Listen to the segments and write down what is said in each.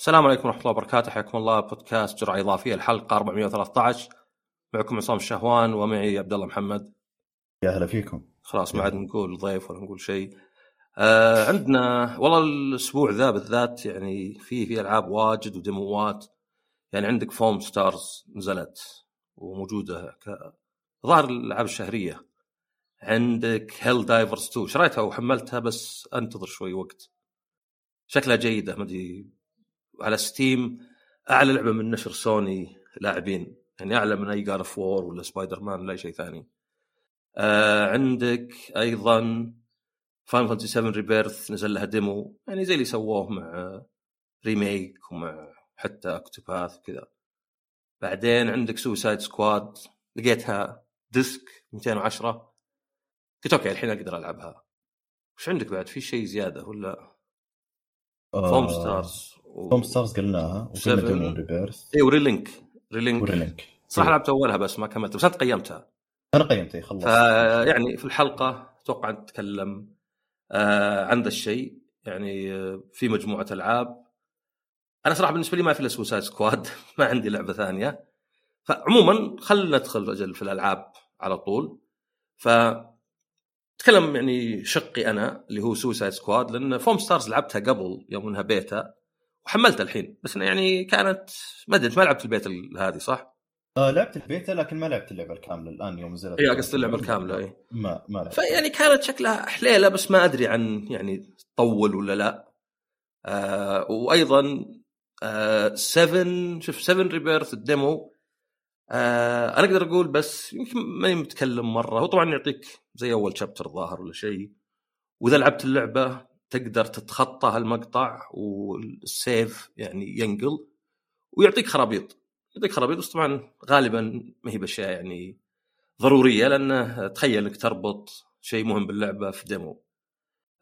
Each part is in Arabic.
السلام عليكم ورحمة الله وبركاته. حياكم الله. بودكاست جرعة إضافية. الحلقة 413 معكم عصام الشهوان ومعي عبد الله محمد. يا هلا فيكم. خلاص ما عاد نقول ضيف ولا نقول شيء. آه عندنا والله الأسبوع ذا بالذات يعني فيه في ألعاب واجد و demo ات يعني عندك Foamstars نزلت وموجودة ك ظاهر الألعاب الشهرية. عندك Helldivers 2 شريتها وحملتها بس أنتظر شوي وقت. شكلها جيدة ما أدري على Steam أعلى لعبة من نشر سوني لاعبين يعني أعلى من أي God of War ولا سبايدر مان ولا أي شيء ثاني. آه عندك أيضا Final Fantasy 7 Rebirth نزل لها demo يعني زي اللي سووه مع Remake ومع حتى Octopath وكذا. بعدين عندك Suicide Squad لقيتها disc 210 قلت أوكي الحين أقدر ألعبها. وش عندك بعد؟ في شيء زيادة ولا؟ فوم ستارز و... فوم ستارز قلناها وقلنا demo Rebirth اي و Relink. Relink و Relink. صح لعبت أولها بس ما كملت بس انت قيمتها أنا قيمتها خلصت. يعني في الحلقة أتوقع نتكلم آه عن ذا الشيء. يعني آه في مجموعة ألعاب. أنا صراحة بالنسبة لي ما في إلا Suicide Squad ما عندي لعبة ثانية. فعموما خلينا ندخل أجل في الألعاب على طول. ف اتكلم يعني شقي أنا اللي هو Suicide Squad لأن Foamstars لعبتها قبل يوم إنها بيتا. وحملتها الحين. بس يعني كانت ما أدري ما لعبت البيتا هذه صح؟ آه لعبت البيتا لكن ما لعبت اللعبة الكاملة الآن يوم نزلت. اي قصدي اللعبة الكاملة اي ما ما لعبت. فيعني كانت شكلها حليلة بس ما أدري عن يعني تطول ولا لا. آه وأيضا آه 7 شوف 7 Rebirth ال demo. آه أنا أقدر أقول بس يمكن ماني متكلم مرة. هو طبعا يعطيك زي أول chapter ظاهر ولا شيء. وإذا لعبت اللعبة تقدر تتخطى هالمقطع وال save يعني ينقل ويعطيك خرابيط. يعطيك خرابيط بس طبعا غالبا ما هي بأشياء يعني ضرورية لأنه تخيل إنك تربط شيء مهم باللعبة في demo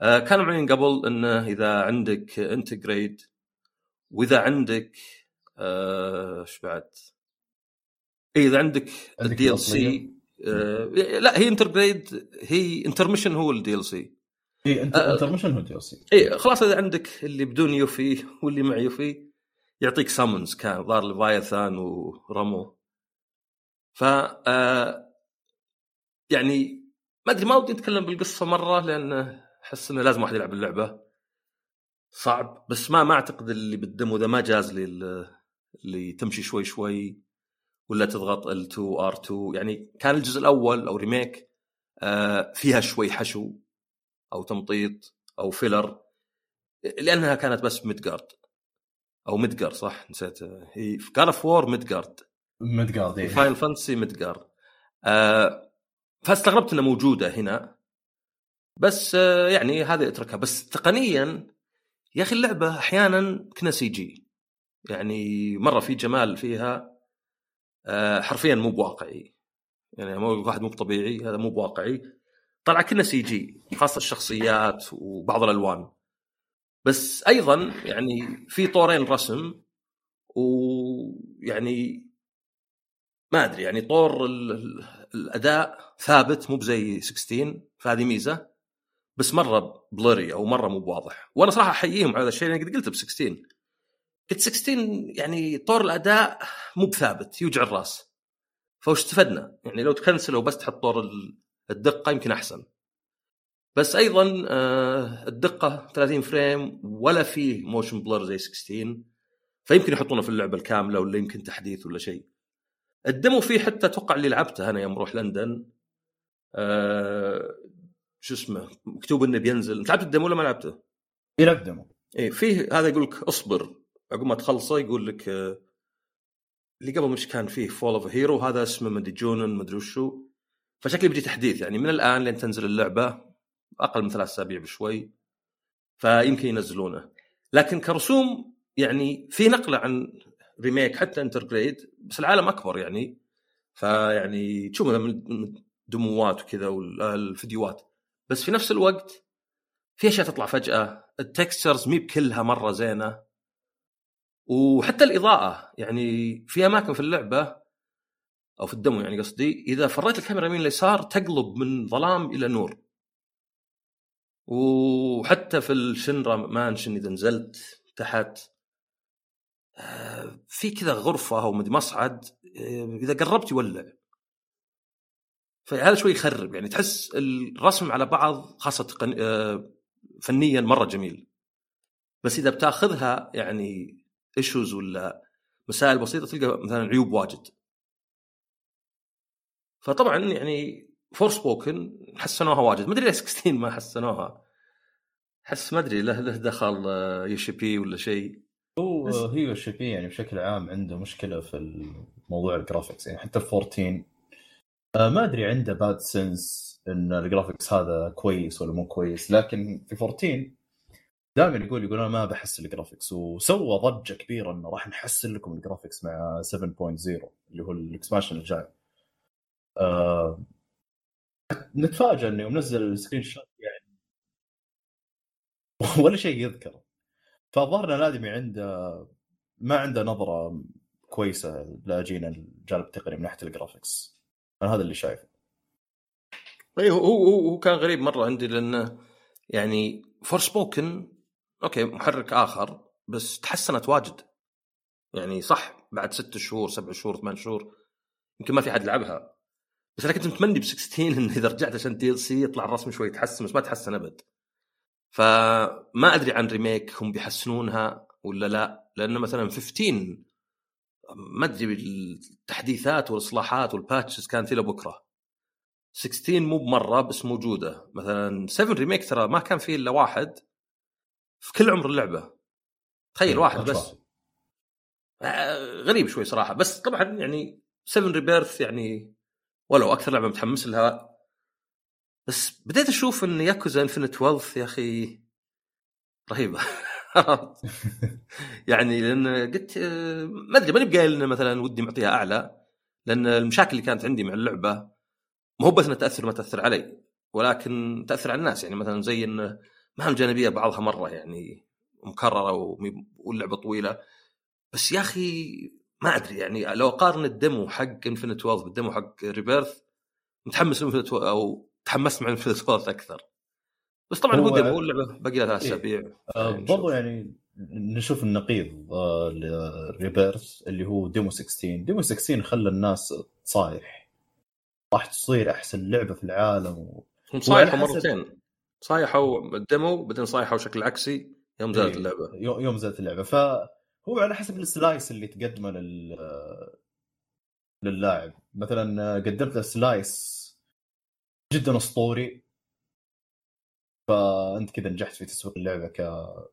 آه كانوا معلنين قبل انه إذا عندك Intergrade وإذا عندك إيش آه بعد؟ إيه، إذا عندك ال DLC لا هي Intergrade هي Intermission هو ال DLC اي Intermission هو ال DLC اي خلاص إذا عندك اللي بدون يوفي واللي مع يوفي يعطيك summons كان ظهر Leviathan و Ramuh ف آه يعني ما أدري ما ودي اتكلم بالقصة مرة لأن أحس إنه لازم واحد يلعب اللعبة. صعب بس ما ما أعتقد اللي بال demo ذا ما جاز لي اللي تمشي شوي شوي ولا تضغط L2 R2 يعني كان الجزء الأول أو Remake آه فيها شوي حشو. أو تمطيط أو filler لأنها كانت بس Midgar أو Midgard صح؟ نسيت. هي في God of War Midgard ميدجارد اي Final Fantasy Midgar آه فاستغربت إنها موجودة هنا. بس آه يعني هذه أتركها. بس تقنيا يا أخي اللعبة أحيانا كنها CG. يعني مرة في جمال فيها. آه حرفيا مو بواقعي. يعني واحد مو طبيعي هذا مو بواقعي. طلع كنها CG خاصة الشخصيات وبعض الألوان. بس أيضا يعني في طورين رسم ويعني ما أدري يعني طور الأداء ثابت مو بزي 16 فهذه ميزة. بس مرة blurry أو مرة مو بواضح. وأنا صراحة أحييهم على هذا الشيء أنا قد قلت ب 16 قلت 16 يعني طور الأداء مو بثابت يوجع الراس. فوش استفدنا؟ يعني لو تكنسلوا بس تحط طور الدقة يمكن أحسن. بس أيضا الدقة 30 frame ولا فيه motion blur زي 16 فيمكن يحطونه في اللعبة الكاملة ولا يمكن تحديث ولا شيء. ال demo فيه حتى أتوقع اللي لعبته أنا يوم أروح لندن. أه شو اسمه مكتوب إنه بينزل. أنت لعبت ال demo ولا ما لعبته؟ اي لعبت demo إيه فيه هذا يقول لك اصبر. عقب ما تخلصه يقول لك آه اللي قبل مش كان فيه Fall of Hero هذا اسمه مدري Junon مدري وشو. فشكله بيجي تحديث يعني من الآن لين تنزل اللعبة أقل من ثلاث أسابيع بشوي فيمكن ينزلونه. لكن كرسوم يعني في نقلة عن Remake حتى Intergrade بس العالم أكبر يعني. فيعني تشوف من دموات وكذا والفيديوهات. بس في نفس الوقت في أشياء تطلع فجأة ال textures مي بكلها مرة زينة. وحتى الإضاءة يعني في أماكن في اللعبة أو في ال demo يعني قصدي إذا فريت الكاميرا يمين اليسار تقلب من ظلام إلى نور. وحتى في ال Shinra Mansion إذا نزلت تحت آه، في كذا غرفة أو مصعد آه، إذا قربت يولع. فهذا شوي يخرب يعني تحس الرسم على بعض خاصة. آه، فنيا مرة جميل. بس إذا بتاخذها يعني issues ولا مسائل بسيطة تلقى مثلا عيوب واجد. فطبعا يعني Forspoken حسنوها واجد. ما أدري ليش 16 ما حسنوها. أحس ما أدري له له دخل يوشي بي ولا شيء. هو هي يوشي بي يعني بشكل عام عنده مشكلة في موضوع ال graphics يعني حتى 14 آه، ما أدري عنده bad sense إن ال graphics هذا كويس ولا مو كويس لكن في 14 دائما يقول يقول أنا ما بحسن ال graphics وسوى ضجة كبيرة إنه راح نحسن لكم ال graphics مع 7.0 اللي هو ال expansion الجاي. آه نتفاجئ انه يوم نزل ال screenshot يعني ولا شيء يذكر. فظهر إن الآدمي عنده ما عنده نظرة كويسة لا جينا الجانب التقني من ناحية ال graphics أنا هذا اللي شايفه. اي هو هو هو كان غريب مرة عندي لأنه يعني Forspoken okay محرك آخر بس تحسنت واجد. يعني صح بعد ست شهور سبع شهور ثمان شهور يمكن ما في حد لعبها. بس أنا كنت متمني ب 16 إنه إذا رجعت عشان DLC يطلع الرسم شوي يتحسن بس ما تحسن أبد. فما أدري عن Remake هم بيحسنونها ولا لا لأنه مثلا 15 ما أدري التحديثات والإصلاحات وال patches كانت إلى بكرة. 16 مو بمرة بس موجودة. مثلا 7 Remake ترى ما كان فيه إلا واحد في كل عمر اللعبة. تخيل إيه، واحد بس. آه، غريب شوي صراحة. بس طبعا يعني 7 Rebirth يعني ولو أكثر لعبة متحمس لها. بس بديت أشوف إن Yakuza Infinite Wealth يا أخي رهيبة. يعني لأن قلت ما أدري ماني بقايل إنه مثلا ودي معطيها أعلى لأن المشاكل اللي كانت عندي مع اللعبة ما هو بس إنها تأثر ما تأثر علي ولكن تأثر على الناس. يعني مثلا زي انه مهام جانبية بعضها مرة يعني مكررة واللعبة طويلة. بس يا أخي ما أدري يعني لو اقارن ال demo حق Infinite Wealth بال demo حق Rebirth متحمس Infinite أو تحمست مع Infinite Wealth أكثر. بس طبعا هو, demo اللعبه باقي لها إيه. أسابيع. آه برضو يعني نشوف النقيض آه ل Rebirth اللي هو demo 16 demo 16 خلى الناس تصايح. راح تصير أحسن لعبة في العالم و... هم صايحوا مرتين. صايحوا ال demo بعدين صايحوا بشكل عكسي يوم زادت إيه، اللعبة. يوم زادت اللعبة. فهو على حسب ال slice اللي تقدمه لل للاعب. مثلا قدمت له slice جدا أسطوري فأنت كذا نجحت في تسويق اللعبة ك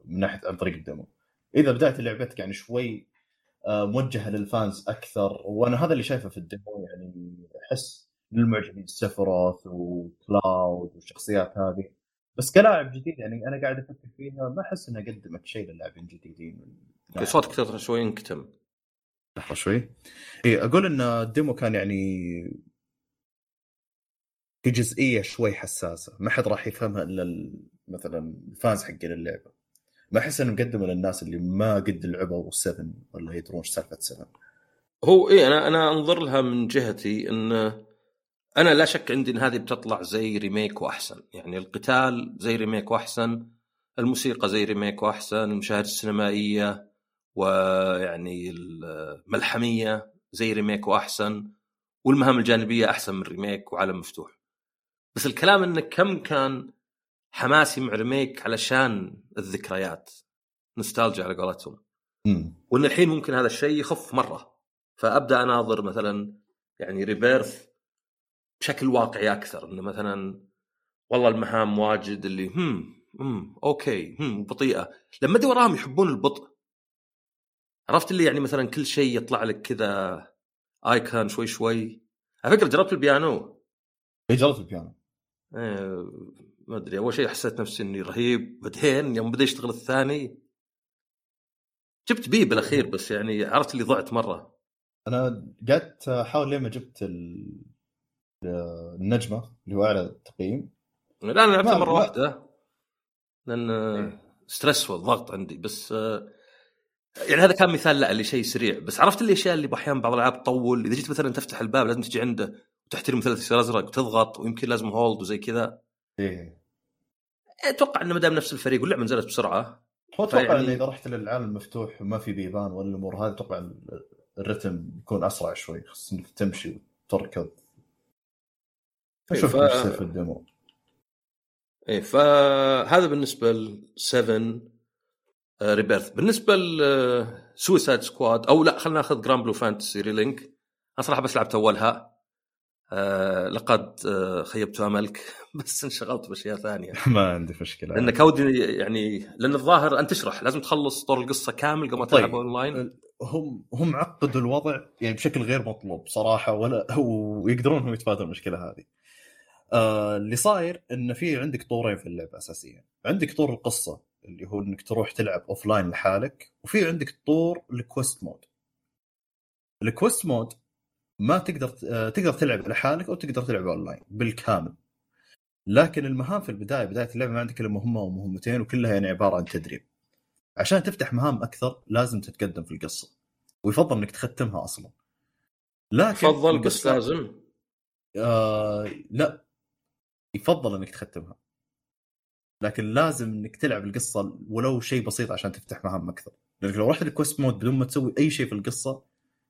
من ناحية عن طريق ال demo. إذا بدأت لعبتك يعني شوي آه، موجهة لل fans أكثر وأنا هذا اللي شايفه في ال demo يعني أحس للمعجبين Sephiroth و Cloud والشخصيات هذه. بس كلاعب جديد يعني أنا قاعد أفكر فيها ما أحس انها قدمت شيء للاعبين الجديدين صوتك شوي انكتم لحظه شوي. اي أقول إن ال demo كان يعني في جزئية شوي حساسة ما حد راح يفهمها إلا مثلا ال fans حقين اللعبة. ما أحس إنهم قدموا للناس اللي ما قد لعبوا 7 ولا يدرون إيش سالفة 7 هو اي أنا أنا أنظر لها من جهتي انه أنا لا شك عندي إن هذه بتطلع زي Remake وأحسن. يعني القتال زي Remake وأحسن الموسيقى زي Remake وأحسن المشاهد السينمائية ويعني الملحمية زي ريميك وأحسن والمهام الجانبية أحسن من Remake وعالم مفتوح. بس الكلام انه كم كان حماسي مع Remake علشان الذكريات. نوستالجيا على قولتهم. وإن الحين ممكن هذا الشيء يخف مرة. فأبدأ أناظر مثلا يعني Rebirth بشكل واقعي أكثر إنه مثلا والله المهام واجد اللي هم هم okay هم بطيئة. لما أدري وراهم يحبون البطء. عرفت اللي يعني مثلا كل شيء يطلع لك كذا ايكون شوي شوي. على فكرة جربت البيانو. اي جربت البيانو. إيه ما أدري أول شيء حسيت نفسي إني رهيب. بعدين يوم بدأ يشتغل الثاني جبت B بالاخير بس يعني عرفت اللي ضعت مرة. أنا قعدت احاول لين ما جبت النجمه اللي هو أعلى تقييم. لا أنا لعبتها مرة. واحدة. لأن إيه. stressful ضغط عندي. بس يعني هذا كان مثال لا لشيء سريع. بس عرفت الأشياء اللي أحيانا بعض الألعاب تطول. إذا جيت مثلا تفتح الباب لازم تجي عنده وتحترم مثلث يصير ازرق وتضغط ويمكن لازم هولد وزي كذا. إيه. أتوقع إنه ما دام نفس الفريق واللعبة نزلت بسرعة. هو أتوقع إنه إذا رحت للعالم المفتوح وما في بيبان ولا الأمور هذه أتوقع ال- الرتم يكون أسرع شوي خصوصا إنك تمشي وتركض. ف- إيش يصير في الديمو إيه فهذا بالنسبة ل 7 Rebirth بالنسبة ل Suicide Squad أو لا خلينا ناخذ Granblue Fantasy Relink أنا صراحة بس لعبت أولها. آه لقد آه خيبت أملك بس انشغلت بأشياء ثانية. ما عندي مشكلة. لأن كودي يعني لأن الظاهر أنت تشرح لازم تخلص طور القصة كامل قبل ما طيب. تلعب اونلاين هم هم عقدوا الوضع يعني بشكل غير مطلوب صراحة ولا ويقدرون انهم يتفادوا المشكلة هذه. آه اللي صاير انه في عندك طورين في اللعبة اساسيا، عندك طور القصة اللي هو إنك تروح تلعب offline لحالك، وفي عندك طور ال quest mode. ال quest mode ما تقدر آه تقدر تلعب لحالك أو تقدر تلعب أونلاين بالكامل. لكن المهام في البداية بداية اللعبة ما عندك إلا مهمة ومهمتين وكلها يعني عبارة عن تدريب. عشان تفتح مهام أكثر لازم تتقدم في القصة ويفضل إنك تختمها أصلا لكن تفضل بس لازم آه لا يفضل إنك تختمها. لكن لازم إنك تلعب القصة ولو شيء بسيط عشان تفتح مهام أكثر. لأنك لو رحت ال quest mode بدون ما تسوي أي شيء في القصة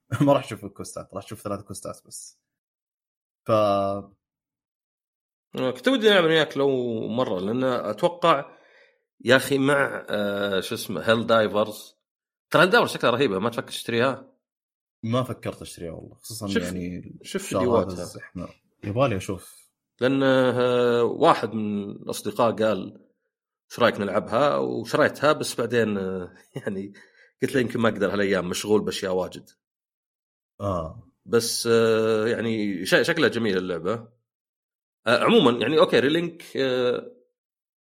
ما راح تشوف ال quest ات راح تشوف ثلاث quest ات بس. ف كنت ودي ألعب وياك لو مرة لأن أتوقع يا أخي مع آه شو اسمه Helldivers ترى Helldivers شكلها رهيبة ما تفكر تشتريها؟ ما فكرت أشتريها والله خصوصا شوف- يعني شوف فيديوهاتها. يبغالي أشوف لأن آه، واحد من الأصدقاء قال إيش رأيك نلعبها وشريتها بس بعدين آه، يعني قلت له يمكن ما أقدر هالأيام مشغول بأشياء واجد آه بس آه، يعني شكلها جميل اللعبة عموما يعني okay Relink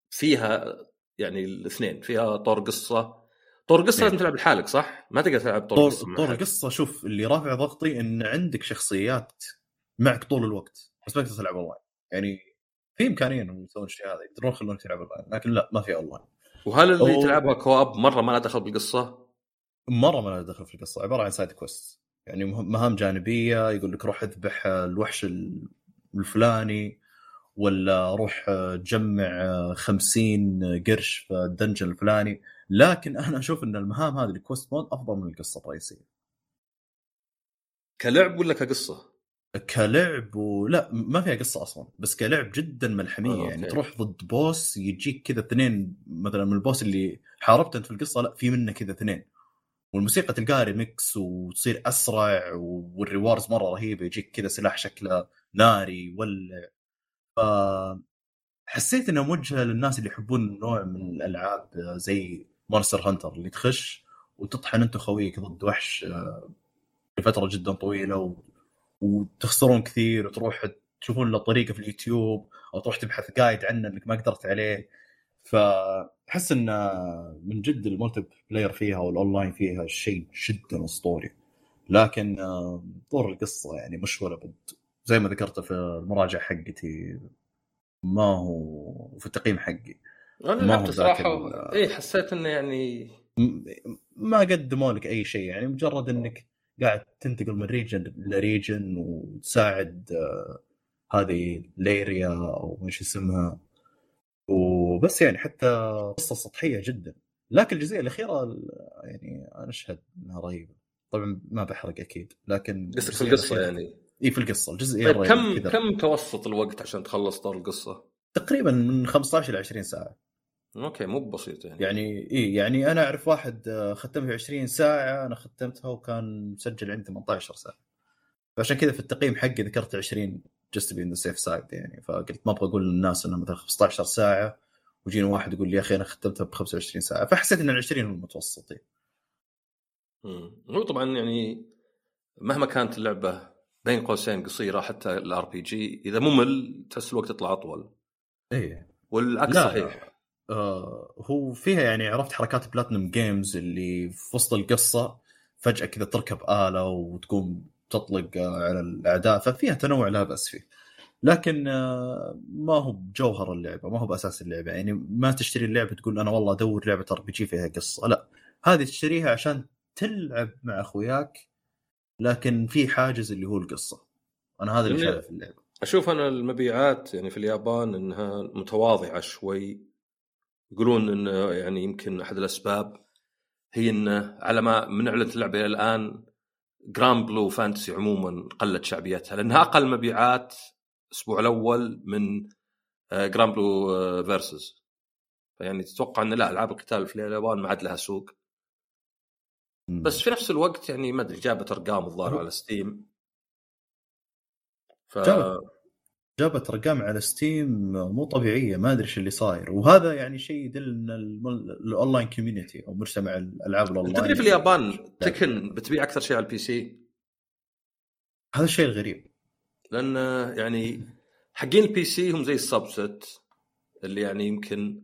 فيها يعني الاثنين فيها طور قصة طور قصة إيه. لازم تلعب لحالك صح؟ ما تقدر تلعب طور طور قصة طور. القصة شوف اللي رافع ضغطي إن عندك شخصيات معك طول الوقت بس ما تقدر تلعب أونلاين يعني في إمكانية إنهم يسوون الشيء هذا يقدرون يخلونك تلعب اونلاين لكن لا ما في اونلاين وهل اللي أو- تلعبها co-op مرة ما لها دخل بالقصة؟ مرة ما لها دخل في القصة عبارة عن side quest يعني مه- مهام جانبية يقول لك روح اذبح الوحش ال- الفلاني ولا روح تجمع 50 قرش في ال dungeon الفلاني لكن أنا أشوف إن المهام هذه ال quest mode أفضل من القصة الرئيسية كلعب ولا كقصة؟ كلعب ولا ما فيها قصة أصلا بس كلعب جدا ملحمية آه، يعني. okay. تروح ضد boss يجيك كذا اثنين مثلا من ال boss اللي حاربته أنت في القصة لا في منه كذا اثنين. والموسيقى تلقاها ريمكس وتصير أسرع وال rewards مرة رهيبة يجيك كذا سلاح شكله ناري يولع. ف حسيت انها موجهة للناس اللي يحبون نوع من الألعاب زي Monster Hunter اللي تخش وتطحن أنت وخويك ضد وحش آه، لفترة جدا طويلة و... وتخسرون كثير وتروح تشوفون له طريقة في اليوتيوب أو تروح تبحث guide عنه إنك ما قدرت عليه. فأحس إن من جد ال multiplayer فيها والاونلاين فيها شيء جدا أسطوري. لكن آه، طور القصة يعني مش ولا بد. زي ما ذكرت في المراجعة حقتي ما هو في التقييم حقي. أنا ما هو لعبت صراحة ال- اي حسيت إنه يعني ما قدموا لك أي شيء يعني مجرد إنك قاعد تنتقل من region ل region وتساعد آه، هذه ليريا أو إيش اسمها. وبس يعني حتى قصة سطحية جدا. لكن الجزئية الأخيرة ال- يعني أنا أشهد إنها رهيبة. طبعا ما بحرق أكيد لكن قصدك في القصة يعني. إي في القصة. الجزئية طيب كم كذا. كم متوسط الوقت عشان تخلص طور القصة؟ تقريبا من 15 إلى 20 ساعة. أوكي مو بسيط يعني. يعني إي يعني أنا أعرف واحد آه، ختمها في 20 ساعة أنا ختمتها وكان مسجل عندي 18 ساعة. فعشان كذا في التقييم حقي ذكرت 20 just be the safe side يعني. فقلت ما أبغى أقول للناس انه مثلا 15 ساعة ويجيني واحد يقول لي يا أخي أنا ختمتها ب 25 ساعة. فحسيت إن ال 20 هو المتوسط يعني. مم. هو طبعا يعني مهما كانت اللعبة بين قوسين قصيرة حتى ال RPG إذا ممل تحس الوقت يطلع أطول. إيه والعكس صحيح. آه هو فيها يعني عرفت حركات Platinum Games اللي في وسط القصة فجأة كذا تركب آلة وتقوم تطلق آه، على الأعداء ففيها تنوع لا بأس فيه. لكن آه، ما هو بجوهر اللعبة ما هو بأساس اللعبة. يعني ما تشتري اللعبة تقول أنا والله أدور لعبة RPG فيها قصة لا. هذه تشتريها عشان تلعب مع أخوياك لكن في حاجز اللي هو القصة. أنا هذا اللي جميل. شايفه في اللعبة. أشوف أنا المبيعات يعني في اليابان إنها متواضعة شوي. يقولون انه يعني يمكن أحد الأسباب هي انه على ما من اعلنت اللعبة إلى الآن Granblue Fantasy عموما قلت شعبيتها لأنها أقل مبيعات الأسبوع الأول من Granblue Versus فيعني تتوقع إن لا ألعاب القتال في اليابان ما عاد لها سوق. بس في نفس الوقت يعني ما أدري جابت أرقام الظاهر على Steam ف جابت. جابت أرقام على Steam مو طبيعية ما أدري إيش اللي صاير. وهذا يعني شيء يدل إن ال online community أو مجتمع الألعاب الاونلاين تدري في اليابان Tekken بتبيع أكثر شيء على ال PC هذا الشيء الغريب. لأن يعني حقين ال PC هم زي ال subset اللي يعني يمكن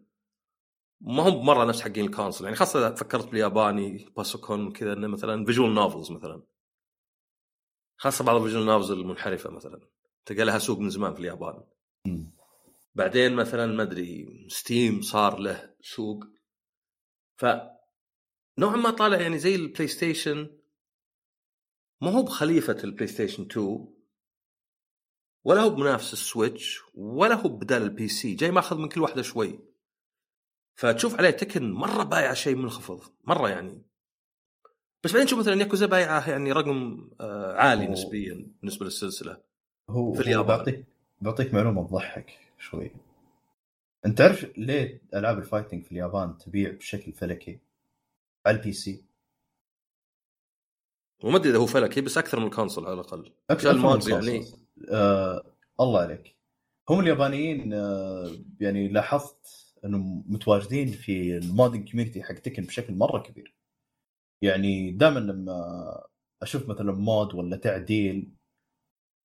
ما هم مرة نفس حقين ال console. يعني خاصة إذا فكرت بالياباني pasokon كذا إنه مثلا visual novels مثلا. خاصة بعض ال visual novels المنحرفة مثلا. تلقى لها سوق من زمان في اليابان. بعدين مثلا ما أدري Steam صار له سوق. ف نوعا ما طالع يعني زي ال PlayStation ما هو بخليفة ال PlayStation 2 ولا هو بمنافس ال Switch ولا هو بدال ال PC. جاي ماخذ من كل واحدة شوي. فتشوف عليه Tekken مرة بايع شيء منخفض. مرة يعني. بس بعدين تشوف مثلا ياكوزا بايعه يعني رقم آه، عالي أوه. نسبيا بالنسبة للسلسلة. هو في اليابان. بعطيك بعطيك معلومة تضحك شوي. انت تعرف ليه ألعاب ال fighting في اليابان تبيع بشكل فلكي؟ على ال PC. وما أدري إذا هو فلكي بس أكثر من ال console على الأقل. عشان من ال mods ال consoles. يعني آه الله عليك. هم اليابانيين آه يعني لاحظت إنهم متواجدين في ال modding community حق Tekken بشكل مرة كبير. يعني دائما لما أشوف مثلا mod ولا تعديل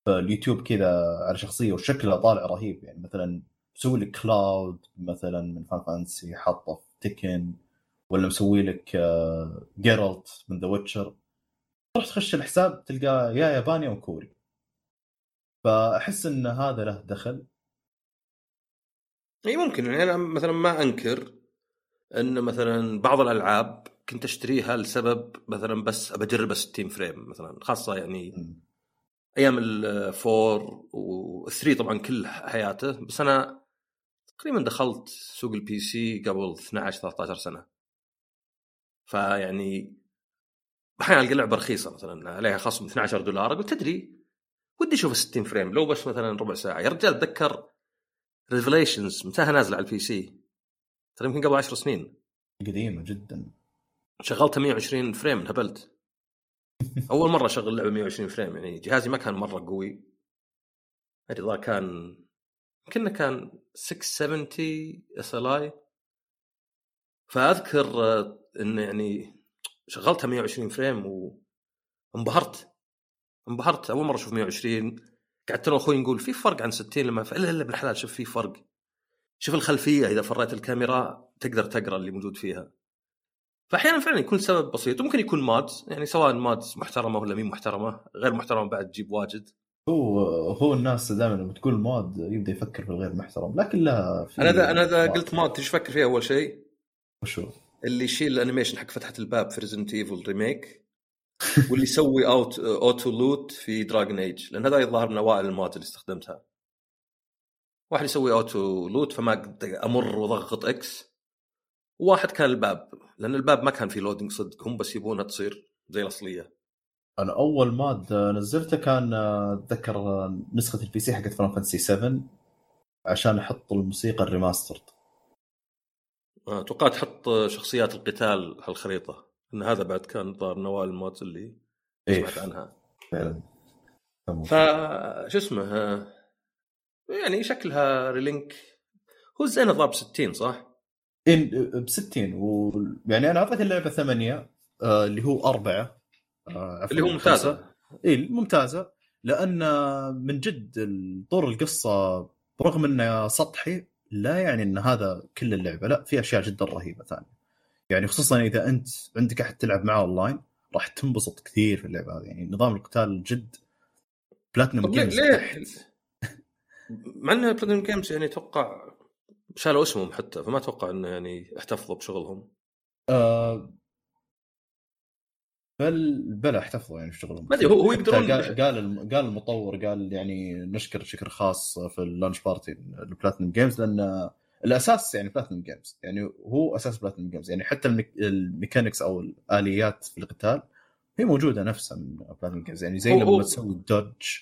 في اليوتيوب كذا على شخصية وشكلها طالع رهيب. يعني مثلا مسوي لك Cloud مثلا من Final Fantasy حاطه في Tekken ولا مسوي لك آه Geralt من The Witcher تروح تخش الحساب تلقاه يا ياباني أو كوري. فأحس إن هذا له دخل. إي ممكن. يعني أنا مثلا ما أنكر إن مثلا بعض الألعاب كنت أشتريها لسبب مثلا بس أبى أجرب 60 frame مثلا خاصة يعني م. أيام ال four و3 طبعا كل حياته بس أنا تقريبا دخلت سوق ال PC قبل 12 13 سنة. فيعني أحيانا ألقى لعبة رخيصة مثلا عليها خصم 12 دولار أقول تدري ودي أشوف 60 frame لو بس مثلا ربع ساعة. يا رجال اتذكر Revelations متاها نازلة على ال PC ترى يمكن قبل 10 سنين. قديمة جدا. شغلتها 120 frame انهبلت. أول مرة أشغل لعبه 120 frame يعني جهازي ما كان مرة قوي. أدري الظاهر كان يمكن كان 670 SLI فأذكر آه، انه يعني شغلتها 120 frame وانبهرت. انبهرت أول مرة أشوف 120 قعدت أنا وأخوي نقول في فرق عن 60 لما. إلا إلا بالحلال شوف في فرق. شوف الخلفية إذا فريت الكاميرا تقدر تقرأ اللي موجود فيها. فأحيانا فعلا يكون سبب بسيط وممكن يكون mods يعني سواء mods محترمة ولا مين محترمة غير محترمة بعد تجيب واجد. هو هو الناس دائما لما تقول mod يبدأ يفكر في الغير محترم لكن لا في أنا إذا أنا إذا. قلت mod إيش فكر فيها أول شيء؟ وشو؟ اللي يشيل ال animation حق فتحة الباب في Resident Evil remake واللي يسوي auto auto loot في Dragon Age لأن هذا يظهر من أوائل ال mod اللي استخدمتها. واحد يسوي auto loot فما أمر واضغط X وواحد كان الباب لأن الباب ما كان فيه loading صدق هم بس يبونها تصير زي الأصلية. أنا أول mod نزلته كان أتذكر نسخة ال PC حقت فاينل فانتسي 7 عشان أحط الموسيقى ال remastered. آه، أتوقع تحط شخصيات القتال على الخريطه إن هذا بعد كان ظاهر من اوائل ال mods اللي إيه. سمعت عنها. فعلا. ف شو اسمه آه، يعني شكلها ريلينك. هو زين ضاب 60 صح؟ ب 60 و... يعني أنا أعطيت اللعبة ثمانية آه اللي هو أربعة آه اللي هو ممتازة. إي ممتازة. لأن من جد طور القصة برغم إنه سطحي لا يعني إن هذا كل اللعبة لا في أشياء جدا رهيبة ثانية. يعني خصوصا إذا أنت عندك أحد تلعب معاه أونلاين راح تنبسط كثير في اللعبة هذه. يعني نظام القتال جد بلاتنم جيمز ليه مع ان بلاتينوم جيمز يعني أتوقع شالوا اسمهم حتى فما أتوقع إنه يعني احتفظوا بشغلهم. آه بل بلا احتفظوا يعني في شغلهم ما أدري هو يقدرون قال قال الم- قال المطور قال يعني نشكر شكر خاص في ال launch party البلاتنم جيمز لأن الأساس يعني بلاتنم جيمز يعني هو أساس بلاتنم جيمز. يعني حتى ال mech... ال mechanics أو الآليات في القتال هي موجودة نفسها من بلاتنم جيمز. يعني زي لما تسوي dodge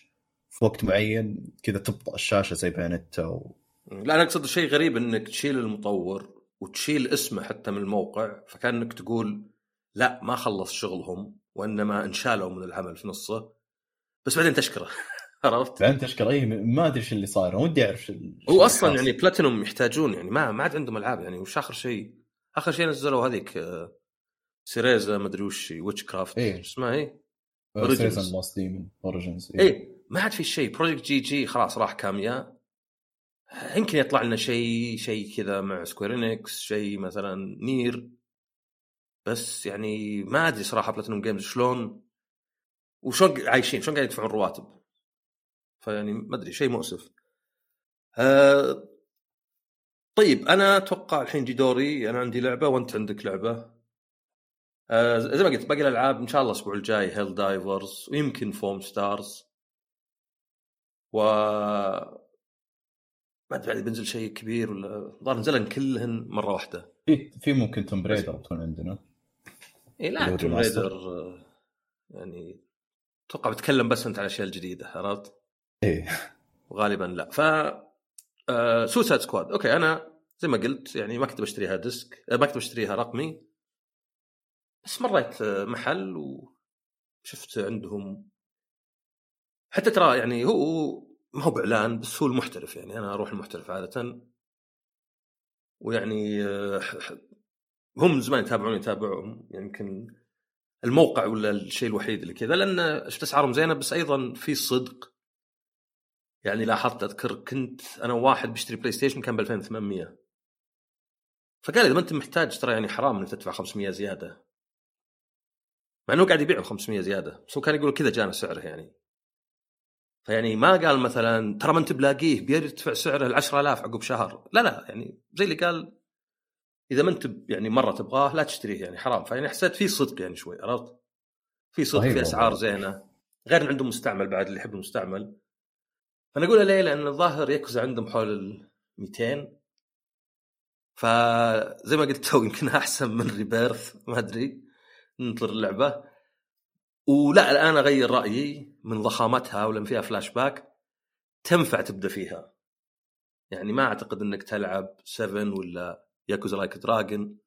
في وقت معين كذا تبطأ الشاشة زي بايونيتا و... لا أنا أقصد الشيء غريب إنك تشيل المطور وتشيل اسمه حتى من الموقع فكأنك تقول لا ما خلص شغلهم وإنما انشالوا من العمل في نصه بس بعدين تشكره عرفت؟ بعدين تشكر اي ما أدري إيش اللي صاير ودي أعرف هو أصلا حاصل. يعني بلاتينوم يحتاجون يعني ما ما عاد عندهم ألعاب يعني وش آخر شيء؟ آخر شيء نزلوا هذيك آه، سيريزا ما أدري وش witchcraft. شو اسمها and Lost Demon Origins إيه ما عاد في شيء Project GG خلاص راح كاميا يمكن يطلع لنا شيء شيء كذا مع سكوير إينكس شيء مثلا نير. بس يعني ما أدري صراحة بلاتينوم جيمز شلون وشلون عايشين شلون قاعدين يدفعون رواتب. فيعني ما أدري شيء مؤسف. أه طيب أنا أتوقع الحين يجي دوري أنا عندي لعبة وأنت عندك لعبة. أه زي ما قلت باقي الألعاب إن شاء الله الأسبوع الجاي هيل دايفرز ويمكن فوم ستارز و ما أدري بعد بينزل شيء كبير ولا الظاهر نزلن كلهن مرة واحدة. في في ممكن تومب ريدر تكون عندنا. اي لا تومب remaster. ريدر آه، يعني أتوقع بتكلم بس أنت عن الاشياء الجديدة عرفت؟ إيه. وغالبا لا. ف آه سوسايد سكواد أوكي أنا زي ما قلت يعني ما كنت بشتريها ديسك آه، ما كنت بشتريها رقمي. بس مريت آه، محل وشفت عندهم حتى ترى يعني هو ما هو بإعلان بس هو المحترف يعني أنا أروح المحترف عادة. ويعني آه، هم زمان يتابعوني يتابعهم. يمكن الموقع ولا الشيء الوحيد اللي كذا لأن شفت أسعارهم زينة بس أيضا في صدق. يعني لاحظت أذكر كنت أنا واحد بيشتري بلاي ستيشن كان ب 2800 فقال إذا ما أنت محتاج ترى يعني حرام إنك تدفع 500 زيادة. مع إنه قاعد يبيع ب 500 زيادة. بس هو كان يقول كذا جانا سعره يعني. فيعني ما قال مثلا ترى ما أنت بلاقيه بيرتفع سعره ل 10000 عقب شهر لا لا يعني زي اللي قال إذا ما أنت يعني مرة تبغاه لا تشتريه يعني حرام فيعني حسيت في صدق يعني شوي عرفت؟ في صدق في. أسعار زينة غير عندهم مستعمل بعد اللي يحب المستعمل أنا اقولها ليه؟ لأن الظاهر ياكوزا عندهم حول ال 200 فزي ما قلت تو يمكن أحسن من ريبيرث ما أدري ننطر اللعبة ولا الآن أغير رأيي من ضخامتها ولان فيها فلاش باك تنفع تبدأ فيها. يعني ما أعتقد إنك تلعب 7 ولا ياكوزا لايك دراجون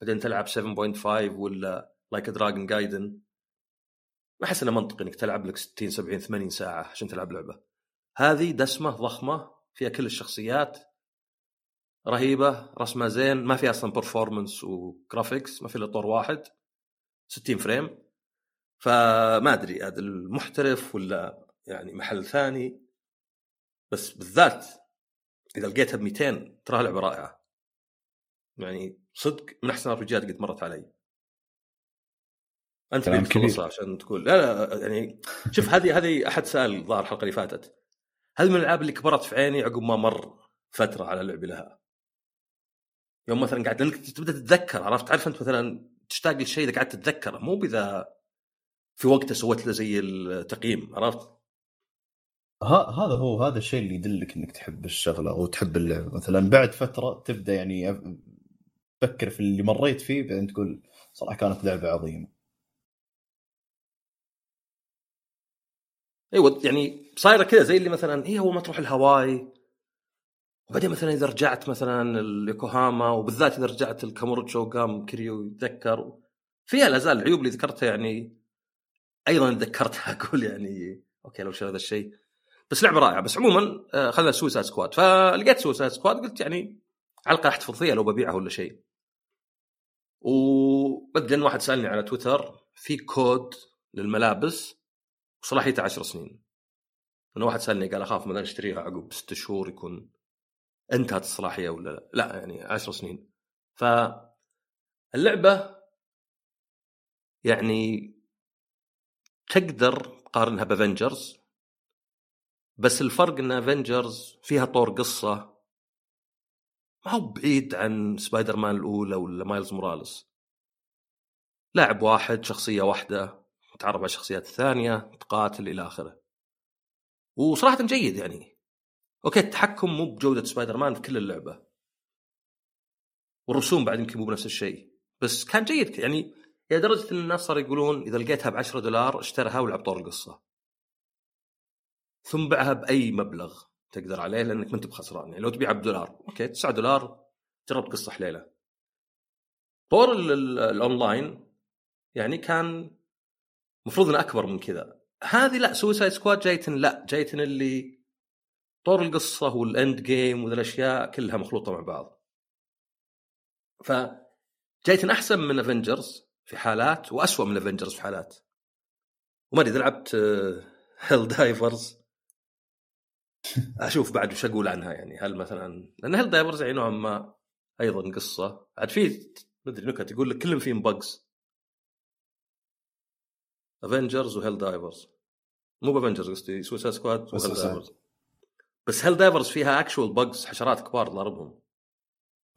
بعدين تلعب 7.5 ولا لايك دراجون جايدن ما أحس إنه منطقي إنك تلعب لك 60 70 80 ساعة عشان تلعب لعبة. هذه دسمة ضخمة فيها كل الشخصيات. رهيبة رسمها زين ما فيها أصلا performance و graphics ما في إلا طور واحد. 60 frame. فما أدري هذا المحترف ولا يعني محل ثاني. بس بالذات إذا لقيتها ب 200 تراها لعبة رائعة. يعني صدق من أحسن الرجال قد مرت علي. أنت كلام اللي تخلصها كبير. عشان تقول. لا لا يعني شوف هذه هذه أحد سأل ظهر الحلقة اللي فاتت. هذه من الألعاب اللي كبرت في عيني عقب ما مر فترة على لعبي لها. يوم مثلا قاعد لأنك تبدأ تتذكر عرفت؟ تعرف أنت مثلا تشتاق للشيء إذا قعدت تتذكره مو بإذا في وقته سويت له زي التقييم عرفت؟ هذا هو هذا الشيء اللي يدلك إنك تحب الشغلة أو تحب اللعبه مثلا بعد فترة تبدأ يعني تفكر في اللي مريت فيه بعدين تقول صراحة كانت لعبة عظيمة أيوه يعني صايرة كذا زي اللي مثلا هي أول ما تروح هاواي وبعدين مثلا إذا رجعت مثلا اليوكوهاما وبالذات إذا رجعت الكاموروتشو قام كيريو يتذكر فيها لا زال العيوب اللي ذكرتها يعني أيضا تذكرتها أقول يعني أوكي لو هذا الشيء. بس لعبة رائعة. بس عموما آه، خذنا سوسايد سكواد فلقيت سوسايد سكواد قلت يعني على الأقل أحتفظ فيها لو ببيعها ولا شيء. وبعدين واحد سألني على تويتر في كود للملابس وصلاحيته 10 سنين. لأنه واحد سألني قال أخاف مثلا اشتريها عقب ست شهور يكون انتهت الصلاحية ولا لا؟ لا يعني 10 سنين. فاللعبة يعني تقدر تقارنها بأفنجرز بس الفرق إن أفنجرز فيها طور قصة ما هو بعيد عن سبايدر مان الأولى ولا مايلز موراليس. لاعب واحد شخصية واحدة تتعرف على الشخصيات الثانية تقاتل إلى آخره. وصراحة جيد يعني. أوكي التحكم مو بجودة سبايدر مان في كل اللعبة. والرسوم بعد يمكن مو بنفس الشيء بس كان جيد يعني إلى درجة إن الناس صاروا يقولون إذا لقيتها ب 10 دولار اشترها ولعب طور القصة. ثم باعها بأي مبلغ تقدر عليه لأنك ما أنت بخسران. يعني لو تبيعها بدولار أوكي 9 دولار جرب قصة حليلة. طور ال- ال- الأونلاين يعني كان المفروض إنه أكبر من كذا. هذه لا سوسايد سكواد جايتن لا جايتن اللي طور القصة وال end game وذا الاشياء كلها مخلوطة مع بعض. ف جايتن أحسن من افنجرز في حالات واسوء من افنجرز في حالات. وما أدري إذا لعبت هيل دايفرز أشوف بعد وش أقول عنها يعني. هل مثلا لأن هيل دايفرز يعني نوعا ما أيضا قصة. عاد في مدري نكت يقول لك كلهم فيهم bugs افنجرز وهيل دايفرز مو بافنجرز قصدي سوسايد سكواد وهيل. دايفرز بس هيل دايفرز فيها actual bugs حشرات كبار ضاربهم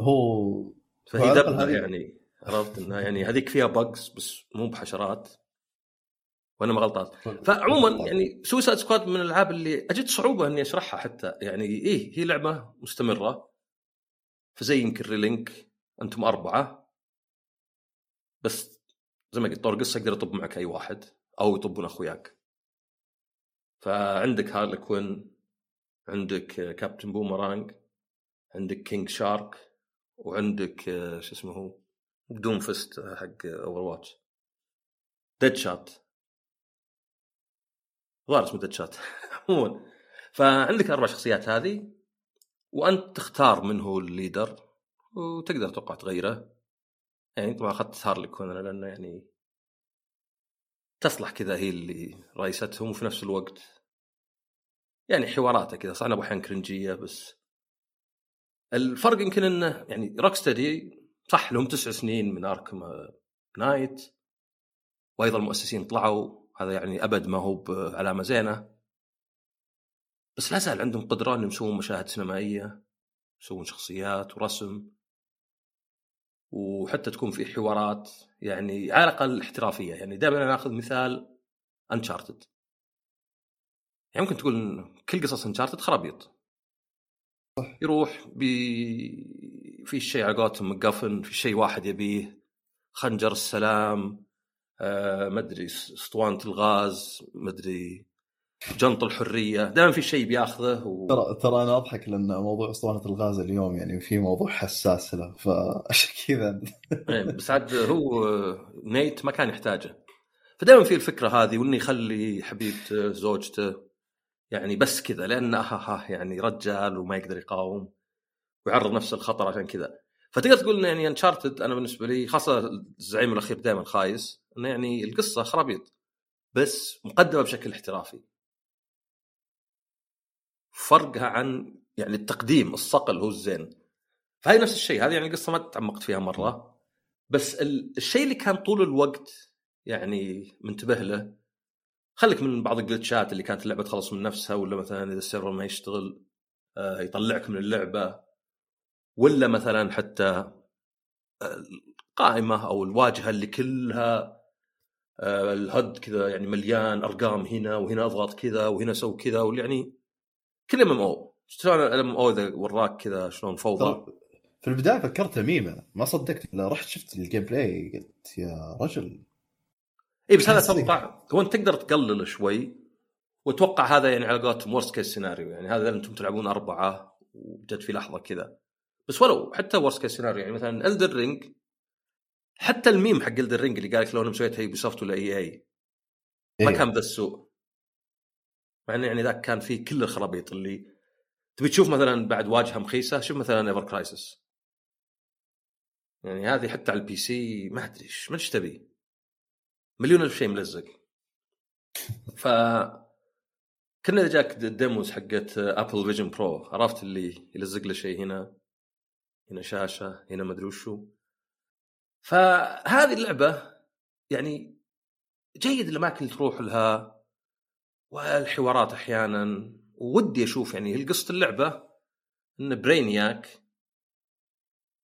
هو فهي هذه- يعني. عرفت؟ إنها يعني هذيك فيها bugs بس مو بحشرات. وأنا ما غلطان. فعموما يعني سوسايد سكواد من الألعاب اللي أجد صعوبة إني أشرحها حتى. يعني إيه هي لعبة مستمرة. فزي يمكن Relink أنتم أربعة. بس زي ما قلت طور قصة يقدر يطب معك أي واحد أو يطبون أخوياك. فعندك هارلي كوين عندك كابتن بومرانج عندك كينج شارك وعندك آه، شو اسمه هو؟ دوم فيست حق أوفر واتش. ديد شوت. ظاهر اسمه ديد شات. عموما. فعندك أربع شخصيات هذه وأنت تختار من هو الليدر وتقدر توقع تغيره. يعني طبعا أخذت هارلي أنا لأنه يعني تصلح كذا هي اللي رئيستهم وفي نفس الوقت يعني حواراتها كذا. صح انها أحيانا كرنجية بس الفرق يمكن إنه يعني روك ستدي صح لهم تسع سنين من اركم نايت وأيضا المؤسسين طلعوا هذا يعني أبد ما هو بعلامة زينة. بس لا زال عندهم قدره انهم يسوون مشاهد سينمائية يسوون شخصيات ورسم وحتى تكون في حوارات يعني على الأقل احترافية. يعني دائما ناخذ مثال انشارتد يعني ممكن تقول كل قصص انشارتد خرابيط. يروح بي في شيء على قولتهم مقفن في شيء واحد يبيه خنجر السلام آه مدري أسطوانة الغاز مدري جنط الحرية دائما في شيء بياخذه و... ترى ترى أنا أضحك لأن موضوع أسطوانة الغاز اليوم يعني في موضوع حساس له فعشان كذا إيه، بس عاد هو آه، نيت ما كان يحتاجه. فدائما في الفكرة هذه وإنه يخلي حبيبته زوجته يعني بس كذا لأنه ها ها يعني رجال وما يقدر يقاوم. ويعرض نفسه للخطر عشان كذا. فتقدر تقول إنه يعني انشارتد أنا بالنسبة لي خاصة الزعيم الأخير دائما خايس إنه يعني القصة خرابيط بس مقدمة بشكل احترافي. فرقها عن يعني التقديم الصقل هو الزين. فهي نفس الشيء هذه يعني القصة ما تعمقت فيها مرة. بس ال- الشيء اللي كان طول الوقت يعني منتبه له خليك من بعض الجلتشات اللي كانت اللعبة تخلص من نفسها ولا مثلا إذا السيرفر ما يشتغل آه، يطلعك من اللعبة. ولا مثلا حتى القائمة أو الواجهة اللي كلها آه، ال HUD كذا يعني مليان أرقام هنا وهنا أضغط كذا وهنا سوي كذا واللي يعني كل MMO. شلون ال MMO إذا وراك كذا شلون فوضى؟ في البداية فكرت ميمه ما صدقت. رحت شفت ال gameplay قلت يا رجل. إي بس هذا. أتوقع هو انت تقدر تقلل شوي وأتوقع هذا يعني على قولتهم worst case scenario يعني هذا أنتم تلعبون أربعة وجت في لحظة كذا. بس ولو حتى worst case سيناريو يعني مثلا الدر رينج حتى الميم حق الدر رينج اللي قال لك لو أنا مسويتها يوبي سوفت ولا EA ما إيه. كان بذا السوء مع إنه يعني ذاك كان فيه كل الخرابيط اللي تبي تشوف مثلا بعد واجهة مخيسة شوف مثلا ايفر كرايسس يعني هذه حتى على ال PC ما أدري إيش ما إيش تبي. مليون ألف شيء ملزق. ف كنا إذا جاك ال demos حقت ابل فيجن برو عرفت اللي يلزق له شيء هنا؟ هنا شاشة هنا مدري وشو. فهذه اللعبة يعني جيد الاماكن اللي تروح لها والحوارات أحيانا ودي أشوف يعني قصة اللعبة إن برينياك.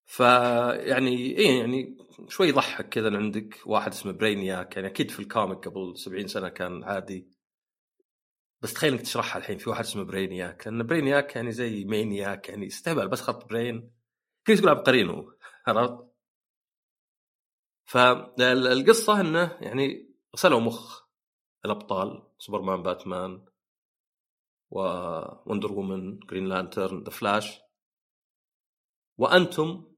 فيعني إيه يعني شوي يضحك كذا عندك واحد اسمه برينياك يعني أكيد في الكوميك قبل 70 سنة كان عادي. بس تخيل إنك تشرحها الحين في واحد اسمه برينياك لأن برينياك يعني زي مينياك يعني استهبل بس حط brain. كيف تقول عبقريين هو عرفت؟ فالقصة إنه يعني غسلوا مخ الأبطال سوبرمان باتمان ووندر وومن جرين لانترن ذا فلاش. وأنتم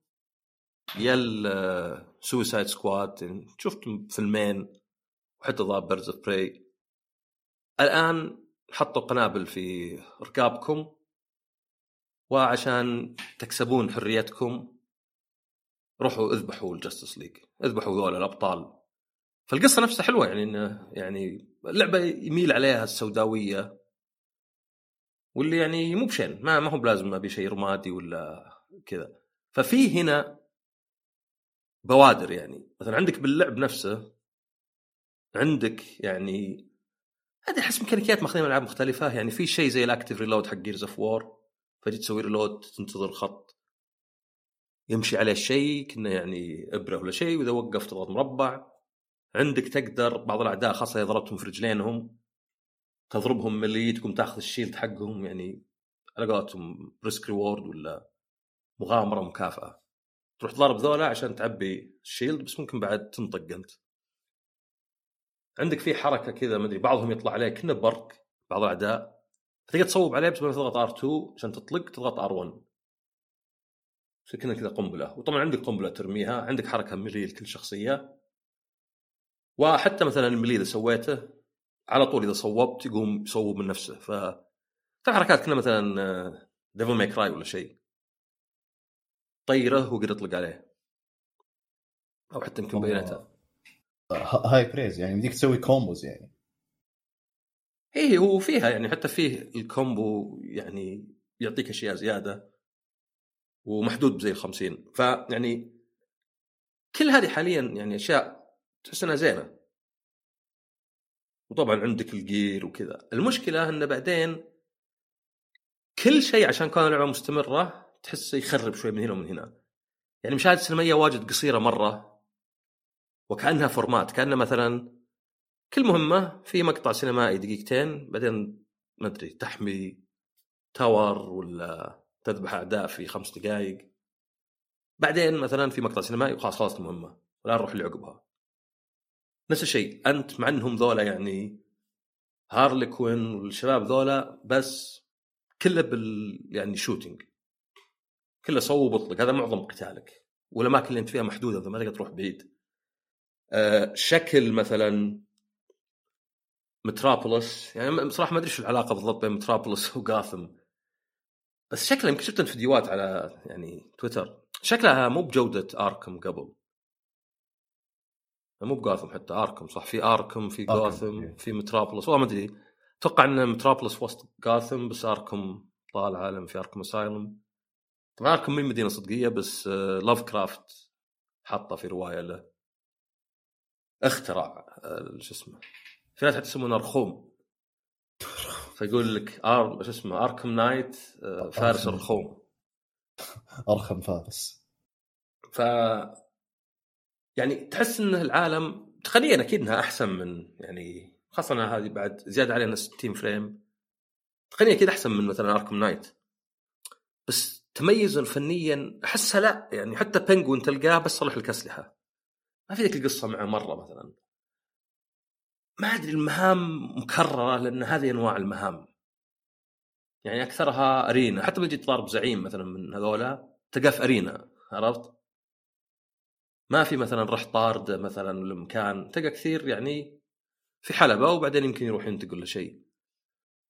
يا السويسايد سكواد شفتم فيلمين وحتى ضاف بيردز أوف براي. الآن حطوا قنابل في رقابكم. وعشان تكسبون حريتكم روحوا اذبحوا الجاستس ليج اذبحوا ذول الأبطال. فالقصة نفسها حلوة يعني إنه يعني اللعبه يميل عليها السوداوية. واللي يعني مو بشين ما ما هو بلازم أبي شيء رمادي ولا كذا. ففي هنا بوادر يعني. مثلا عندك باللعب نفسه عندك يعني هذه أحس ميكانيكيات ماخذين ألعاب مختلفة. يعني في شيء زي ال active reload حق جيرز اوف وور فجي تسوي reload تنتظر خط. يمشي عليه شيء كنا يعني إبرة ولا شيء وإذا وقف تضغط مربع. عندك تقدر بعض الأعداء خاصة إذا ضربتهم في رجلينهم تضربهم melee تقوم تاخذ ال shield حقهم يعني على قولتهم risk reward ولا مغامرة مكافأة. تروح تضارب ذولا عشان تعبي ال shield بس ممكن بعد تنطق أنت. عندك في حركة كذا ما أدري بعضهم يطلع عليه كنا برك بعض الأعداء. تقدر تصوب عليه بس ما تضغط R2 عشان تطلق تضغط R1 يصير كذا قنبلة. وطبعا عندك قنبلة ترميها عندك حركة melee لكل شخصية. وحتى مثلا ال melee إذا سويته على طول إذا صوبت يقوم يصوب من نفسه. ف حركات كنا مثلا ديفل ماي كراي ولا شيء. طيرة وقدر يطلق عليه. أو حتى يمكن بينته هاي بريز يعني بديك تسوي combos يعني. إيه هو فيها يعني حتى فيه ال combo يعني يعطيك أشياء زيادة ومحدود بزي ال 50 فيعني كل هذه حاليا يعني أشياء تحس انها زينة. وطبعا عندك ال gear وكذا. المشكلة انه بعدين كل شيء عشان كان اللعبه مستمرة تحسه يخرب شوي من هنا ومن هنا. يعني مشاهد سينمائيه واجد قصيرة مرة وكأنها format كأنه مثلا كل مهمة في مقطع سينمائي دقيقتين بعدين ما أدري تحمي tower ولا تذبح أعداء في خمس دقائق بعدين مثلا في مقطع سينمائي وخلاص خلصت المهمة الان نروح اللي عقبها نفس الشيء أنت مع إنهم ذولا يعني هارلي كوين والشباب ذولا بس كله بال يعني shooting كله صوب واطلق هذا معظم قتالك. والأماكن اللي أنت فيها محدودة ما تقدر تروح بعيد. أه شكل مثلا متروبوليس يعني بصراحة ما أدري شو العلاقة بالضبط بين متروبوليس وجاثم. بس شكلها يمكن شفت فيديوهات على يعني تويتر. شكلها مو بجودة أركم قبل. مو بجاثم حتى آركم صح؟ في آركم في جاثم في متروبوليس والله ما أدري. أتوقع إن متروبوليس وسط جاثم بس آركم طال عالم في آركم أسايلم. طبعا آركم من مدينة صدقية بس لاف كرافت حطه في رواية له. اخترع آه، شو اسمه. في ناس حتى يسمونه رخوم فيقول لك ار شو اسمه أركم نايت آه، فارس الرخوم. أرخم فارس. ف يعني تحس إن العالم تقنيا أكيد إنها أحسن من يعني خاصة هذه بعد زيادة علينا 60 frame. تقنيا أكيد أحسن من مثلا أركم نايت. بس تميزا فنيا أحسها لا يعني حتى بنجوين تلقاه بس صلح لك اسلحه ما في ذيك القصة معه مرة مثلا. ما أدري المهام مكررة لأن هذه أنواع المهام. يعني أكثرها أرينا. حتى بيجي تضارب زعيم مثلا من هذولا تلقاه في أرينا عرفت؟ ما في مثلا رح طارد مثلا ولا مكان تلقى كثير يعني في حلبة وبعدين يمكن يروح ينتقل لشيء.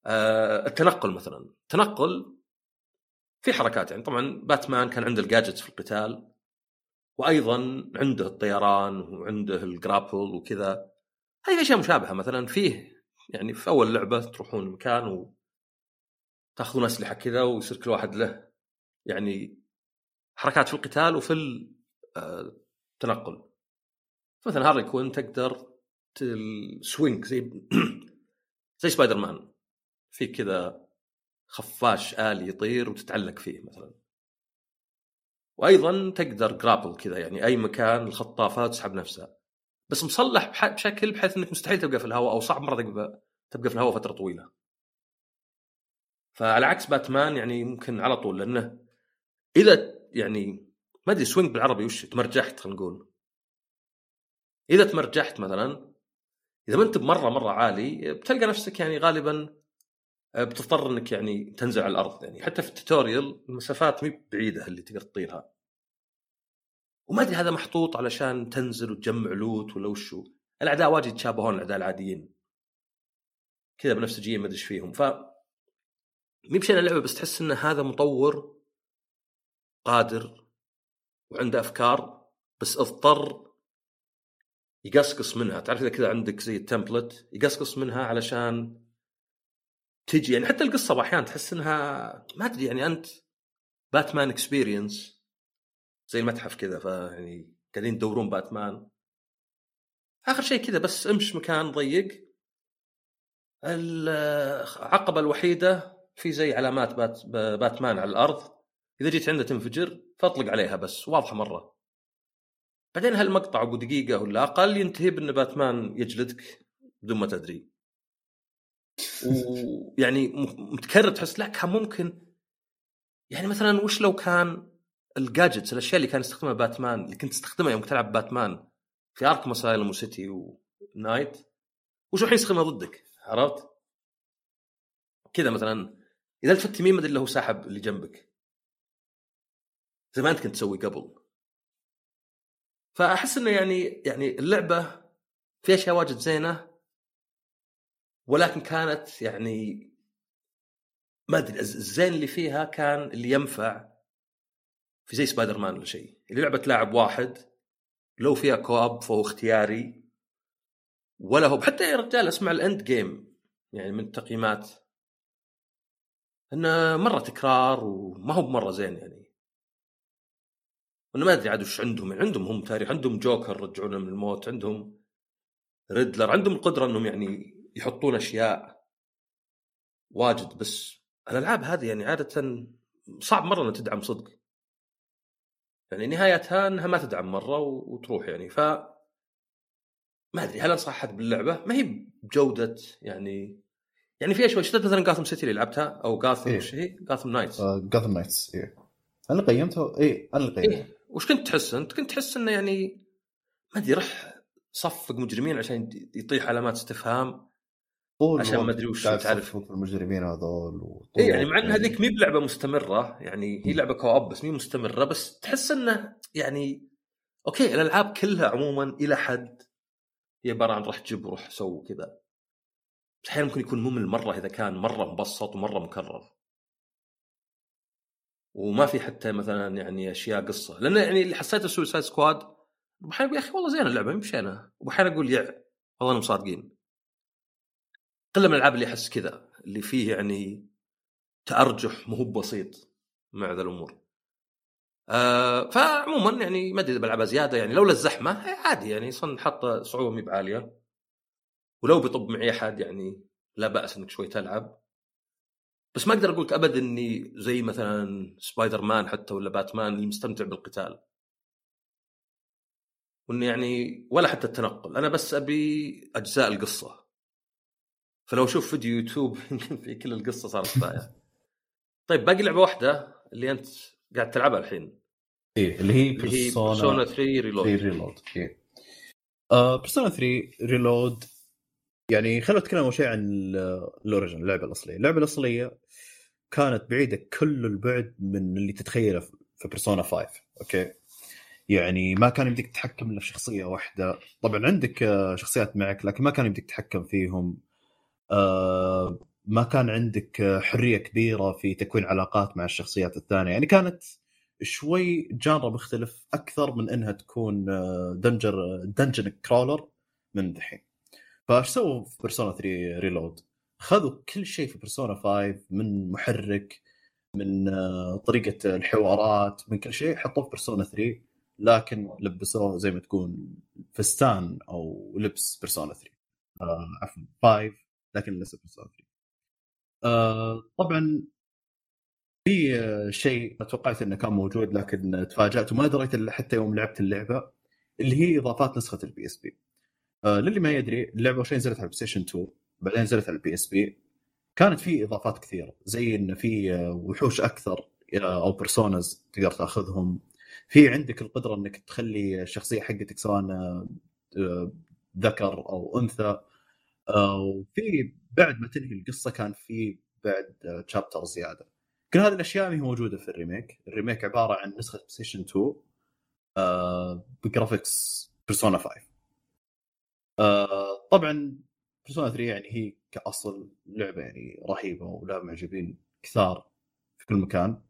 آه التنقل مثلا، التنقل في حركات. يعني طبعا باتمان كان عنده الجاجتس في القتال وأيضا عنده الطيران وعنده الجرابل وكذا. هذه أشياء مشابهة مثلا فيه يعني في أول لعبة تروحون مكان و تأخذون أسلحة كذا ويصير كل واحد له يعني حركات في القتال وفي التنقل. مثلا هارلي كوين تقدر ال swing زي زي سبايدر مان في كذا خفاش آلي يطير وتتعلق فيه مثلا. وأيضا تقدر grapple كذا يعني أي مكان الخطافة تسحب نفسها. بس مصلح بشكل بحيث إنك مستحيل تبقى في الهواء أو صعب مرة تبقى في الهواء فترة طويلة. فعلى عكس باتمان يعني ممكن على طول لأنه إذا يعني ما أدري swing بالعربي وش تمرجحت خلينا نقول. إذا تمرجحت مثلا إذا ما أنت بمرة مرة عالي بتلقى نفسك يعني غالبا آه، بتضطر إنك يعني تنزل على الأرض يعني. حتى في ال tutorial المسافات مي بعيدة اللي تقدر تطيرها وما أدري هذا محطوط علشان تنزل وتجمع لوت ولا وشو. الأعداء واجد يتشابهون الأعداء العاديين. كذا بنفسجيه ما أدري إيش فيهم. ف مي بشيء اللعبه بس تحس إن هذا مطور قادر وعنده أفكار بس اضطر يقصقص منها. تعرف إذا كذا عندك زي التمبلت يقصقص منها علشان تجي. يعني حتى القصة أحيانا تحس إنها ما ادري يعني أنت باتمان experience زي المتحف كذا فيعني قاعدين تدورون باتمان آخر شيء كذا بس امش مكان ضيق. العقبة الوحيدة في زي علامات بات باتمان على الأرض. إذا جيت عنده تنفجر فاطلق عليها بس واضحة مرة. بعدين هالمقطع أبو دقيقة ولا أقل ينتهي بأن باتمان يجلدك بدون ما تدري. ويعني متكرر تحس لا كان ممكن يعني مثلا وش لو كان ال gadgets الأشياء اللي كان يستخدمها باتمان اللي كنت تستخدمها يوم تلعب باتمان في أركم اسايلم وسيتي ونايت. وش الحين يستخدمها ضدك؟ عرفت؟ كذا مثلا إذا التفت يمين ما أدري هو ساحب اللي جنبك. زي ما أنت كنت تسوي قبل. فأحس إنه يعني يعني اللعبة في أشياء واجد زينة ولكن كانت يعني ما أدري الزين اللي فيها كان اللي ينفع في زي سبايدر مان ولا شيء. اللي لعبة لاعب واحد لو فيها co-op فهو اختياري ولا هو حتى يا رجال اسمع ال end game يعني من التقييمات. إنه مرة تكرار وما هو بمرة زين يعني. أنا ما أدري عاد وش عندهم يعني عندهم هم تاريخ عندهم جوكر رجعونا من الموت عندهم ريدلر عندهم القدرة إنهم يعني يحطون أشياء واجد. بس الألعاب هذه يعني عادة صعب مرة إنها تدعم صدق. يعني نهايتها إنها ما تدعم مرة وتروح يعني ف ما أدري هل انصح احد باللعبة؟ ما هي بجودة يعني يعني فيها شوي شفت مثلا جاثم سيتي اللي لعبتها أو جاثم إيه؟ وش هي؟ جاثم نايتس جاثم نايتس إيه أنا قيمته اي أنا اللي قيمته إيه؟ وش كنت تحس أنت؟ كنت تحس إنه يعني ما أدري رح صفق مجرمين عشان يطيح علامات استفهام طول عشان ما أدري وش تعرف المجرمين هذول اي يعني مع إن هذيك مي بلعبة مستمرة يعني هي لعبة co-op بس مي مستمرة بس تحس إنه يعني okay الألعاب كلها عموما إلى حد هي عبارة عن روح جيب وروح سو كذا. أحيانا ممكن يكون ممل مرة إذا كان مرة مبسط ومرة مكرر. وما في حتى مثلا يعني أشياء قصة. لأن يعني اللي حسيته سويسايد سكواد بحيان يا أخي والله زين اللعبة مشينا وبحيان أقول يع والله انهم صادقين قلة من الألعاب اللي احس كذا اللي فيه يعني تأرجح مو بسيط مع ذا الأمور. آه فعموما يعني ما أدري بلعبها زيادة يعني لولا الزحمة عادي يعني صن حاطه صعوبة مي بعالية. ولو بيطب معي أحد يعني لا بأس إنك شوي تلعب. بس ما أقدر أقول لك ابدا إني زي مثلا سبايدر مان حتى ولا باتمان اللي مستمتع بالقتال. وإنه يعني ولا حتى التنقل. أنا بس أبي أجزاء القصة. فلو أشوف فيديو يوتيوب يمكن في كل القصة صارت كفايه طيب باقي لعبة واحدة اللي أنت قاعد تلعبها الحين. إيه اللي هي بيرسونا 3 ريلود 3 ريلود. آه بيرسونا 3 ريلود يعني خلينا نتكلم أول شيء عن ال origin اللعبة الأصلية، اللعبة الأصلية كانت بعيدة كل البعد من اللي تتخيله في بيرسونا 5 okay؟ يعني ما كان يمديك تتحكم إلا في شخصية واحدة. طبعا عندك شخصيات معك لكن ما كان يمديك تتحكم فيهم. ما كان عندك حرية كبيرة في تكوين علاقات مع الشخصيات الثانية. يعني كانت شوي genre مختلف أكثر من إنها تكون dungeon dungeon crawler من دحين. فايش سووا في Persona 3 Reload؟ خذوا كل شيء في Persona 5 من محرك من آه، طريقة الحوارات من كل شيء حطوه في Persona 3 لكن لبسوه زي ما تكون فستان أو لبس Persona 3 آه عفوا 5 لكن لسه Persona 3 آه طبعا في آه، شيء ما توقعت إنه كان موجود لكن تفاجأت وما دريت إلا حتى يوم لعبت اللعبة اللي هي إضافات نسخة ال PSP آه للي ما يدري اللعبة اول شيء نزلت على ال PlayStation 2 بعدين نزلت على ال PSP كانت في إضافات كثيرة زي انه في آه، وحوش أكثر آه، أو Personas تقدر تأخذهم. في عندك القدرة إنك تخلي الشخصيه حقتك سواء آه، ذكر أو أنثى. آه، وفي بعد ما تنهي القصة كان في بعد chapter زيادة. كل هذه الأشياء ما هي موجودة في ال remake. ال remake عبارة عن نسخة Station 2 ب graphics Persona 5 طبعا Persona 3 يعني هي كأصل لعبة يعني رهيبة ولعبة معجبين كثار في كل مكان.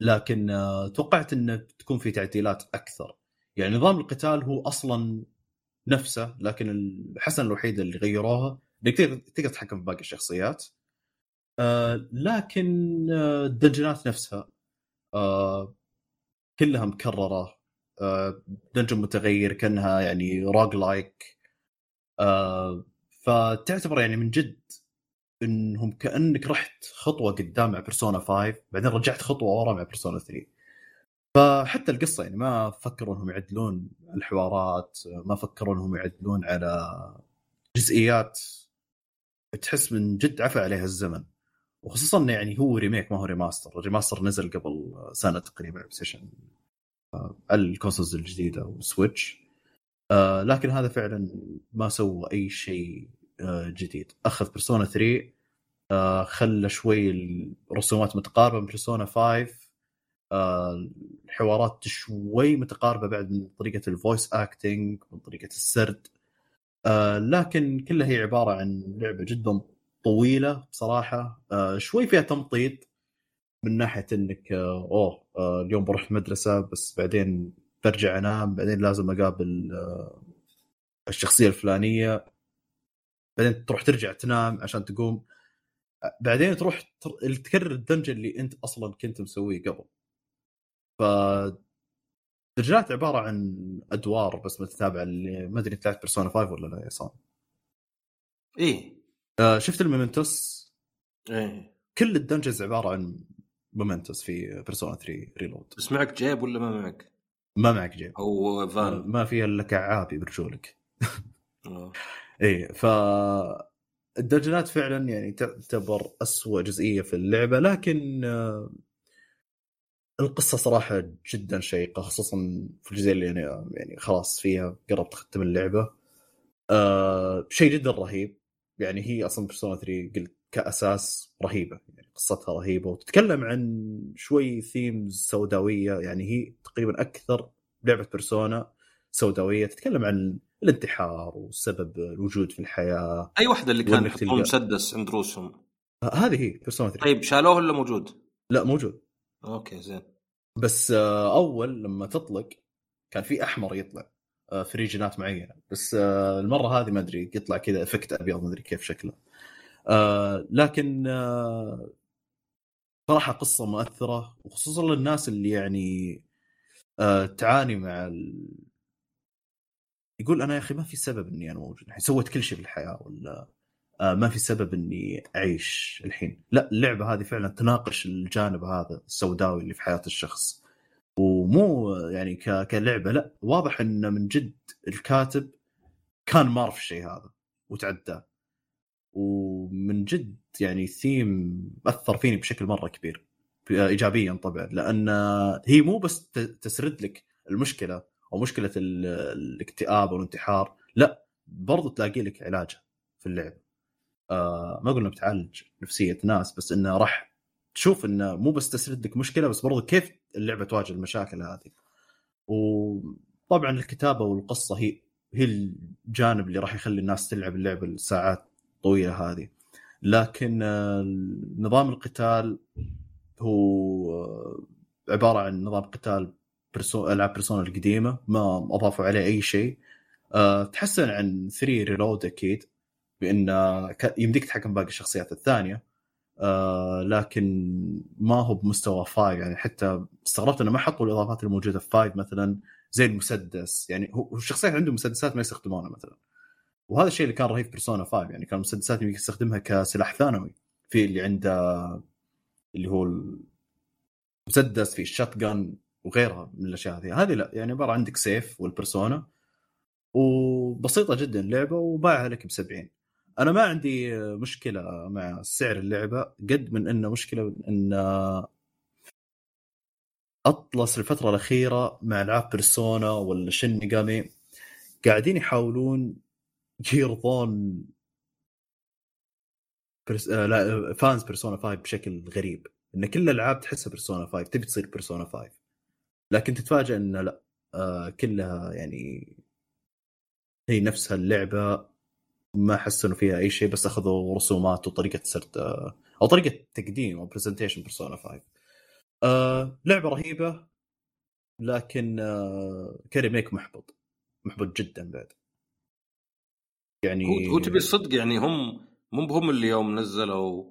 لكن آه، توقعت انه تكون في تعديلات أكثر. يعني نظام القتال هو أصلا نفسه لكن الحسنه الوحيده اللي غيروها إنك تقدر تتحكم في باقي الشخصيات. آه لكن آه الدنجنات نفسها آه كلها مكررة. آه dungeon متغير كأنها يعني roguelike آه فتعتبر يعني من جد إنهم كأنك رحت خطوة قدام مع Persona 5 بعدين رجعت خطوة ورا مع Persona 3 فحتى القصة يعني ما فكروا إنهم يعدلون الحوارات ما فكروا إنهم يعدلون على جزئيات تحس من جد عفى عليها الزمن. وخصوصا يعني هو remake ما هو remaster ال remaster نزل قبل سنة تقريبا على سيشن على ال consoles الجديدة وال Switch آه لكن هذا فعلا ما سوى أي شيء آه جديد. أخذ Persona 3 آه خلى شوي الرسومات متقاربة من Persona 5 آه الحوارات شوي متقاربة بعد من طريقة ال voice acting من طريقة السرد. آه لكن كلها هي عبارة عن لعبة جدا طويلة بصراحة. آه شوي فيها تمطيط من ناحية إنك آه أوه آه اليوم بروح المدرسة بس بعدين برجع أنام بعدين لازم أقابل آه الشخصية الفلانية. بعدين تروح ترجع تنام عشان تقوم. بعدين تروح تكرر ال dungeon اللي أنت أصلا كنت مسويه قبل. فالدنجنات عبارة عن أدوار بس متتابعة اللي ما أدري انت لعبت Persona 5 ولا لا يا صام إيه. آه شفت ال Mementos إيه. كل ال dungeons عبارة عن Mementos في Persona 3 Reload بس معك جيب ولا ما معك؟ ما معك جيب. أو آه، فان ما فيها إلا كعابي برجولك. آه. إيه ف الدنجنات فعلا يعني تعتبر أسوأ جزئية في اللعبة لكن آه، القصة صراحة جدا شيقة خصوصا في الجزئيه اللي يعني, يعني خلاص فيها قربت أختم اللعبة. أه شيء جدا رهيب. يعني هي أصلا بيرسونا 3 قلت كأساس رهيبة يعني قصتها رهيبة. وتتكلم عن شوي ثيمز سوداوية يعني هي تقريبا أكثر لعبة Persona سوداوية. تتكلم عن الانتحار وسبب الوجود في الحياة. أي واحدة اللي كان يحطون مسدس عند روسهم؟ آه، هذه هي Persona 3 طيب شالوه ولا موجود؟ لا موجود. okay زين. بس آه، أول لما تطلق كان في أحمر يطلع آه، في ريجنات معينة. بس آه، المرة هذه ما أدري يطلع كذا effect أبيض ما أدري كيف شكله. لكن صراحة قصة مؤثرة وخصوصا للناس اللي يعني تعاني مع ال... يقول أنا يا أخي ما في سبب إني أنا موجود. الحين سويت كل شيء في الحياة ولا ما في سبب إني أعيش الحين. لا اللعبة هذه فعلا تناقش الجانب هذا السوداوي اللي في حياة الشخص. ومو يعني. كلعبة لا. واضح إن من جد الكاتب كان مار في الشيء هذا وتعداه ومن جد يعني ثيم أثر فيني بشكل مرة كبير ايجابيا طبعا. لأن هي مو بس تسرد لك المشكلة أو مشكلة ال- الإكتئاب والانتحار لا برضو تلاقي لك علاجها في اللعبه آه ما قلنا بتعالج نفسية ناس بس إنه راح تشوف إنه مو بس تسرد لك مشكلة بس برضو كيف اللعبة تواجه المشاكل هذه. وطبعا الكتابة والقصة هي هي الجانب اللي راح يخلي الناس تلعب اللعبة الساعات الطويله هذه. لكن آه، نظام القتال هو آه، عبارة عن نظام قتال برسو... ألعاب بيرسونا القديمة ما أضافوا عليه أي شيء. تحسن عن 3 ريلود أكيد. بأن آه، يمديك تتحكم باقي الشخصيات الثانية. أه لكن ما هو بمستوى 5 يعني حتى استغربت إنه ما حطوا الإضافات الموجودة في 5 مثلا زي المسدس يعني هو الشخصيات عندهم مسدسات ما يستخدمونها مثلا. وهذا الشيء اللي كان رهيب بيرسونا 5 يعني كان المسدسات يمديك تستخدمها كسلاح ثانوي. في اللي عنده اللي هو المسدس في الشات جان وغيرها من الأشياء هذه. هذه لا يعني عبارة عندك سيف والبرسونا وبسيطة جدا اللعبه وباعها لك ب 70 أنا ما عندي مشكلة مع سعر اللعبة قد من إنه مشكلة إن أطلس الفترة الأخيرة مع العاب بيرسونا ولا شن قاعدين يحاولون يرضون برس... آه لا فانز بيرسونا 5 بشكل غريب. إن كل الألعاب تحسها بيرسونا 5 تبي تصير بيرسونا 5 لكن تتفاجئ إن لا آه كلها يعني هي نفسها اللعبة ما حسنوا فيها أي شيء بس أخذوا رسومات وطريقة سرد أو طريقة تقديم أو presentation Persona 5 آه لعبة رهيبة لكن آه ك remake محبط محبط جدا بعد. يعني هو تبي الصدق يعني هم مو بهم اللي يوم نزلوا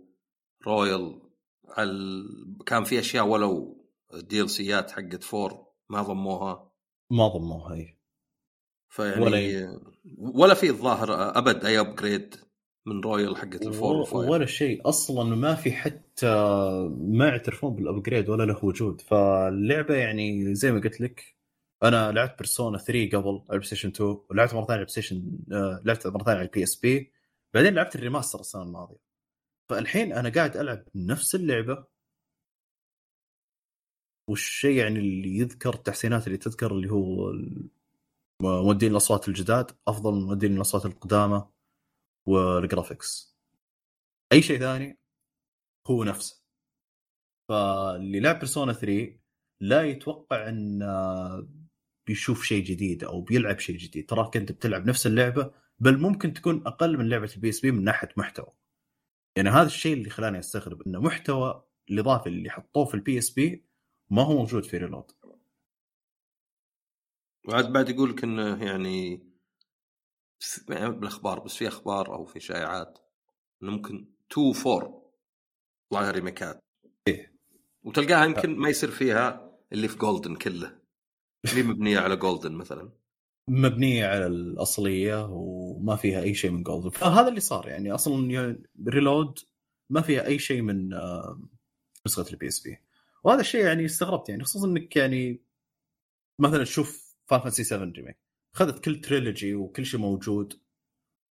Royal على كان في أشياء ولا DLC ات حقت four ما ضموها؟ ما ضموها هي فيعني ولا, ولا في الظاهر أبد أي upgrade من Royal حقت ال four و-. ولا شيء. أصلا ما في حتى ما يعترفون بال upgrade ولا له وجود. فاللعبة يعني زي ما قلت لك أنا لعبت Persona 3 قبل على Station 2 ولعبت مرة ثانية على Station لعبت مرة ثانية على ال PSP بعدين لعبت ال remaster السنة الماضية. فالحين أنا قاعد ألعب نفس اللعبة. والشيء يعني اللي يذكر التحسينات اللي تذكر اللي هو ال- مؤدين الاصوات الجداد افضل من مؤدين الاصوات القدامى وال graphics. اي شيء ثاني هو نفسه. فاللي لعب Persona 3 لا يتوقع إن بيشوف شيء جديد أو بيلعب شيء جديد. تراك انت بتلعب نفس اللعبة بل ممكن تكون أقل من لعبة ال PSP من ناحية محتوى. يعني هذا الشيء اللي خلاني أستغرب انه محتوى الإضافي اللي حطوه في ال PSP ما هو موجود في Reload وعاد بعد يقول لك إنه يعني يعني بالأخبار بس في أخبار أو في شائعات إنه ممكن 2 4 طلع ريميكات إيه. وتلقاها يمكن ما يصير فيها اللي في Golden كله. اللي مبنية على Golden مثلا. مبنية على الأصلية وما فيها أي شيء من Golden فهذا اللي صار يعني أصلا Reload ما فيها أي شيء من آه، نسخة ال PSP وهذا الشيء يعني استغربت يعني خصوصا إنك يعني مثلا تشوف Fantasy 7 Remake اخذت كل trilogy وكل شيء موجود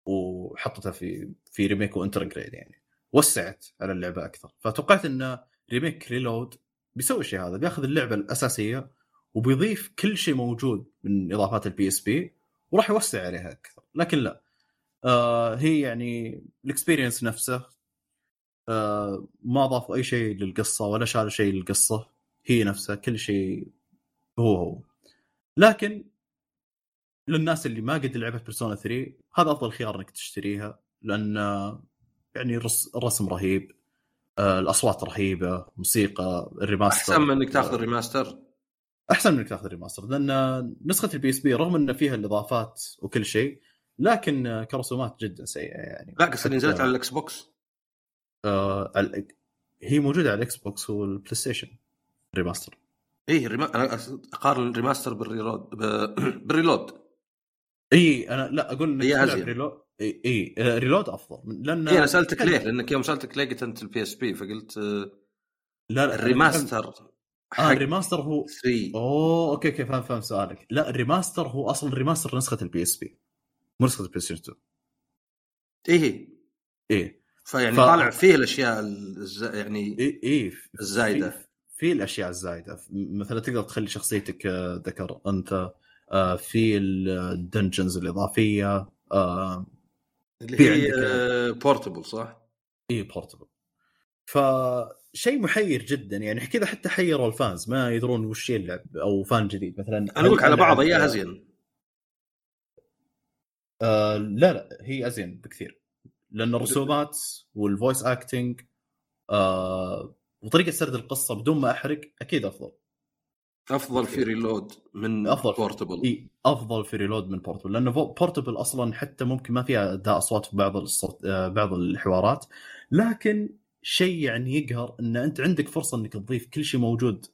وحطتها في في Remake و Intergrade يعني. وسعت على اللعبة أكثر. فتوقعت إن remake Reload بيسوي الشيء هذا. بياخذ اللعبة الأساسية وبيضيف كل شيء موجود من إضافات ال PSP وراح يوسع عليها أكثر. لكن لا. آه هي يعني ال experience نفسه. آه ما ضافوا أي شيء للقصة ولا شالوا شيء للقصة. هي نفسها. كل شيء هو هو. لكن للناس اللي ما قد لعبت Persona 3 هذا أفضل خيار إنك تشتريها لأن آه، يعني الرس- الرسم رهيب آه الأصوات رهيبة موسيقى ال remaster أحسن من إنك تاخذ الريماستر. أحسن من إنك تاخذ ال remaster لأن نسخة ال PSP رغم إن فيها الإضافات وكل شيء لكن كرسومات جدا سيئة يعني. لا قصدي حتى- نزلت على الإكس بوكس. آه هي موجودة على الإكس بوكس والبلاي ستيشن remaster إيه ال rema... أنا اقارن ال remaster بال Reload ب... بال Reload. إي أنا لا أقول إنك هي تلعب. Reload إي إي آه، Reload أفضل لأن إيه أنا سألتك ليه؟ لأنك يوم سألتك ليه قلت أنت ال PSP فقلت آه، لا لا ال remaster آه الريماستر هو 3 أوه أوكي أوكي فاهم فاهم سؤالك. لا ال remaster هو أصلا remaster نسخة ال PSP مو نسخة البلاي ستيشن 2 إيه. إيه. فيعني ف- طالع فيه الأشياء الز... يعني اي اي الزايدة. في, الأشياء الزايدة. مثلا تقدر تخلي شخصيتك آه، ذكر انت آه، في ال dungeons الإضافية آه، اللي في هي عندك- Portable صح؟ اي Portable فشيء محير جدا. يعني كذا حتى حيروا ال fans ما يدرون وش يلعب أو fan جديد مثلا. أنا أقول على بعض اياها أزين. آه لا لا هي أزين بكثير. لأن الرسومات وال voice acting آه وطريقة سرد القصة بدون ما أحرق أكيد أفضل. أفضل في Reload من أفضل. Portable إي أفضل في Reload من Portable لأنه Portable أصلا حتى ممكن ما فيها أداء أصوات في بعض الصوت آه، بعض الحوارات. لكن شيء يعني يقهر إن أنت عندك فرصة إنك تضيف كل شيء موجود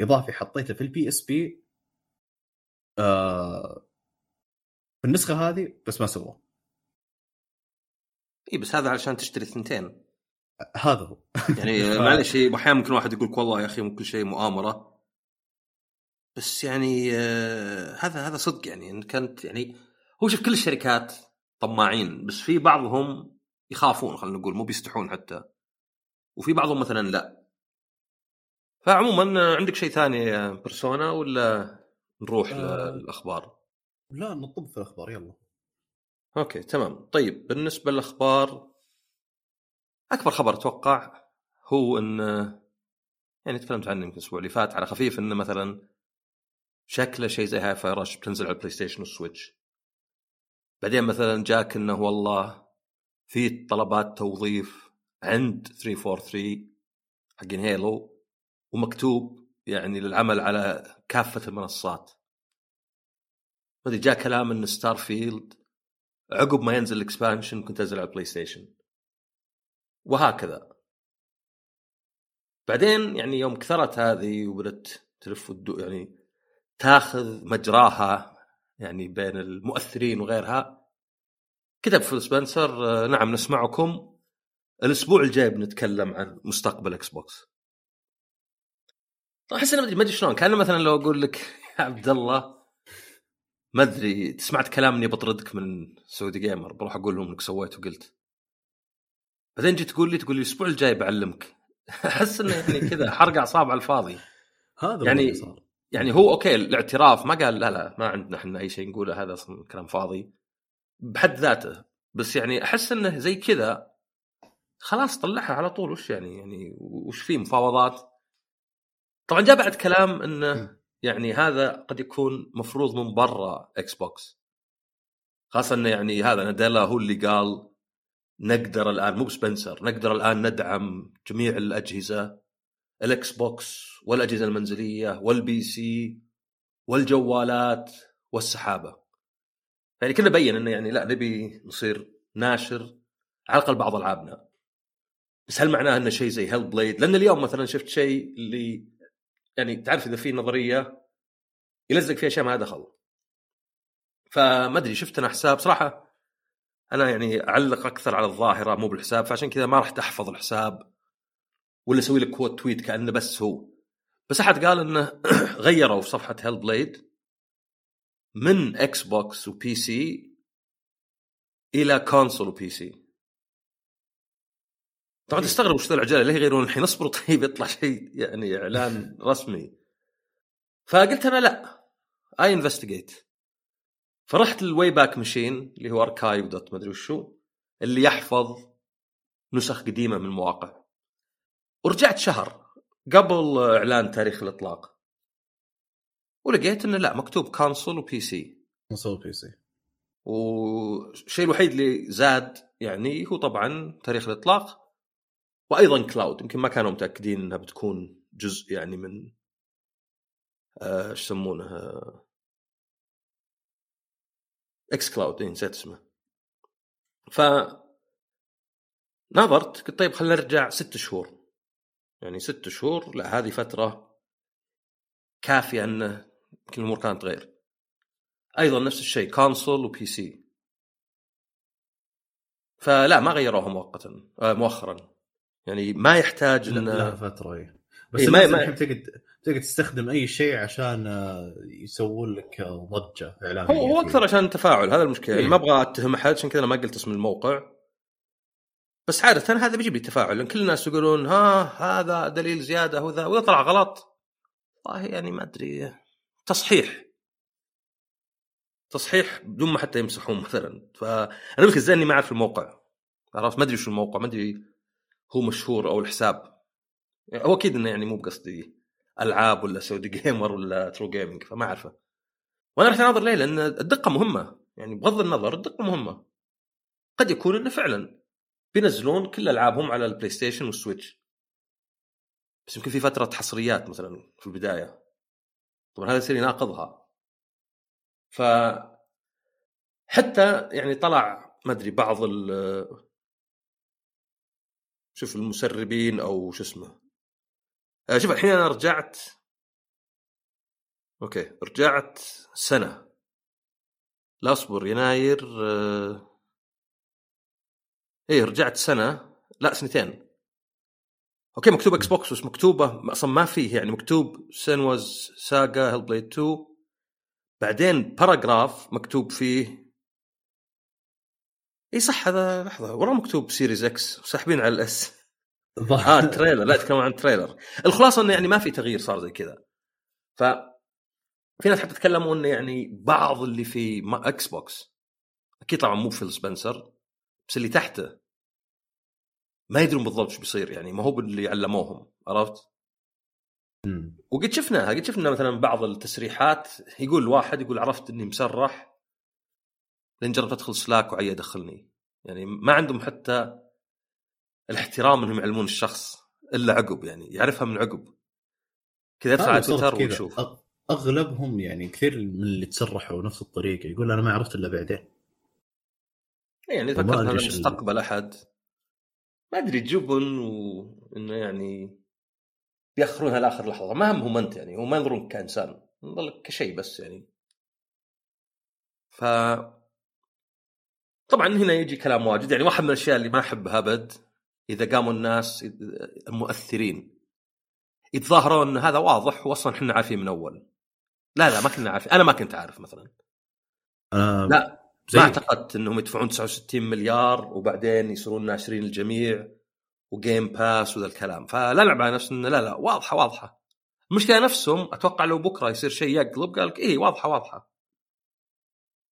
إضافي حطيته في ال PSP آه في النسخة هذه بس ما سووه إي بس هذا علشان تشتري ثنتين. هذا هو. يعني معلش أحيانا ممكن واحد يقول والله يا أخي كل شيء مؤامرة. بس يعني آه هذا هذا صدق يعني. إن كانت يعني هو شوف كل الشركات طماعين بس في بعضهم يخافون خلينا نقول مو بيستحون حتى. وفي بعضهم مثلا لا. فعموما عندك شيء ثاني Persona ولا نروح آه. للأخبار؟ لا نطب في الأخبار يلا. okay تمام. طيب بالنسبة للأخبار أكبر خبر أتوقع هو إن يعني تكلمت عنه يمكن الأسبوع اللي فات على خفيف إنه مثلا شكله شيء زي Hi-Fi Rush بتنزل على البلاي ستيشن وال Switch بعدين مثلا جاك إنه والله في طلبات توظيف عند 343 حقين Halo ومكتوب يعني للعمل على كافة المنصات. ما جاء كلام إن Starfield عقب ما ينزل ال expansion كنت أنزل على البلاي ستيشن وهكذا. بعدين يعني يوم كثرت هذه وبدت تلف يعني تاخذ مجراها يعني بين المؤثرين وغيرها كتب فيل سبنسر آه، نعم نسمعكم الأسبوع الجاي بنتكلم عن مستقبل إكس بوكس. أحس ادري ما أدري شلون كان مثلا لو أقول لك يا عبد الله ما أدري سمعت كلام إني بطردك من Saudi Gamer بروح أقول لهم إنك سويت وقلت. بعدين جيت تقول لي تقول لي الأسبوع الجاي بعلمك. أحس إنه يعني كذا حرق أعصاب على الفاضي. هذا يعني- صار. يعني هو okay الاعتراف ما قال لا لا ما عندنا إحنا أي شيء نقوله هذا أصلا كلام فاضي. بحد ذاته. بس يعني أحس إنه زي كذا خلاص طلعها على طول. وش يعني يعني وش في مفاوضات؟ طبعا جاء بعد كلام إنه يعني هذا قد يكون مفروض من برا إكس بوكس خاصة إنه يعني هذا نديلا هو اللي قال نقدر الآن مو سبنسر نقدر الآن ندعم جميع الأجهزة الإكس بوكس والأجهزة المنزلية وال PC والجوالات والسحابة يعني كله بين إنه يعني لا نبي نصير ناشر على الأقل بعض ألعابنا بس هل معناه إنه شيء زي هيل بليد؟ لأن اليوم مثلا شفت شيء اللي يعني تعرف إذا في نظرية يلزق فيها اشياء ما دخل. فما أدري شفت أنا حساب صراحة أنا يعني أعلق أكثر على الظاهرة مو بالحساب فعشان كذا ما رحت احفظ الحساب ولا أسوي لك كوت تويت كأنه بس هو. بس أحد قال إنه غيروا في صفحة Hellblade من إكس بوكس و PC إلى console و PC. طبعا تستغرب وش ذا العجالة ليه يغيرون الحين اصبروا طيب يطلع شيء يعني إعلان رسمي فقلت أنا لا اي investigate فرحت لل Wayback Machine اللي هو archive dot مدري وشو اللي يحفظ نسخ قديمة من المواقع. ورجعت شهر قبل إعلان تاريخ الإطلاق. ولقيت إنه لا مكتوب console و PC نسوي PC والشيء الوحيد اللي زاد يعني هو طبعا تاريخ الإطلاق وأيضا cloud يمكن ما كانوا متأكدين إنها بتكون جزء يعني من آه، إيش يسمونه؟ آه، xCloud إيه، نسيت اسمه. ف نظرت قلت طيب خلينا نرجع ست شهور. يعني ست شهور لا هذه فترة كافية انه يمكن الأمور كانت غير أيضا نفس الشيء console و PC فلا ما غيروها مؤقتا آه مؤخرا. يعني ما يحتاج لا, إن لا فترة اي بس إيه، إيه ما- ما تقدر تستخدم أي شيء عشان آه، يسوون لك آه، ضجة إعلامية هو هو. أكثر عشان التفاعل هذا المشكلة. يعني إيه. ما أبغى أتهم أحد عشان كذا أنا ما قلت اسم الموقع. بس عادة هذا بيجيب لي تفاعل لأن كل الناس يقولون ها هذا دليل زيادة وذا وإذا طلع غلط والله يعني ما أدري. تصحيح. تصحيح بدون ما حتى يمسحون مثلا. فانا إزاي إني ما أعرف الموقع. عرفت ما أدري شو الموقع ما أدري هو مشهور أو الحساب. هو أكيد إنه يعني مو بقصدي. ألعاب ولا Saudi Gamer ولا True Gaming فما أعرفه. وأنا رحت أناظر ليه؟ لأن الدقة مهمة. يعني بغض النظر الدقة مهمة. قد يكون إنه فعلا بينزلون كل ألعابهم على ال PlayStation وال Switch بس يمكن في فترة حصريات مثلا في البداية. طبعا هذا يصير يناقضها. ف حتى يعني طلع ما أدري بعض ال شوف المسربين أو شو اسمه. شوف الحين أنا رجعت. أوكي رجعت سنة. لا أصبر يناير آه، إيه رجعت سنة. لا سنتين. أوكي مكتوب Xbox بس مكتوبة أصلا ما فيه يعني مكتوب Senua's Saga Hellblade 2 بعدين paragraph مكتوب فيه. اي صح هذا لحظة وراه مكتوب Series X ساحبين على ال S. آه trailer لا تتكلم عن trailer الخلاصة إنه يعني ما في تغيير صار زي كذا. ف في ناس حتى تكلموا إنه يعني بعض اللي في ما- Xbox أكيد طبعا مو Phil Spencer بس اللي تحته. ما يدرون بالضبط إيش بيصير يعني ما هو باللي علموهم عرفت؟ مم. وقد شفناها قد شفنا مثلا بعض التسريحات. يقول واحد يقول عرفت إني مسرح لين جربت أدخل Slack وعيا يدخلني. يعني ما عندهم حتى الاحترام انهم يعلمون الشخص إلا عقب يعني يعرفها من عقب. كذا يدخل على تويتر. ويشوف أغلبهم يعني كثير من اللي تسرحوا نفس الطريقة يقول أنا ما عرفت إلا بعدين. يعني وما فكرت هذا مستقبل أحد. ما أدري جبن وإنه يعني بيأخرونها لآخر لحظة. ما همهم أنت يعني هم ما ينظرون كإنسان. ينظرون كشيء بس يعني. ف طبعا هنا يجي كلام واجد. يعني واحد من الأشياء اللي ما أحبها أبد إذا قاموا الناس المؤثرين يتظاهرون هذا واضح واصلا إحنا عارفين من أول. لا لا ما كنا عارفين. أنا ما كنت عارف مثلا. أنا لا زي ما اعتقدت إنهم يدفعون 69 مليار وبعدين يصيرون ناشرين الجميع وجيم باس وذا الكلام. فلا نلعب على نفسنا. لا لا واضحة واضحة. المشكلة نفسهم أتوقع لو بكرة يصير شيء يقلب قال لك إيه واضحة واضحة.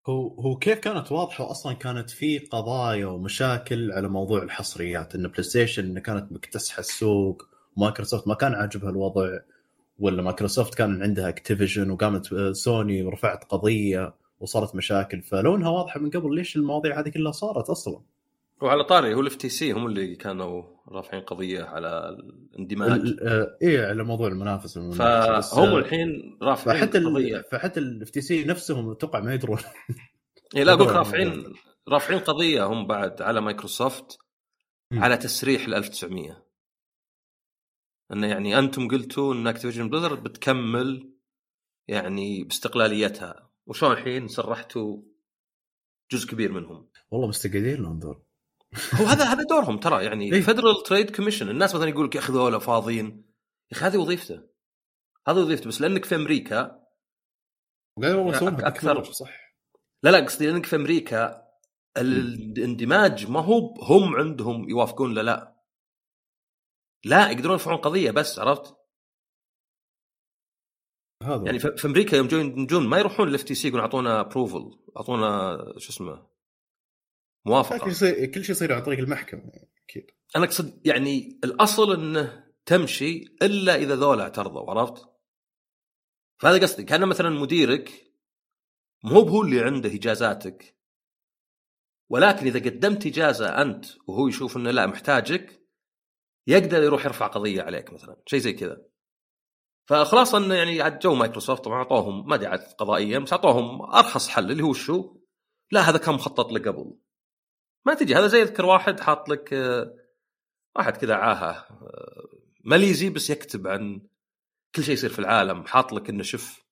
هو هو كيف كانت واضحة أصلا كانت في قضايا ومشاكل على موضوع الحصريات إن PlayStation كانت مكتسحة السوق مايكروسوفت ما كان عاجبها الوضع ولا مايكروسوفت كان عندها Activision وقامت سوني ورفعت قضية وصارت مشاكل فلو إنها واضحة من قبل ليش المواضيع هذه كلها صارت أصلا؟ وعلى طاري هو ال FTC هم اللي كانوا رافعين قضية على الاندماج. ال- آه، إيه على موضوع المنافسه والمنافسة، بس، فهم آه، الحين رافعين فحتى قضية. فحتى ال FTC نفسهم أتوقع ما يدرون. إيه لا أقول رافعين رافعين قضية هم بعد على مايكروسوفت. على تسريح ال 1900 انه يعني أنتم قلتوا إن Activision Blizzard بتكمل يعني باستقلاليتها. وشلون الحين سرحتوا جزء كبير منهم؟ والله مستقعدين لهم ذول هو هذا هذا دورهم ترى يعني. Federal Trade Commission الناس مثلا يقول لك يا أخي ذولا فاضيين. يا أخي هذه وظيفته. هذه وظيفته بس لأنك في أمريكا يسوونها أكثر- بالتكنولوجيا، صح. لا لا قصدي لأنك في أمريكا الاندماج ما هو هم عندهم يوافقون لا لا. لا يقدرون يرفعون قضية بس عرفت؟ هذا يعني في أمريكا يوم جون يجون ما يروحون لل FTC يقولون أعطونا approval أعطونا شو اسمه كل موافقه شيء كل شيء يصير عن طريق المحكمة يعني، أكيد أنا أقصد يعني الأصل إنه تمشي إلا إذا ذولا اعترضوا عرفت؟ فهذا قصدي كأن مثلا مديرك مو هو اللي عنده إجازاتك ولكن إذا قدمت إجازة أنت وهو يشوف إنه لا محتاجك يقدر يروح يرفع قضية عليك مثلا شيء زي كذا فخلاص إنه يعني عاد جو مايكروسوفت طبعا أعطوهم ما أدري عاد قضائيا بس أعطوهم أرخص حل اللي هو شو؟ لا هذا كان مخطط له قبل ما تجي هذا زي اذكر واحد حاط لك آه، واحد كذا عاهه آه، ماليزي بس يكتب عن كل شيء يصير في العالم حاط لك إنه شوف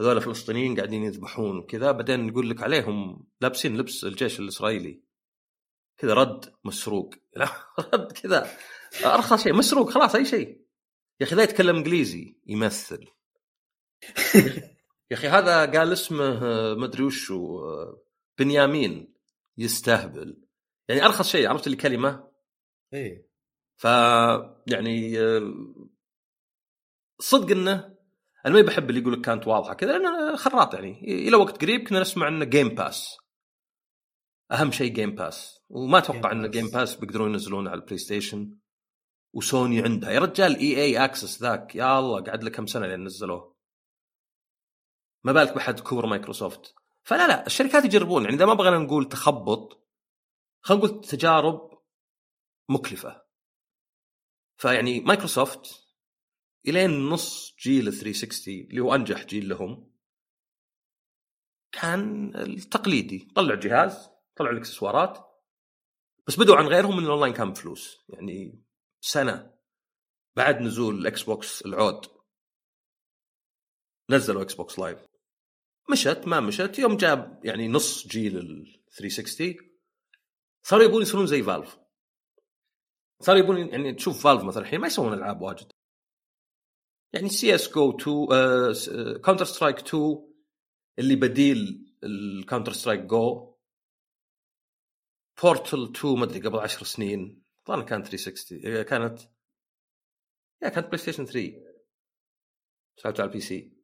هذول الفلسطينيين قاعدين يذبحون كذا بعدين يقول لك عليهم لابسين لبس الجيش الإسرائيلي. كذا رد مسروق. رد كذا أرخص شيء مسروق خلاص أي شيء. يا أخي لا يتكلم إنجليزي يمثل. يا أخي هذا قال اسمه آه، مدري آه، بنيامين. يستهبل. يعني أرخص شيء عرفت اللي كلمه إيه. ف يعني صدق إنه أنا ما بحب اللي يقول لك كانت واضحة كذا لأن خراط يعني. إلى وقت قريب كنا نسمع إنه Game Pass أهم شيء Game Pass وما أتوقع ان. Game Pass بيقدرون ينزلونه على ال PlayStation و Sony عندها. يا رجال EA Access ذاك. يا الله قعد له كم سنة لين نزلوه. ما بالك بحد كبر مايكروسوفت فلا لا الشركات يجربون. يعني إذا ما بغينا نقول تخبط خلينا نقول تجارب مكلفة. فيعني مايكروسوفت إلين نص جيل 360 اللي هو أنجح جيل لهم كان التقليدي. طلع جهاز طلع الإكسسوارات بس بدوا عن غيرهم ان الأونلاين كان بفلوس. يعني سنة بعد نزول ال Xbox العود نزلوا Xbox Live. مشت ما مشت. يوم جاب يعني نص جيل ال 360 صاروا يبون يصيرون زي Valve صاروا يبون يعني تشوف Valve مثلا الحين ما يسوون ألعاب واجد. يعني CS GO 2 Counter Strike 2 اللي بديل ال Counter Strike GO Portal 2 ما أدري قبل 10 سنين. الظاهر كانت 360 هي كانت يا كانت PlayStation 3 سويتها على ال PC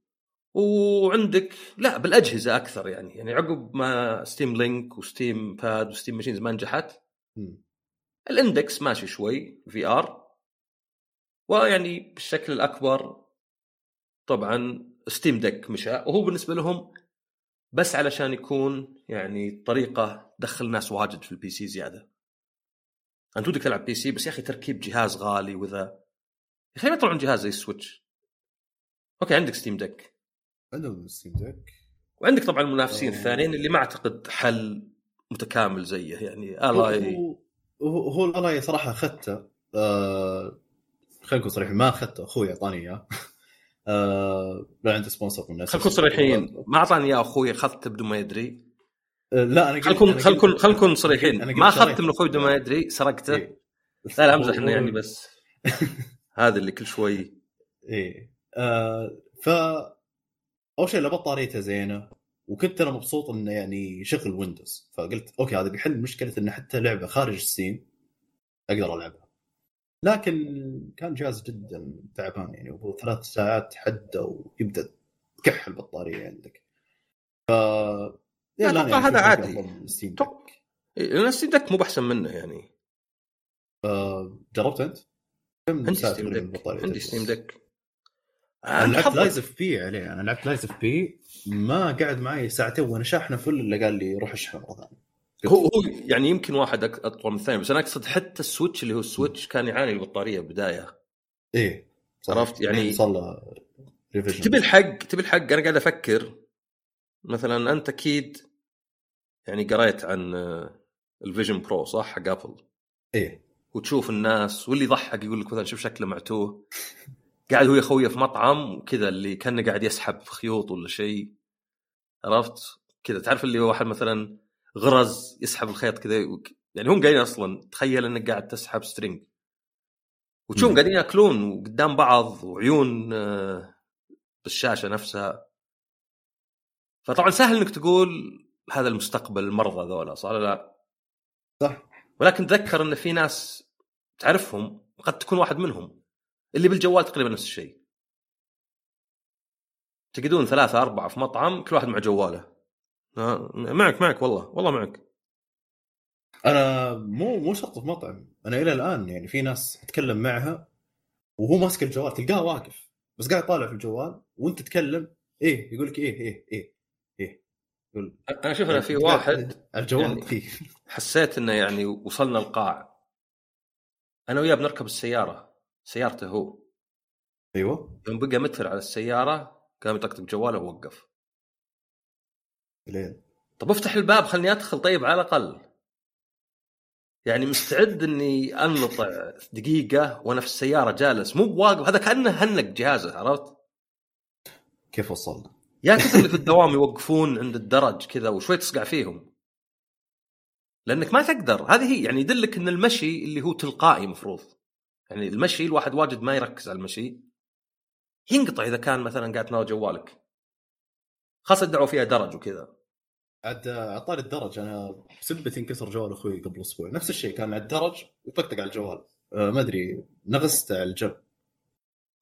وعندك لا بالأجهزة أكثر يعني. يعني عقب ما Steam Link و Steam Pad و Steam Machines ما نجحت. ال Index ماشي شوي VR ويعني بالشكل الأكبر طبعا Steam Deck مشى. وهو بالنسبة لهم بس علشان يكون يعني طريقة تدخل ناس واجد في ال PC زيادة. أنت ودك تلعب PC بس يا أخي تركيب جهاز غالي وذا. يا أخي ما يطلعون جهاز زي السويتش أوكي عندك ستيم ديك عندهم ستيم ديك وعندك طبعا المنافسين. الثانيين اللي ما أعتقد حل متكامل زيه يعني Ally. هو, هو ال Ally صراحة اخذته آه خلينا نكون صريحين ما اخذته أخوي أعطاني إياه. آه لا عنده sponsor من الناس خلينا نكون صريحين ما أعطاني إياه أخوي اخذته بدون ما يدري. آه لا أنا نكون خلينا نكون صريحين. ما اخذته شريت. من أخوي بدون ما يدري سرقته. إيه. لا لا أمزح إنه يعني بس. هذا اللي كل شوي. إيه. آه ف أول شيء بطاريته زينة وكنت أنا مبسوط إنه يعني يشغل ويندوز فقلت أوكي هذا بيحل مشكلة انه حتى لعبة خارج ستيم أقدر ألعبها. لكن كان جهاز جدا تعبان يعني وهو ثلاث ساعات حده ويبدا تكح البطاريه عندك. ف لا، لا، أتوقع يعني هذا عادي. إيه، لأن ستيم ديك مو بأحسن منه يعني. آه، جربت أنت؟ كم عندي ستيم البطارية عندي؟ ستيم ديك أنا لعبت. Lies of P عليه. أنا لعبت Lies of P ما قعد معي ساعتين وأنا شاحنه full الا قال لي روح اشحنه مره ثانية هو هو يعني يمكن واحد أطول من الثاني بس أنا أقصد حتى السويتش اللي هو السويتش كان يعاني البطارية بداية. إيه. عرفت؟ يعني- لين صار تبي الحق تبي الحق؟ أنا قاعد أفكر. مثلا أنت أكيد يعني قريت عن آه، الفيجن برو صح؟ حق ابل إيه. وتشوف الناس واللي يضحك يقول لك مثلا شوف شكله معتوه. قاعد هو يا خويه في مطعم وكذا اللي كأنه قاعد يسحب خيوط ولا شيء عرفت؟ كذا تعرف اللي واحد مثلا غرز يسحب الخيط كذا وك- يعني هم قاعدين أصلا تخيل إنك قاعد تسحب سترينج وتشوف مم. قاعدين يأكلون وقدام بعض وعيون آه، بالشاشه نفسها. فطبعا سهل إنك تقول هذا المستقبل المرضى ذولا صح ولا لا؟ صح. ولكن تذكر إن في ناس تعرفهم قد تكون واحد منهم. اللي بالجوال تقريبا نفس الشيء. تقعدون ثلاثة أربعة في مطعم كل واحد مع جواله. آه، معك معك والله والله معك. أنا مو مو شرط في مطعم. أنا إلى الآن يعني في ناس أتكلم معها وهو ماسك الجوال تلقاه واقف بس قاعد طالع في الجوال وأنت تتكلم إيه يقول لك إيه إيه إيه إيه. يقول أنا شوف أنا في واحد الجوال يعني- حسيت إنه يعني وصلنا القاع. أنا وياه بنركب السيارة. سيارته هو. أيوه. يوم بقى متر على السيارة قام يطقطق جواله ووقف. ليه؟ طب افتح الباب خلني أدخل طيب على الأقل. يعني مستعد إني انلطع دقيقة وأنا في السيارة جالس. مو بواقف هذا كأنه هنق جهازه عرفت؟ كيف وصلنا؟ يا كثر اللي في الدوام يوقفون عند الدرج كذا وشوي تصقع فيهم. لأنك ما تقدر هذه هي يعني يدلك إن المشي اللي هو تلقائي مفروض. يعني المشي الواحد واجد ما يركز على المشي ينقطع إذا كان مثلا قاعد تناول جوالك. خاصة دعوا فيها درج وكذا. عاد عطاري الدرج أنا بسبة انكسر جوال أخوي قبل أسبوع. نفس الشيء كان على الدرج وطقطق على الجوال. أه ما أدري نغزت على الجنب.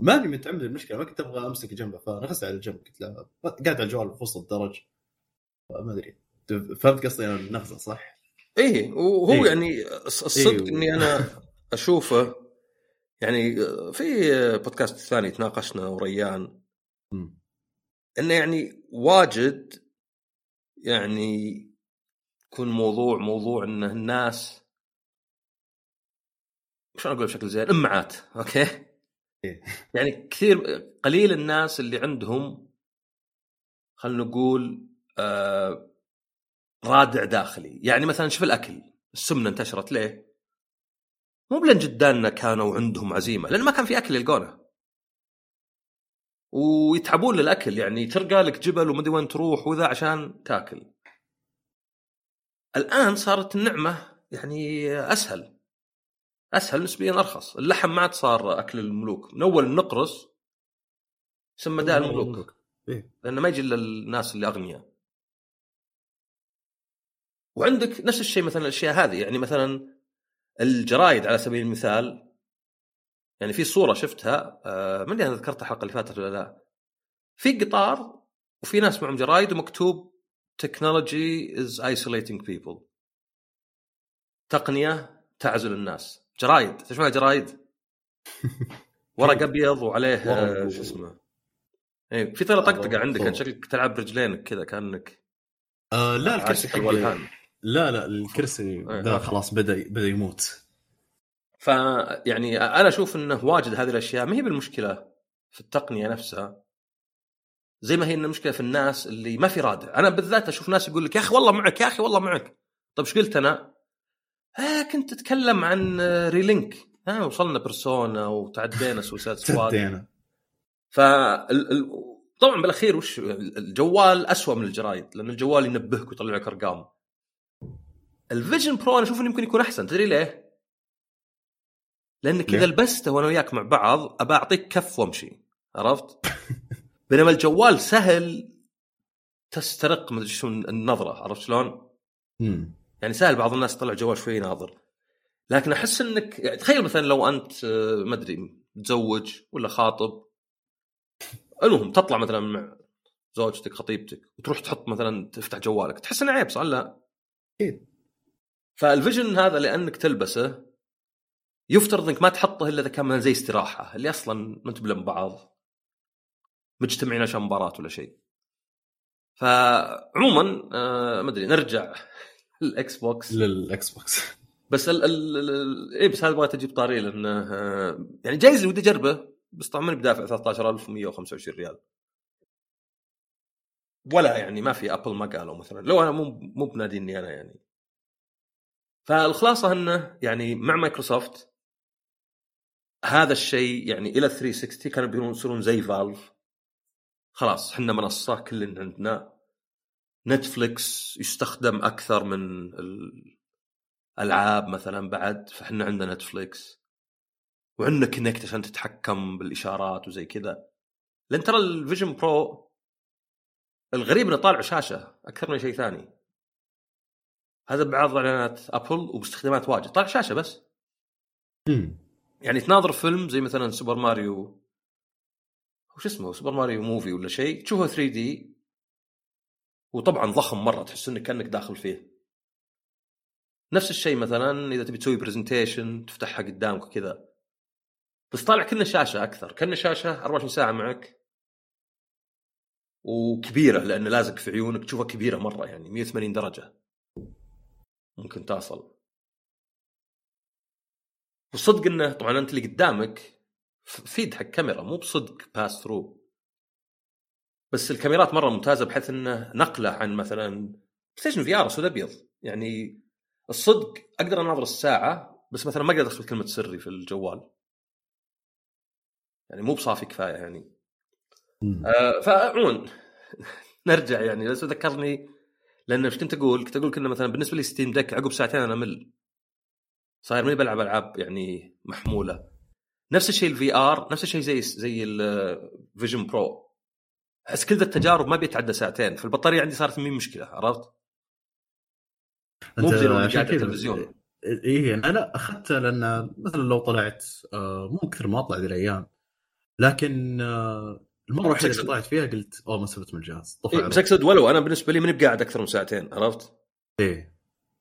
ما ادري متعمد المشكلة ما كنت أبغى أمسك جنبه فنغزت على الجنب. قلت له قاعد على الجوال في وسط الدرج ما أدري. فهمت قصدي أنا النغزة صح؟ إيه وهو إيه. يعني الص- الصدق إيه. إني أنا أشوفه يعني في بودكاست ثاني تناقشنا وريان. إنه يعني واجد يعني يكون موضوع موضوع انه الناس شلون أقول بشكل زين إمعات أوكي إيه. يعني كثير قليل الناس اللي عندهم خلينا نقول آه رادع داخلي يعني مثلا شوف الأكل السمنة انتشرت ليه؟ مو بلان جداننا كانوا عندهم عزيمة لأن ما كان في أكل يلقونه. ويتعبون للأكل يعني تلقى لك جبل ومدري وين تروح وذا عشان تاكل. الآن صارت النعمة يعني أسهل. أسهل نسبيا أرخص. اللحم ما عاد صار أكل الملوك. من أول النقرس يسمى داء الملوك. إيه. لأنه ما يجي إلا الناس اللي أغنياء. وعندك نفس الشيء مثلا الأشياء هذه يعني مثلا الجرايد على سبيل المثال يعني في صورة شفتها آه، ما أدري أنا ذكرتها الحلقة اللي فاتت ولا لا. في قطار وفي ناس معهم جرايد ومكتوب technology is isolating people. تقنية تعزل الناس. جرايد تشوفها جرايد؟ ورق أبيض وعليه آه، شو اسمه؟ اي في طيله طقطقة عندك كان شكلك تلعب برجلينك كذا كأنك آه لا الكرسي حقي. لا لا الكرسي إيه، ذا أوكي. خلاص بدأ بدأ يموت. ف يعني أنا أشوف إنه واجد هذه الأشياء ما هي بالمشكلة في التقنية نفسها. زي ما هي المشكلة في الناس اللي ما في رادع. أنا بالذات أشوف ناس يقول لك يا أخي والله معك يا أخي والله معك. طيب إيش قلت أنا؟ آه كنت أتكلم عن ريلينك. ها آه وصلنا بيرسونا وتعدينا Suicide Squad. تدينا ف طبعا بالأخير وش؟ الجوال أسوأ من الجرايد لأن الجوال ينبهك ويطلع لك أرقام. الفيجن برو أنا أشوف إنه يمكن يكون أحسن تدري ليه؟ لانك؟ اذا لبسته وأنا وياك مع بعض أبى أعطيك كف وأمشي عرفت؟ بينما الجوال سهل تسترق مدري شو النظرة عرفت شلون؟ يعني سهل بعض الناس تطلع جوال شوي ناظر لكن أحس إنك يعني تخيل مثلا لو أنت آه، ما أدري متزوج ولا خاطب المهم تطلع مثلا مع زوجتك خطيبتك وتروح تحط مثلا تفتح جوالك تحس إنه عيب صح لا؟ أكيد فالفيجن هذا لأنك تلبسه يفترض إنك ما تحطه إلا إذا كان زي استراحة اللي أصلا ما بلم بعض مجتمعين عشان مباراة ولا شيء. فعموما آه ما أدري نرجع الاكس بوكس. للإكس بوكس. بس ال ال ايبس هذا بغيت أجيب طاري لأنه آه، يعني جايز ودي أجربه بس طبعا ماني بدافع 13125 ريال. ولا يعني ما في أبل ما قالوا مثلا لو أنا مو مو بناديني أنا يعني. فالخلاصة إنه يعني مع مايكروسوفت هذا الشيء يعني إلى 360 كانوا بيقولون يصيرون زي فالف. خلاص إحنا منصة كلنا عندنا. نتفلكس يستخدم أكثر من الالعاب مثلا بعد فإحنا عندنا نتفلكس وعندنا Kinect عشان تتحكم بالإشارات وزي كذا. لأن ترى الفيجن برو الغريب إنه طالع شاشة أكثر من شيء ثاني. هذا بعض إعلانات أبل وباستخدامات واجد. طالع شاشة بس. مم. يعني تناظر فيلم زي مثلا سوبر ماريو. وش اسمه؟ سوبر ماريو movie ولا شيء. تشوفه 3D. وطبعا ضخم مرة. تحس إنك كأنك داخل فيه. نفس الشيء مثلا إذا تبي تسوي presentation تفتحها قدامك كذا بس طالع كنه شاشة أكثر. كنه شاشة 24 ساعة معك. وكبيرة لأنه لازق في عيونك. تشوفها كبيرة مرة يعني 180 درجة. ممكن تصل والصدق إنه طبعا أنت اللي قدامك feed حق كاميرا مو بصدق pass through بس الكاميرات مرة ممتازة بحيث إنه نقلة عن مثلا ستيشن VR أسود أبيض. يعني الصدق أقدر أناظر الساعة بس مثلا ما أقدر أدخل كلمة سري في الجوال. يعني مو بصافي كفاية يعني. آه فعموما نرجع يعني بس ذكرني لأن إيش كنت أقول؟ كنت أقول كنا مثلا بالنسبة لي ستيم ديك عقب ساعتين أنا مل. صاير ماني بلعب ألعاب يعني محمولة. نفس الشيء ال VR نفس الشيء زي زي الفيجن برو أحس كل ذا التجارب ما بيتعدى ساعتين. فالبطاريه عندي صارت مين مشكلة؟ عرفت؟ مو زي لو عشان قاعد على كذا التلفزيون. إيه أنا اخذته لأن مثلا لو طلعت آه، مو كثر ما اطلع ذي الأيام. لكن آه، المرة الوحيدة اللي. طلعت فيها قلت أوه ما استفدت من الجهاز. طفى إيه بس أقصد ولو أنا بالنسبة لي ماني بقاعد أكثر من ساعتين عرفت؟ إيه.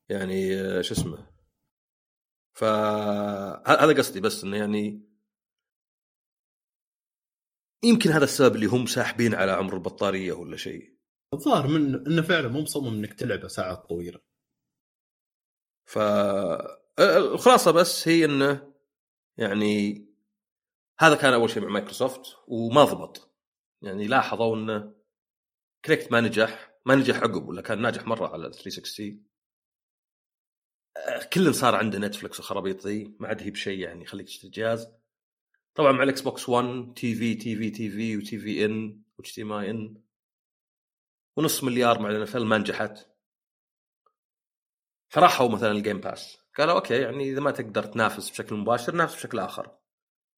يعني آه، شو اسمه؟ ف هذا قصدي بس إنه يعني يمكن هذا السبب اللي هم ساحبين على عمر البطارية ولا شيء. الظاهر من إنه فعلا مو مصمم إنك تلعبه ساعات طويلة. ف الخلاصة بس هي إنه يعني هذا كان أول شيء مع مايكروسوفت وما ضبط. يعني لاحظوا انه Kinect ما نجح ما نجح عقب ولا كان ناجح مرة على ال 360 آه، كل صار عنده نتفلكس وخرابيط ذي ما عاد هي بشيء يعني يخليك تشتري جهاز. طبعا مع الإكس بوكس 1 TV TV TV و TV إن وإتش تي ماي إن. ونص مليار مع الان ما نجحت. فراحوا مثلا ال Game Pass قالوا okay يعني إذا ما تقدر تنافس بشكل مباشر نافس بشكل آخر.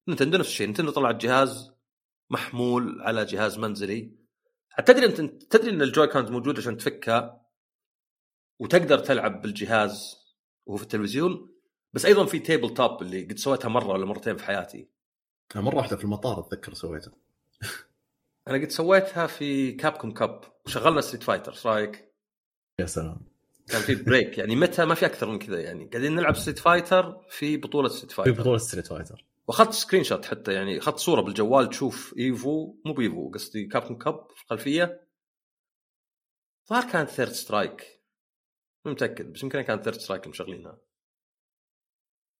Nintendo نفس الشيء Nintendo طلعت جهاز محمول على جهاز منزلي. تدري انت تدري إن ال Joy-Con موجود عشان تفكها وتقدر تلعب بالجهاز وهو في التلفزيون. بس أيضا في tabletop اللي قد سويتها مرة ولا مرتين في حياتي. مرة واحدة في المطار أتذكر سويته. أنا قد سويتها في Capcom Cup وشغلنا Street Fighter إيش رأيك؟ يا سلام. كان في break يعني متى ما في أكثر من كذا يعني. قاعدين نلعب Street Fighter في بطولة Street في Fighter بطولة Street Fighter وأخذت screenshot حتى يعني أخذت صورة بالجوال تشوف Evo مو ب Evo قصدي Capcom Cup في الخلفيه ظهر كانت Third Strike مو متأكد بس يمكن كانت Third Strike مشغلينها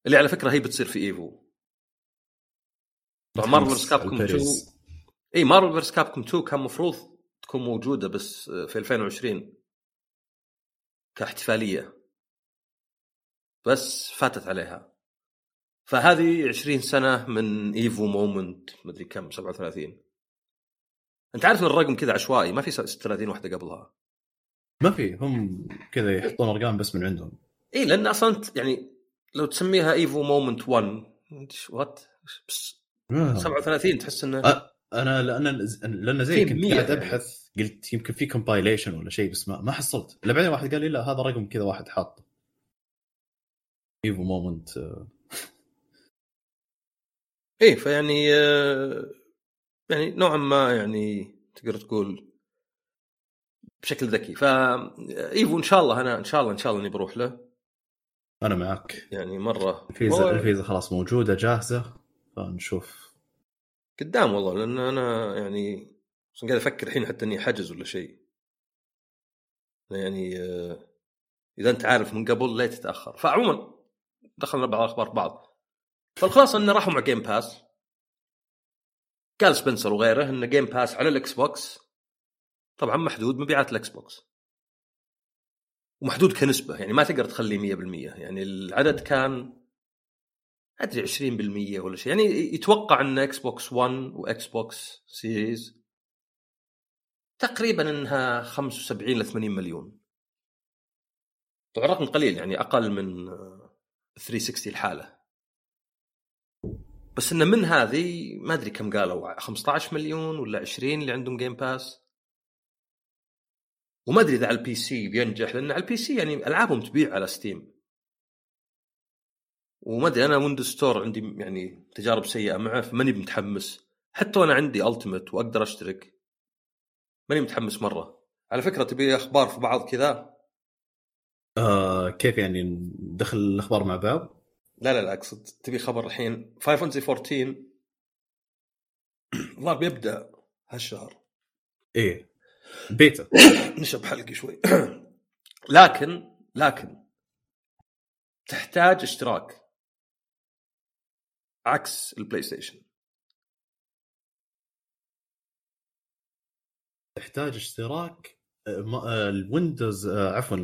اللي على فكرة هي بتصير في Evo. طبعا Marvel vs. Capcom 2 الباريس. إي Marvel vs. Capcom 2 كان مفروض تكون موجودة بس في 2020 كاحتفالية. بس فاتت عليها. فهذه 20 سنة من Evo Moment مدري كم 37 أنت عارف إن الرقم كذا عشوائي؟ ما في 36 واحدة قبلها. ما في هم كذا يحطون أرقام بس من عندهم. اي لأن أصلا يعني لو تسميها Evo Moment 1 what بس آه. 37 تحس إنه أ- أنا لأن لأن زي كنت قاعد يعني. أبحث قلت يمكن في compilation ولا شيء بس ما ما حصلت. الا بعدين واحد قال لي لا هذا رقم كذا واحد حاطه Evo Moment إيه فيعني آه، يعني نوعا ما يعني تقدر تقول بشكل ذكي. ف Evo إن شاء الله أنا إن شاء الله إن شاء الله إني بروح له. أنا معك يعني مرة. الفيزا والله الفيزا خلاص موجودة جاهزة فنشوف. قدام والله لأن أنا يعني قاعد أفكر الحين حتى إني حجز ولا شيء. يعني آه، إذا أنت عارف من قبل لا تتأخر. فعموما دخلنا بعض أخبار بعض. فالخلاصة انه راحوا مع Game Pass قال سبنسر وغيره إن Game Pass على ال Xbox طبعا محدود مبيعات ال Xbox ومحدود كنسبة يعني ما تقدر تخليه 100% يعني العدد كان أدري 20% ولا شيء. يعني يتوقع إن Xbox One و Xbox Series تقريبا إنها 75 ل 80 مليون. طبعا رقم قليل يعني أقل من آه، 360 الحالة. بس إنه من هذه ما أدري كم قالوا 15 مليون ولا 20 اللي عندهم Game Pass وما أدري إذا على ال PC بينجح لأن على ال PC يعني ألعابهم تبيع على Steam وما أدري أنا Windows Store عندي يعني تجارب سيئة معه فماني متحمس. حتى وأنا عندي Ultimate وأقدر أشترك. ماني متحمس مرة. على فكرة تبي أخبار في بعض كذا؟ آه كيف يعني ندخل الأخبار مع بعض؟ لا لا لا أقصد تبي خبر الحين. Final Fantasy 14 الظاهر بيبدأ هالشهر. إيه. بيتا. نشب حلقي شوي. لكن لكن تحتاج اشتراك. عكس ال PlayStation. تحتاج اشتراك آه، آه، ال Windows آه، عفوا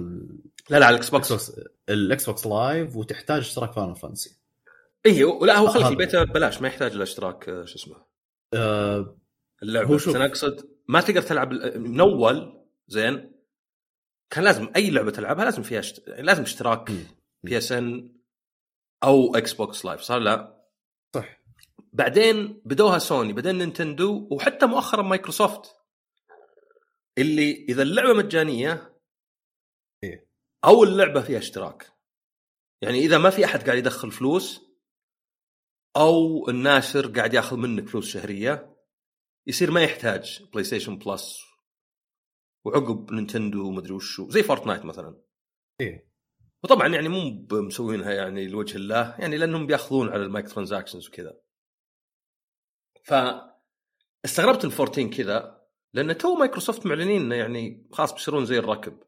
لا لا على ال Xbox ال Xbox Live وتحتاج اشتراك Final Fantasy اي لا هو خلك هذا. البيتا ببلاش ما يحتاج الاشتراك آه، شو اسمه آه اللعبة هو شوف. أنا اقصد ما تقدر تلعب من اول زين كان لازم أي لعبة تلعبها لازم فيها اشت... لازم اشتراك. PSN أو Xbox Live صار لا صح بعدين بدوها سوني بعدين Nintendo وحتى مؤخرا مايكروسوفت اللي إذا اللعبة مجانية. أو اللعبه فيها اشتراك. يعني إذا ما في أحد قاعد يدخل فلوس أو الناشر قاعد ياخذ منك فلوس شهرية يصير ما يحتاج PlayStation Plus وعقب Nintendo ومدري وشو زي Fortnite مثلا. إيه. وطبعا يعني مو مسوينها يعني لوجه الله يعني لأنهم بيأخذون على ال microtransactions وكذا. ف استغربت إن 14 كذا لأن تو مايكروسوفت معلنين إنه يعني خلاص بيصيرون زي الركب.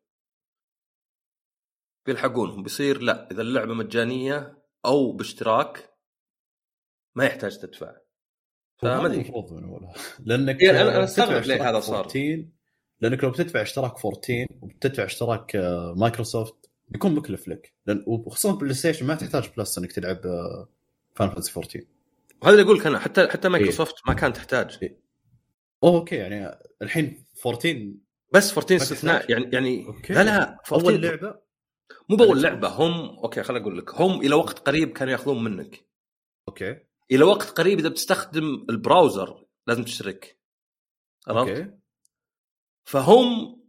بيلحقونهم. بيصير لا إذا اللعبة مجانية أو باشتراك ما يحتاج تدفع. فما أدري. لأنك يعني أستغرب بتدفع ليه هذا صار. 14 لأنك لو بتدفع اشتراك 14 وبتدفع اشتراك آه، مايكروسوفت بيكون مكلف لك. لأن وخصوصا PlayStation ما تحتاج Plus إنك تلعب Final Fantasy 14 وهذا اللي أقول لك أنا حتى حتى مايكروسوفت ما كان تحتاج. أوه okay يعني الحين 14 بس 14 ما استثناء. يعني يعني okay. لا لا 14 اول لعبة مو باول لعبة هم okay خليني أقول لك. هم إلى وقت قريب كانوا يأخذون منك. okay. إلى وقت قريب إذا بتستخدم ال browser لازم تشترك. عرفت؟ okay. فهم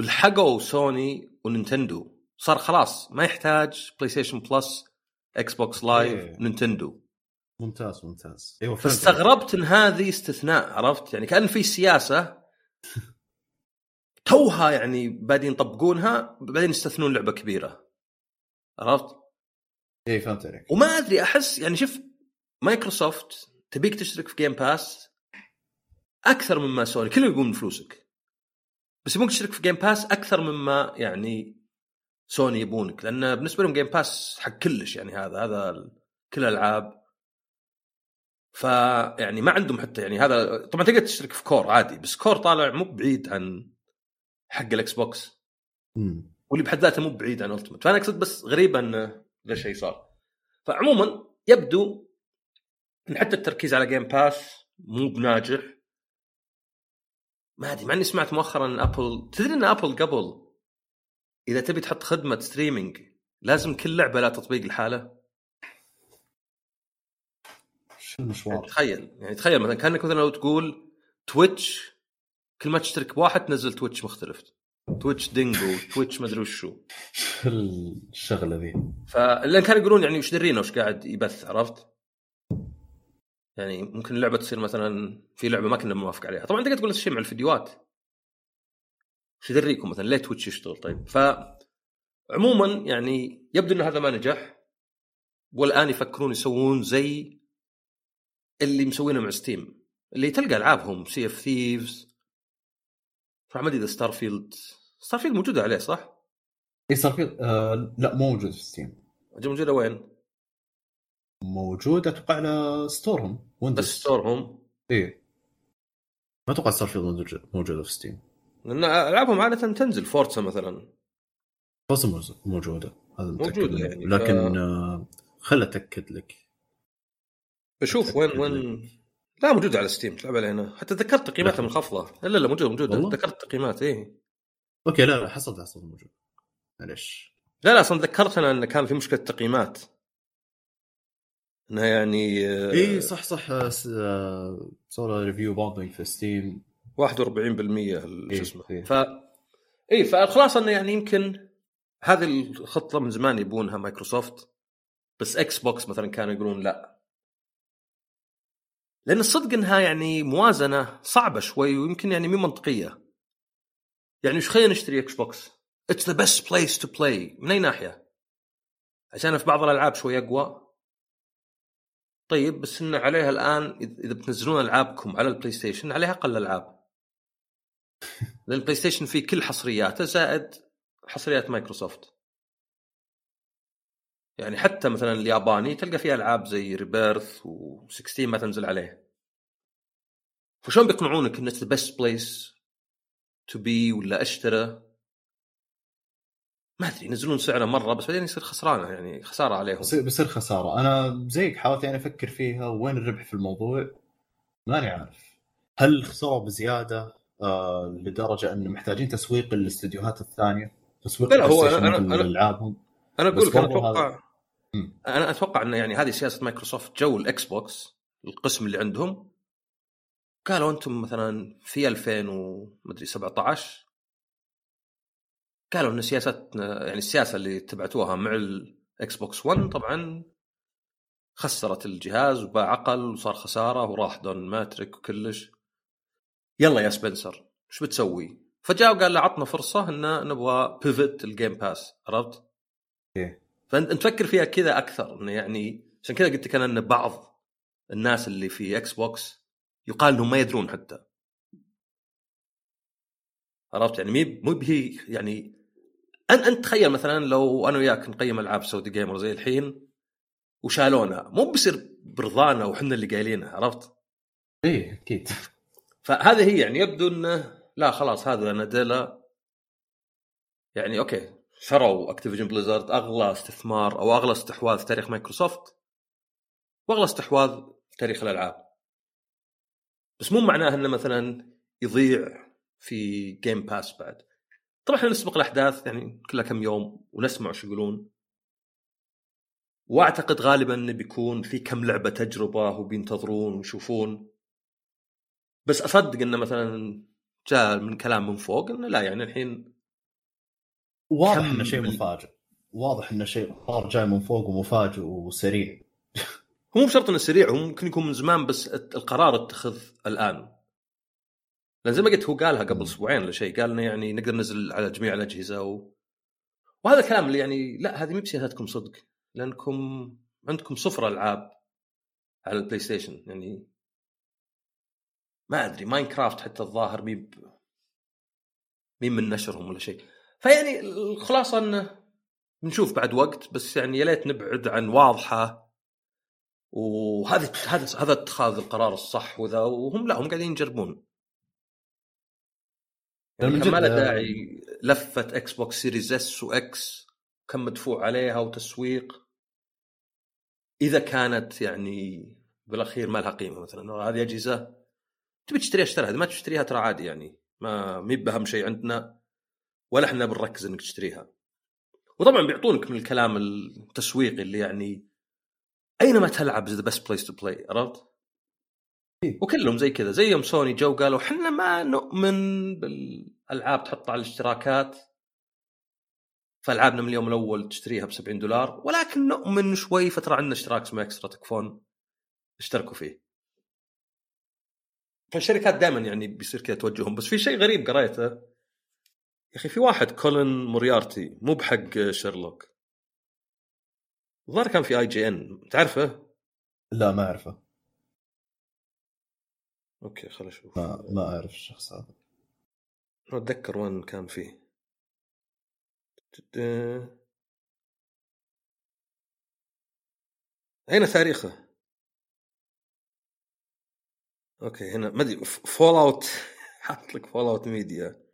لحقوا Sony و Nintendo. صار خلاص ما يحتاج PlayStation Plus إكس بوكس لايف إيه. نينتندو. ممتاز ممتاز. أيوه. فاستغربت إن هذه استثناء عرفت؟ يعني كأن في سياسة. توها يعني بادين يطبقونها بعدين يستثنون لعبة كبيرة. عرفت؟ اي فهمت عليك. وما أدري أحس يعني شوف مايكروسوفت تبيك تشترك في جيم باس أكثر مما سوني كله يقوم من فلوسك بس يبونك تشترك في جيم باس أكثر مما يعني سوني يبونك لأن بالنسبة لهم جيم باس حق كلش يعني هذا هذا كل الألعاب. فيعني ما عندهم حتى يعني هذا طبعا تقدر تشترك في كور عادي بس كور طالع مو بعيد عن حق الإكس بوكس. امم واللي بحد ذاته مو بعيد عن Ultimate فأنا أقصد بس غريبه انه ذا الشيء صار. فعموما يبدو إن حتى التركيز على جيم باس مو بناجح. ما أدري مع إني سمعت مؤخرا إن أبل تدري إن ابل قبل إذا تبي تحط خدمة streaming لازم كل لعبة لها تطبيق لحاله شو المشوار؟ تخيل يعني تخيل مثلا كأنك مثلا لو تقول تويتش كل ما تشترك بواحد تنزل تويتش مختلف تويتش دينجو تويتش مدري وشو شو الشغلة ذي؟ فلان كانوا يقولون يعني وش درينا وش قاعد يبث عرفت؟ يعني ممكن اللعبة تصير مثلا في لعبة ما كنا موافق عليها، طبعا تقدر تقول نفس الشيء مع الفيديوهات. وش يدريكم مثلا ليه تويتش يشتغل طيب؟ ف عموما يعني يبدو ان هذا ما نجح والآن يفكرون يسوون زي اللي مسوينه مع ستيم اللي تلقى ألعابهم سي اف ثيفز ما ادري إذا ستار فيلد ستار فيلد موجوده عليه صح؟ اي صار في آه لا مو موجود في ستيم موجودة وين؟ موجود أتوقع على ستورهم ويندوز بس ستورهم اي ما أتوقع ستار فيلد موجودة في ستيم لأن ألعابهم عادة تنزل فورتسا مثلا. موز- موجودة هذا منه. يعني، لكن ف- آه خل أتأكد لك. بشوف وين وين لا موجود على ستيم تلعب عليه هنا. حتى ذكرت تقييماتها منخفضه لا لا موجوده والله؟ ذكرت التقييمات إيه. okay لا لا حصلت حصلت موجود. معلش لا لا أصلا ذكرت أنا انه كان في مشكلة تقييمات. إنها يعني آه، اي صح صح آه، س- آه، سوى review bombing في ستيم. 41% ال- إيه، شو اسمه. إيه. ف اي فالخلاصه انه يعني يمكن هذه الخطة من زمان يبونها مايكروسوفت. بس إكس بوكس مثلا كانوا يقولون لا. لأن الصدق إنها يعني موازنة صعبة شوي ويمكن يعني مو منطقية. يعني إيش خلينا نشتري إكس بوكس it's the best place to play من أي ناحية؟ عشان في بعض الألعاب شوي أقوى. طيب بس إن عليها الآن إذا بتنزلون ألعابكم على البلاي ستيشن عليها أقل ألعاب. لأن البلاي ستيشن فيه كل حصرياته زائد حصريات مايكروسوفت. يعني حتى مثلا الياباني تلقى فيه ألعاب زي ريبيرث و16 ما تنزل عليه. فشلون بيقنعونك إن the best place to be ولا أشترى؟ ما أدري ينزلون سعره مرة بس بعدين يصير خسرانه يعني خسارة عليهم. بصير خسارة. أنا زيك حاولت يعني أفكر فيها وين الربح في الموضوع؟ ماني عارف. هل خسروا بزيادة؟ آه لدرجة انه محتاجين تسويق الاستديوهات الثانية؟ تسويق لا، هو أنا- العابهم أنا أقول لك أنا أتوقع. أنا أتوقع إن يعني هذه سياسة مايكروسوفت جو الاكس بوكس القسم اللي عندهم قالوا أنتم مثلا في 2000 17 قالوا إن سياستنا يعني السياسة اللي اتبعتوها مع الاكس بوكس 1 طبعا خسرت الجهاز وباع عقل وصار خسارة وراح دون ماتريك وكلش يلا يا سبنسر إيش بتسوي؟ فجاء وقال له عطنا فرصة إن نبغى بيفت الجيم باس عرفت؟ إيه. فأنت تفكر فيها كذا أكثر إنه يعني عشان كذا قلت لك أنا إن بعض الناس اللي في إكس بوكس يقال إنهم ما يدرون حتى. عرفت؟ يعني مي مو بهي يعني انت أنت تخيل مثلا لو أنا وياك نقيم ألعاب سعودي جيمر زي الحين وشالونا مو بيصير برضانا وحنا اللي قايلينها عرفت؟ إيه أكيد. فهذه هي يعني يبدو إنه لا خلاص هذا ناديلا يعني أوكي. شروا اكتيفيجن بليزرد أغلى استثمار أو أغلى استحواذ في تاريخ مايكروسوفت وأغلى استحواذ في تاريخ الألعاب. بس مو معناه إنه مثلا يضيع في جيم باس بعد. طبعا إحنا نسبق الأحداث يعني كلها كم يوم ونسمع وش يقولون. وأعتقد غالبا إنه بيكون في كم لعبة تجربة وبينتظرون ويشوفون. بس أصدق إنه مثلا جاء من كلام من فوق إنه لا يعني الحين واضح إنه شيء مفاجئ. واضح إنه شيء صار جاي من فوق ومفاجئ وسريع. هو مو بشرط إنه سريع هو ممكن يكون من زمان بس القرار اتخذ الآن. لأن زي ما قلت هو قالها قبل أسبوعين ولا شيء قال إنه يعني نقدر ننزل على جميع الأجهزة و... وهذا الكلام اللي يعني لا هذه مو بسياستكم صدق لأنكم عندكم صفر ألعاب على البلاي ستيشن. يعني ما أدري ماينكرافت حتى الظاهر مي مين من نشرهم ولا شيء. فيعني الخلاصة إنه نشوف بعد وقت بس يعني يا ليت نبعد عن واضحة. وهذا هذا هذا اتخاذ القرار الصح وذا وهم لا هم قاعدين يجربون. يعني كان ما له داعي لفه إكس بوكس سيريز اس واكس كم مدفوع عليها وتسويق. إذا كانت يعني بالأخير ما لها قيمة مثلا. هذه أجهزة تبي تشتريها اشتريها. ما تشتريها ترى عادي يعني. ما مي باهم شيء عندنا. ولا إحنا بنركز إنك تشتريها وطبعا بيعطونك من الكلام التسويقي اللي يعني أينما تلعب the best place to play عرفت؟ إيه. وكلهم زي كذا زي يوم سوني جو قالوا إحنا ما نؤمن بالألعاب تحط على الاشتراكات فألعابنا من اليوم الأول تشتريها ب 70 دولار ولكن نؤمن شوي فترة عندنا اشتراك اسمه Extra تكفون اشتركوا فيه. فالشركات دائما يعني بيصير كذا توجههم بس في شيء غريب قريته يا أخي في واحد Colin Moriarty مو بحق شيرلوك. الظاهر كان في IGN. تعرفه؟ لا ما أعرفه. okay خل أشوف ما ما أعرف الشخص هذا. أتذكر وين كان فيه. أين تاريخه؟ okay هنا ما أدري Fallout حاط لك Fallout media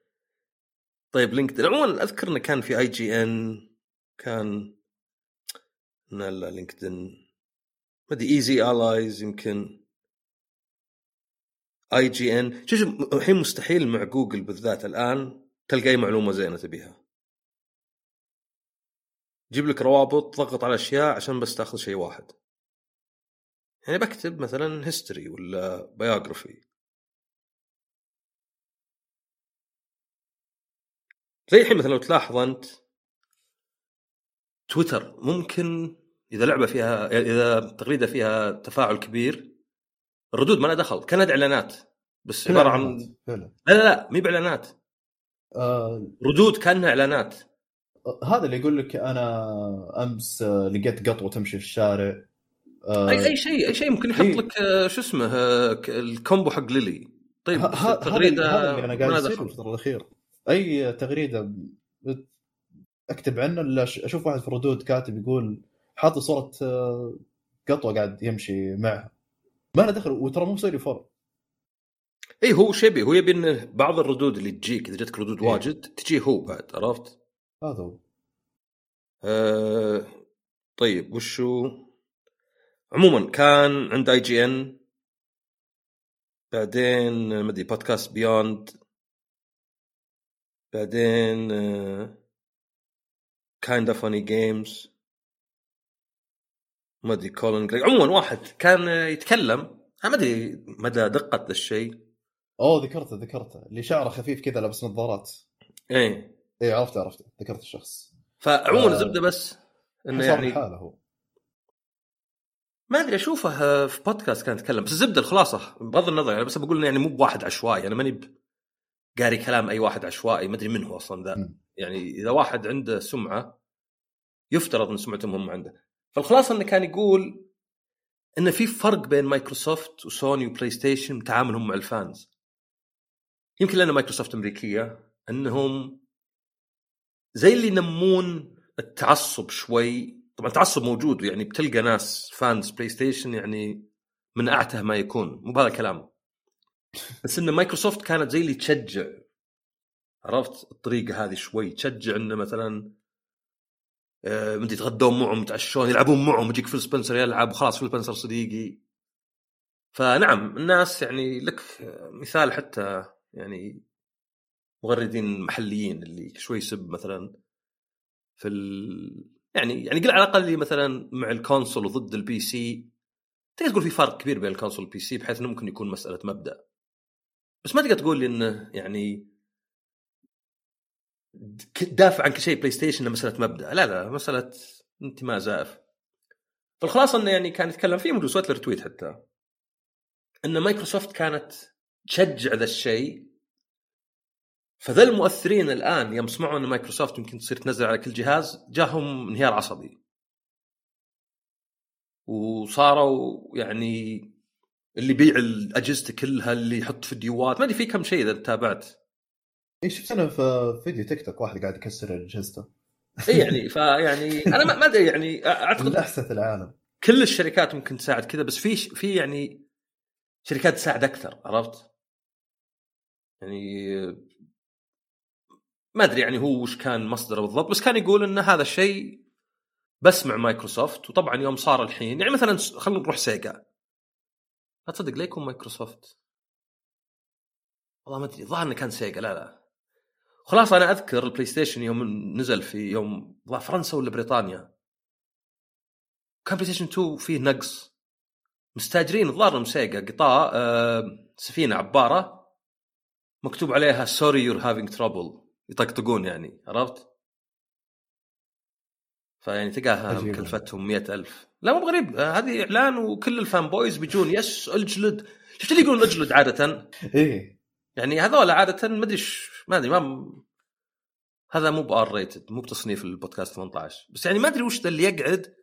طيب LinkedIn. عموما أذكر إنه كان في IGN كان لا LinkedIn. ما أدري Easy Allies يمكن. IGN شوف الحين مستحيل مع جوجل بالذات الآن تلقى أي معلومة زينة تبيها. جيب لك روابط تضغط على أشياء عشان بس تأخذ شيء واحد. يعني بكتب مثلا history ولا biography زي الحين مثلا لو تلاحظ أنت تويتر ممكن إذا لعبة فيها إذا تغريدة فيها تفاعل كبير الردود ما لها دخل. كانت إعلانات بس عبارة عن لا لا لا مي بإعلانات. آه... ردود كأنها إعلانات. هذا اللي يقول لك أنا أمس لقيت قطوة تمشي في الشارع. آه... أي أي شيء أي شيء ممكن يحط إيه؟ لك آه، شو اسمه ال combo حق ليلي. طيب تغريده هذا اللي أنا قاعد يصير الفترة الأخيرة. أي تغريدة أكتب عنه إلا أشوف واحد في الردود كاتب يقول حاط صورة آه، قطوة قاعد يمشي معها ما له دخل وترى مو مسوي follow إي هو شبي هو يبي إنه بعض الردود اللي تجيك إذا جاتك ردود إيه؟ واجد تجي هو بعد عرفت؟ هذا هو آه طيب وشو عموما كان عند IGN بعدين ما أدري Podcast Beyond بعدين Kinda Funny Games ما ادري Colin Greg عموما واحد كان يتكلم. أنا ما أدري مدى دقة الشيء. أوه ذكرته ذكرته. اللي شعره خفيف كذا لابس نظارات. إيه. إيه عرفته عرفته. ذكرت الشخص. فعموما الزبدة آه بس إنه يعني حاله هو. ما أدري أشوفه في بودكاست كان يتكلم. بس الزبدة الخلاصة بغض النظر يعني بس بقول يعني مو بواحد عشوائي أنا ماني قاري كلام أي واحد عشوائي ما أدري من هو أصلا ذا. يعني إذا واحد عنده سمعة يفترض إن سمعته مهمه عنده. فالخلاصة إنه كان يقول إن في فرق بين مايكروسوفت وسوني وبلاي ستيشن تعاملهم مع ال fans. يمكن لأن مايكروسوفت أمريكية إنهم زي اللي ينمون التعصب شوي. طبعا التعصب موجود يعني بتلقى ناس fans بلاي ستيشن يعني من أعتى ما يكون. مو بهذا الكلام. بس إن مايكروسوفت كانت زي اللي تشجع. عرفت؟ الطريقة هذه شوي تشجع إنه مثلا آه مدري يتغدون معهم يتعشون يلعبون معهم يجيك فيل سبنسر يلعب وخلاص فيل سبنسر صديقي. فنعم الناس يعني لك مثال حتى يعني مغردين محليين اللي شوي يسب مثلا في ال... يعني يعني قل على الأقل مثلا مع ال console وضد ال PC تقدر تقول في فرق كبير بين ال console وال PC بحيث إنه ممكن يكون مسألة مبدأ. بس ما تقدر تقول لي إنه يعني دافع عن كل شيء بلاي ستيشن مسألة مبدأ. لا لا مسألة انتماء زائف. فالخلاصة إنه يعني كان يتكلم فيه موجود سويت له retweet حتى. إن مايكروسوفت كانت تشجع ذا الشيء. فذا المؤثرين الآن يوم سمعوا إن مايكروسوفت يمكن تصير تنزل على كل جهاز جاهم انهيار عصبي. وصاروا يعني اللي يبيع اجهزته كلها اللي يحط فيديوهات ما أدري في كم شيء إذا تابعت. اي شفت أنا في فيديو تيك توك واحد قاعد يكسر اجهزته إي يعني فيعني أنا ما أدري يعني أعتقد أحسن العالم. كل الشركات ممكن تساعد كذا بس في في يعني شركات تساعد أكثر عرفت؟ يعني ما أدري يعني هو وش كان مصدره بالضبط بس كان يقول إن هذا الشيء بس مع مايكروسوفت وطبعا يوم صار الحين يعني مثلا خلينا نروح سيجا. لا تصدق ليه يكون مايكروسوفت. والله ما أدري الظاهر إنه كان سيجا لا لا. خلاص أنا أذكر البلاي ستيشن يوم نزل في يوم فرنسا ولا بريطانيا. كان بلاي ستيشن 2 فيه نقص. مستاجرين الظاهر إنهم سيجا قطاع آه سفينة عبارة مكتوب عليها sorry you're having trouble يطقطقون يعني عرفت؟ فيعني تلقاها كلفتهم مئة ألف. لا مو غريب. آه هذه إعلان وكل ال fanboys بيجون yes أجلد. شفت اللي يقولون أجلد عادة؟ إيه. يعني هذول عادة ما أدري ما أدري ما هذا مو ب R rated مو بتصنيف البودكاست 18 بس يعني ما أدري وش ذا اللي يقعد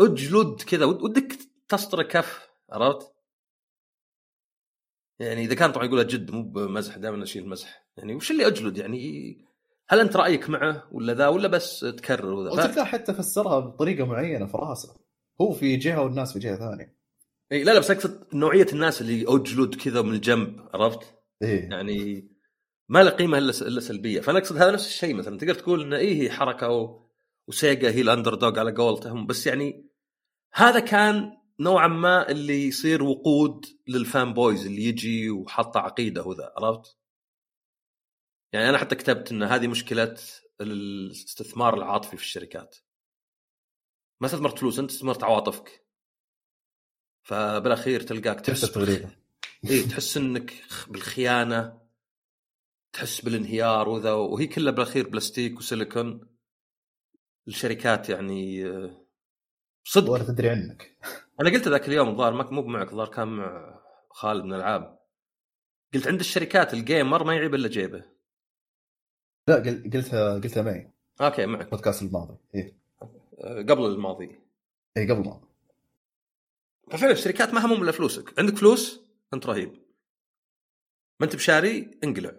أجلد كذا. ودك تسطر كف عرفت؟ يعني إذا كان طبعا يقولها جد مو بمزح دائما أشيل مزح. يعني وش اللي أجلد؟ يعني هل أنت رأيك معه ولا ذا ولا بس تكرر وذا؟ وتلقاه حتى فسرها بطريقة معينة في راسه. هو في جهة والناس في جهة ثانية. إي لا لا بس أقصد نوعية الناس اللي أجلد كذا من الجنب عرفت؟ إيه. يعني ما له قيمة إلا إلا سلبية. فأنا أقصد هذا نفس الشيء مثلا. تقدر تقول انه إيه هي حركة و... وسيجا هي ال underdog على قولتهم. بس يعني هذا كان نوعا ما اللي يصير وقود لل fanboys اللي يجي وحط عقيدة وذا عرفت؟ يعني أنا حتى كتبت إن هذه مشكلة الاستثمار العاطفي في الشركات. ما استثمرت فلوس أنت استثمرت عواطفك. فبالأخير تلقاك تحس اي تحس إنك بالخيانة تحس بالانهيار وذا وهي كلها بالأخير بلاستيك وسيليكون. الشركات يعني صدق. ولا تدري عنك. أنا قلت ذاك اليوم الظاهر مو معك الظاهر كان مع خالد من العاب. قلت عند الشركات ال gamer ما يعيب إلا جيبه. لا قلتها قلتها معي. أوكي معك. بودكاست الماضي. إيه. قبل الماضي. اي قبل الماضي. ففعلا الشركات ما همهم إلا فلوسك. عندك فلوس أنت رهيب. ما أنت بشاري انقلع.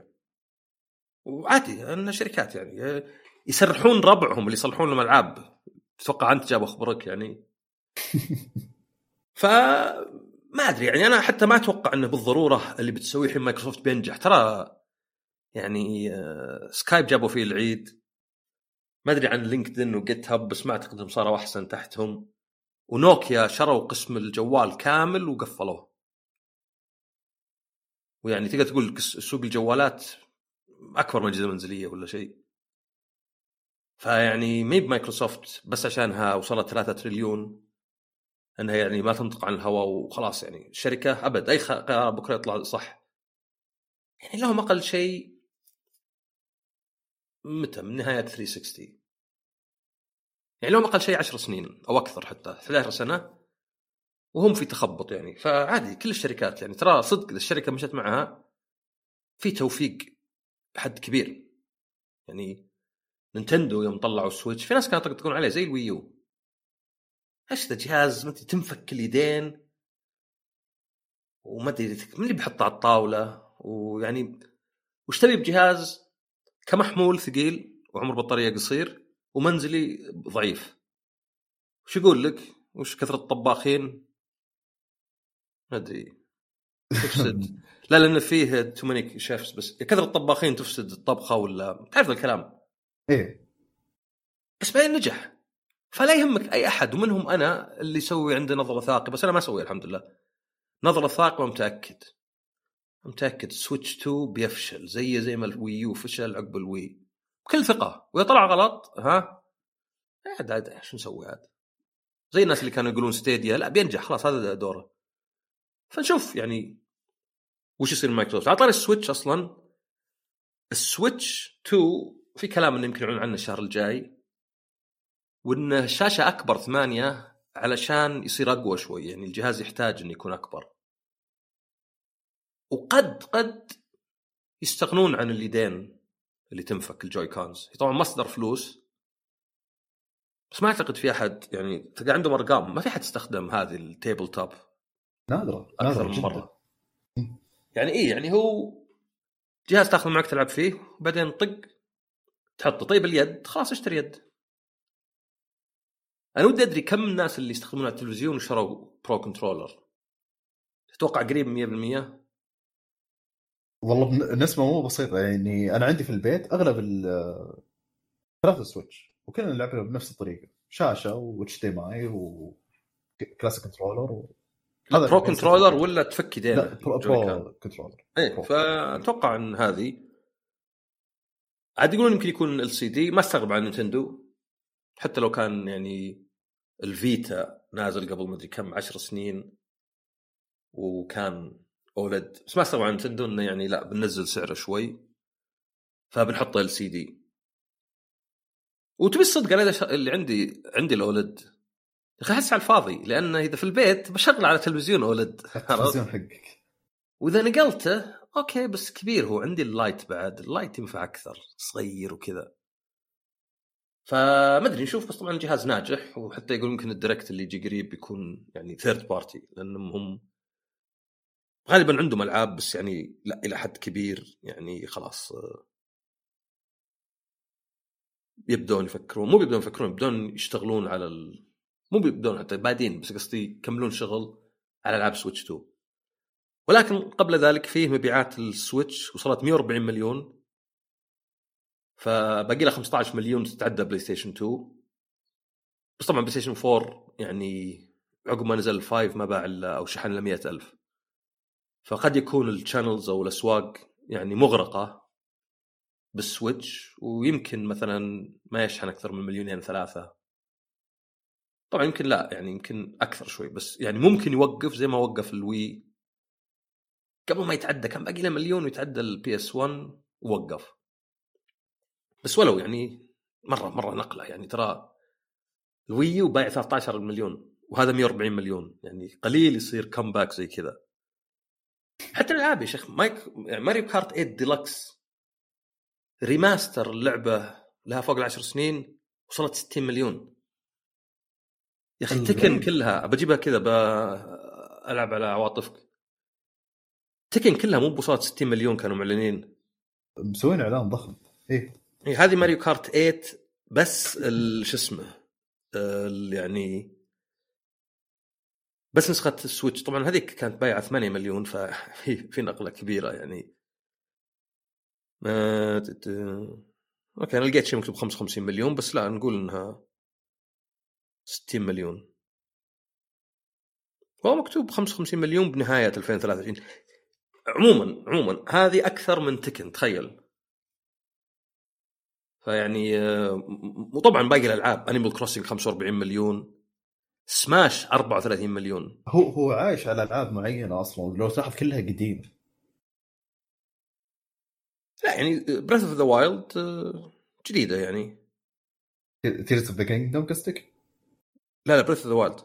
وعادي إن شركات يعني يسرحون ربعهم اللي يصلحون لهم ألعاب. تتوقع أنت جابوا خبرك يعني. ف ما أدري يعني أنا حتى ما أتوقع إنه بالضرورة اللي بتسويه الحين مايكروسوفت بينجح. ترى يعني سكايب جابوا فيه العيد. ما أدري عن لينكدين و GitHub بس ما أعتقد إنهم صاروا أحسن تحتهم. ونوكيا شروا قسم الجوال كامل وقفلوه. ويعني تقدر تقول سوق الجوالات أكبر من الاجهزه المنزليه ولا شيء. فيعني مو بمايكروسوفت بس عشانها وصلت 3 تريليون. إنها يعني ما تنطق عن الهوى وخلاص يعني الشركة أبد. أي قرار بكرة يطلع صح. يعني لهم أقل شيء متى؟ من نهاية 360 يعني لهم أقل شيء 10 سنين أو أكثر حتى 11 سنة وهم في تخبط يعني. فعادي كل الشركات يعني. ترى صدق الشركة مشت معها في توفيق بحد كبير. يعني نينتندو يوم طلعوا ال Switch في ناس كانوا يطقطقون عليه زي ال Wii U إيش ذا جهاز؟ ما تنفك اليدين. وما أدري من اللي بيحطه على الطاولة؟ ويعني وش تبي بجهاز؟ كمحمول ثقيل وعمر بطارية قصير ومنزلي ضعيف. وش يقول لك؟ وش كثرة الطباخين؟ ما أدري. تفسد. لا لأن فيه تو ماني شيفس بس كثرة الطباخين تفسد الطبخة ولا؟ تعرف الكلام؟ إيه. بس بعدين نجح. فلا يهمك أي أحد ومنهم أنا اللي يسوي عنده نظرة ثاقبة بس أنا ما أسوي الحمد لله. نظرة ثاقبة متأكد. متأكد Switch 2 بيفشل زي زي ما ال Wii U فشل عقب ال Wii. بكل ثقة. وإذا طلع غلط ها؟ عاد عاد شو نسوي عاد؟ زي الناس اللي كانوا يقولون Stadia لا بينجح خلاص هذا دوره. فنشوف يعني وش يصير مايكروسوفت على طاري ال Switch أصلا ال Switch 2 في كلام إنه يمكن يعلن عنه الشهر الجاي وان الشاشه أكبر ثمانية علشان يصير أقوى شوي يعني الجهاز يحتاج إنه يكون أكبر. وقد قد يستغنون عن اليدين اللي تنفك ال Joy-Cons طبعا مصدر فلوس بس ما أعتقد في أحد يعني تلقى عندهم أرقام ما في أحد استخدم هذه ال tabletop. نادرة أكثر من. مرة. يعني إيه يعني هو جهاز تاخذ معك تلعب فيه وبعدين طق تحطه. طيب اليد خلاص اشتري يد. أنا ودي أدري كم الناس اللي يستخدمون التلفزيون وشروا Pro Controller. تتوقع قريب من 100% والله نسبه مو بسيطة يعني أنا عندي في البيت أغلب ال- ثلاثة Switch وكلنا نلعبها بنفس الطريقة شاشة و HDMI و classic controller و... هذا Pro Controller. ولا تفك يدين لا Pro, Pro Controller Pro. فأتوقع إن هذه عاد يقولون يمكن يكون LCD ما استغرب عن نينتندو حتى لو كان يعني ال Vita نازل قبل مدري كم عشر سنين وكان OLED بس ما استغرب عن نينتندو انه يعني لا بننزل سعره شوي فبنحط LCD. وتبي الصدق أنا اللي عندي عندي ال OLED يا أخي أحس على الفاضي لأن إذا في البيت بشغل على تلفزيون OLED التلفزيون حقك. وإذا نقلته أوكي بس كبير هو عندي ال Lite بعد. ال Lite ينفع أكثر صغير وكذا. فما أدري نشوف. بس طبعا الجهاز ناجح وحتى يقول يمكن ال Direct اللي يجي قريب بيكون يعني third party لأنهم هم غالبا عندهم العاب بس يعني لا إلى حد كبير يعني خلاص آه، يبدون يفكرون. مو بيبدون يفكرون يبدون يشتغلون على ال... مو بيبدون حتى بادين بس قصدي يكملون شغل على ألعاب Switch 2 ولكن قبل ذلك فيه مبيعات ال Switch وصلت 140 مليون. فباقي له 15 مليون تتعدى بلاي ستيشن 2 بس طبعا بلاي ستيشن 4 يعني عقب ما نزل ال five ما باع إلا أو شحن له 100 ألف. فقد يكون ال channels أو الأسواق يعني مغرقة بال Switch ويمكن مثلا ما يشحن أكثر من مليونين ثلاثة. طبعا يمكن لا يعني يمكن أكثر شوي بس يعني ممكن يوقف زي ما وقف ال Wii قبل ما يتعدى كان باقي له مليون ويتعدى ال PS 1 ووقف. بس ولو يعني مرة مرة نقلة يعني ترى ال Wii U بايع 13 مليون وهذا 140 مليون يعني قليل يصير comeback زي كذا. حتى الالعاب يا شيخ مايك ماريو كارت 8 ديلكس ريماستر اللعبة لها فوق العشر سنين وصلت 60 مليون. يا أخي الله. تكن كلها بجيبها كذا بلعب على عواطفك. تكن كلها مو بوصلت 60 مليون كانوا معلنين. مسوين إعلان ضخم. إيه. إيه، هذه ماريو كارت 8 بس شو اسمه يعني بس نسخة ال Switch طبعا هذيك كانت بايعة 8 مليون ففي في نقلة كبيرة يعني. تت... okay أنا لقيت شيء مكتوب 55 مليون بس لا نقول إنها 60 مليون. هو مكتوب 55 مليون بنهاية 2023 عموما عموما هذه أكثر من Tekken تخيل. فيعني آه، وطبعا باقي الألعاب Animal Crossing 45 مليون. سماش 34 مليون هو هو عايش على ألعاب معينة أصلا لو تلاحظ كلها قديمة لا يعني Breath of the Wild جديدة يعني Tears of the Kingdom قصدك؟ لا لا Breath of the Wild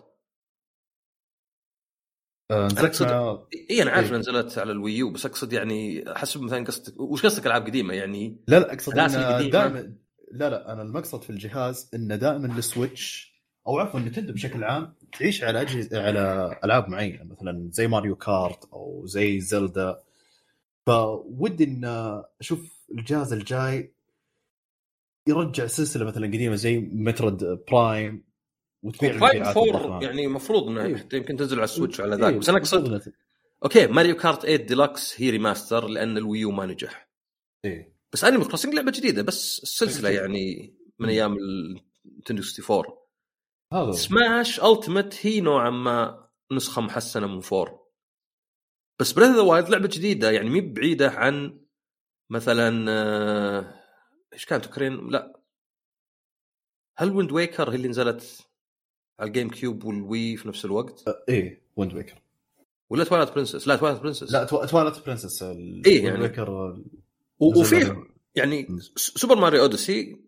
مع اي أنا عارف إيه. نزلت على ال Wii U بس أقصد يعني حسب مثلا قصدك وش قصدك ألعاب قديمة يعني لا لا أقصد. دائما لا لا أنا المقصد في الجهاز إنه دائما ال Switch أو عفوا Nintendo بشكل عام تعيش على أجهزة على ألعاب معينة مثلا زي Mario Kart أو زي Zelda فودي إن أشوف الجهاز الجاي يرجع سلسلة مثلا قديمة زي Metroid Prime وتبيع المبيعات four يعني المفروض إنه إيه. حتى يمكن تنزل على ال Switch على إيه، ذاك بس أنا أقصد okay Mario Kart 8 ديلكس هي remaster لأن ال Wii U ما نجح إيه بس Animal Crossing لعبة جديدة بس السلسلة جديدة. يعني من. أيام ال Nintendo 64 هذا هو. Smash Ultimate هي نوعا ما نسخة محسنة من four. بس Breath the Wild لعبة جديدة يعني مي بعيدة عن مثلا آه، إيش كانت؟ اوكرين لا. هل Wind Waker هي اللي نزلت على ال GameCube وال Wii في نفس الوقت؟ إيه Wind Waker ولا Twilight Princess لا Twilight Princess لا Twi- Twilight Princess إيه يعني. Waker وفي يعني Super Mario Odyssey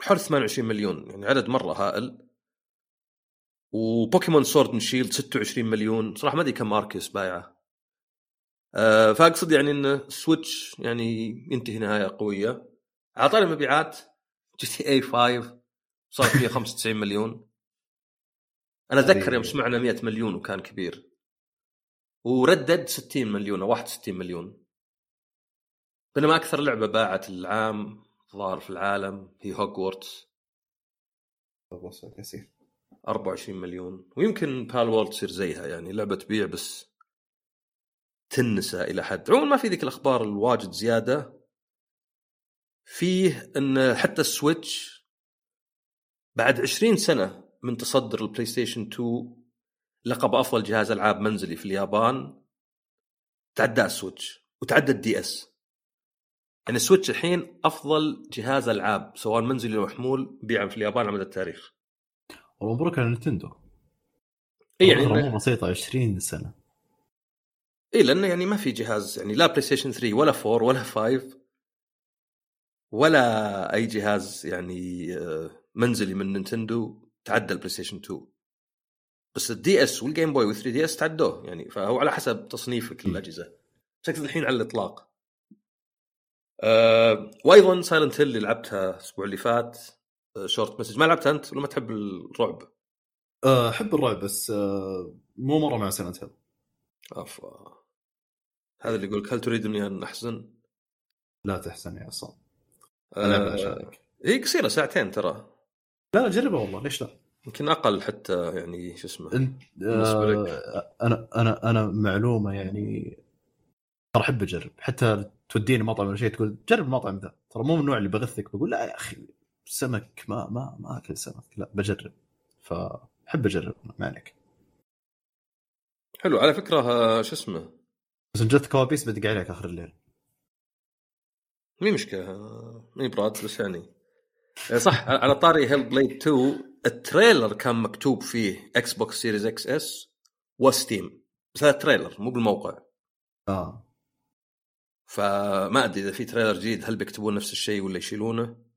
حول 28 مليون يعني عدد مرة هائل. و Pokémon Sword Shield 26 مليون. صراحة ما أدري كم Arceus بايعه. أه فأقصد يعني إن Switch يعني ينتهي نهاية قوية. على طاري المبيعات GTA 5 صارت 195 مليون. أنا أتذكر يوم سمعنا 100 مليون وكان كبير. و Red Dead 60 مليون أو 61 مليون. بينما أكثر لعبة باعت العام ظهر في العالم هي هوجورتس. كثير. 24 مليون. ويمكن Palworld تصير زيها يعني لعبة تبيع بس تنسى إلى حد. عموما ما في ذيك الأخبار الواجد زيادة. فيه إن حتى ال Switch بعد 20 سنة من تصدر ال PlayStation 2 لقب أفضل جهاز ألعاب منزلي في اليابان. تعدى ال Switch وتعدى ال DS يعني ال Switch الحين أفضل جهاز ألعاب سواء منزلي أو محمول بيعا في اليابان على مدى التاريخ. والله مبروك على Nintendo. اي يعني مو بسيطة 20 سنة. اي لأنه يعني ما في جهاز يعني لا PlayStation 3 ولا 4 ولا 5 ولا أي جهاز يعني آه، منزلي من Nintendo تعدى ال PlayStation 2 بس ال DS وال Game Boy وال 3DS تعدوه يعني فهو على حسب تصنيفك. للاجهزه بس الحين على الإطلاق. أه وأيضا Silent Hill اللي لعبتها الأسبوع اللي فات Short Message. ما لعبتها أنت؟ ولا ما تحب الرعب؟ أه، أحب الرعب بس أه، مو مرة مع Silent Hill. افا هذا اللي يقول هل تريدني أن أحزن؟ لا تحسن يا عصام. أه العب عشانك هي قصيرة ساعتين ترى. لا جربها والله ليش لا؟ يمكن أقل حتى يعني شو اسمه انت. آه أنا أنا أنا معلومة يعني ترى أحب أجرب. حتى توديني مطعم ولا شيء تقول جرب المطعم ذا. ترى مو من النوع اللي بغثك بقول لا يا أخي. سمك ما ما ما أكل سمك لا بجرب. فأحب أجرب ما عليك. حلو على فكرة آه، شو اسمه؟ بس إن جت كوابيس بدق عليك آخر الليل. مي مشكلة آه، مي براد بس يعني. آه، صح على طاري Hellblade 2 ال trailer كان مكتوب فيه Xbox Series X S و Steam بس هذا trailer مو بالموقع. آه. فما أدري إذا في trailer جديد هل بيكتبون نفس الشيء ولا يشيلونه؟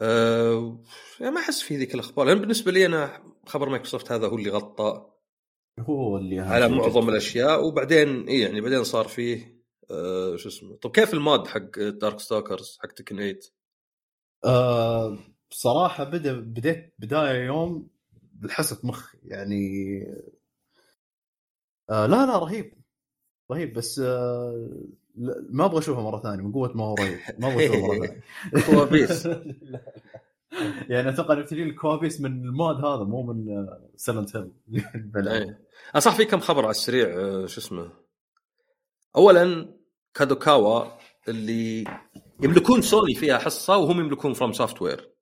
أه يعني ما أحس في ذيك الأخبار لأن بالنسبة لي أنا خبر مايكروسوفت هذا هو اللي غطى هو اللي على معظم جدا. الأشياء وبعدين اي يعني بعدين صار فيه أه شو اسمه طب كيف ال mod حق Darkstalkers حق Tekken 8 آه بصراحه بدا بديت بداية يوم بالحسب مخي يعني آه لا لا رهيب رهيب بس آه ما أبغى اشوفه مرة ثانية من قوة ما هو رهيب. ما أبغى اشوفه مرة ثانية. كوابيس. يعني أتوقع انه تجي الكوابيس من ال mod هذا مو من Silent Hill إيه. آه، صح في كم خبر على السريع أه شو اسمه. اولا Kadokawa اللي يملكون سوني فيها حصة وهم يملكون FromSoftware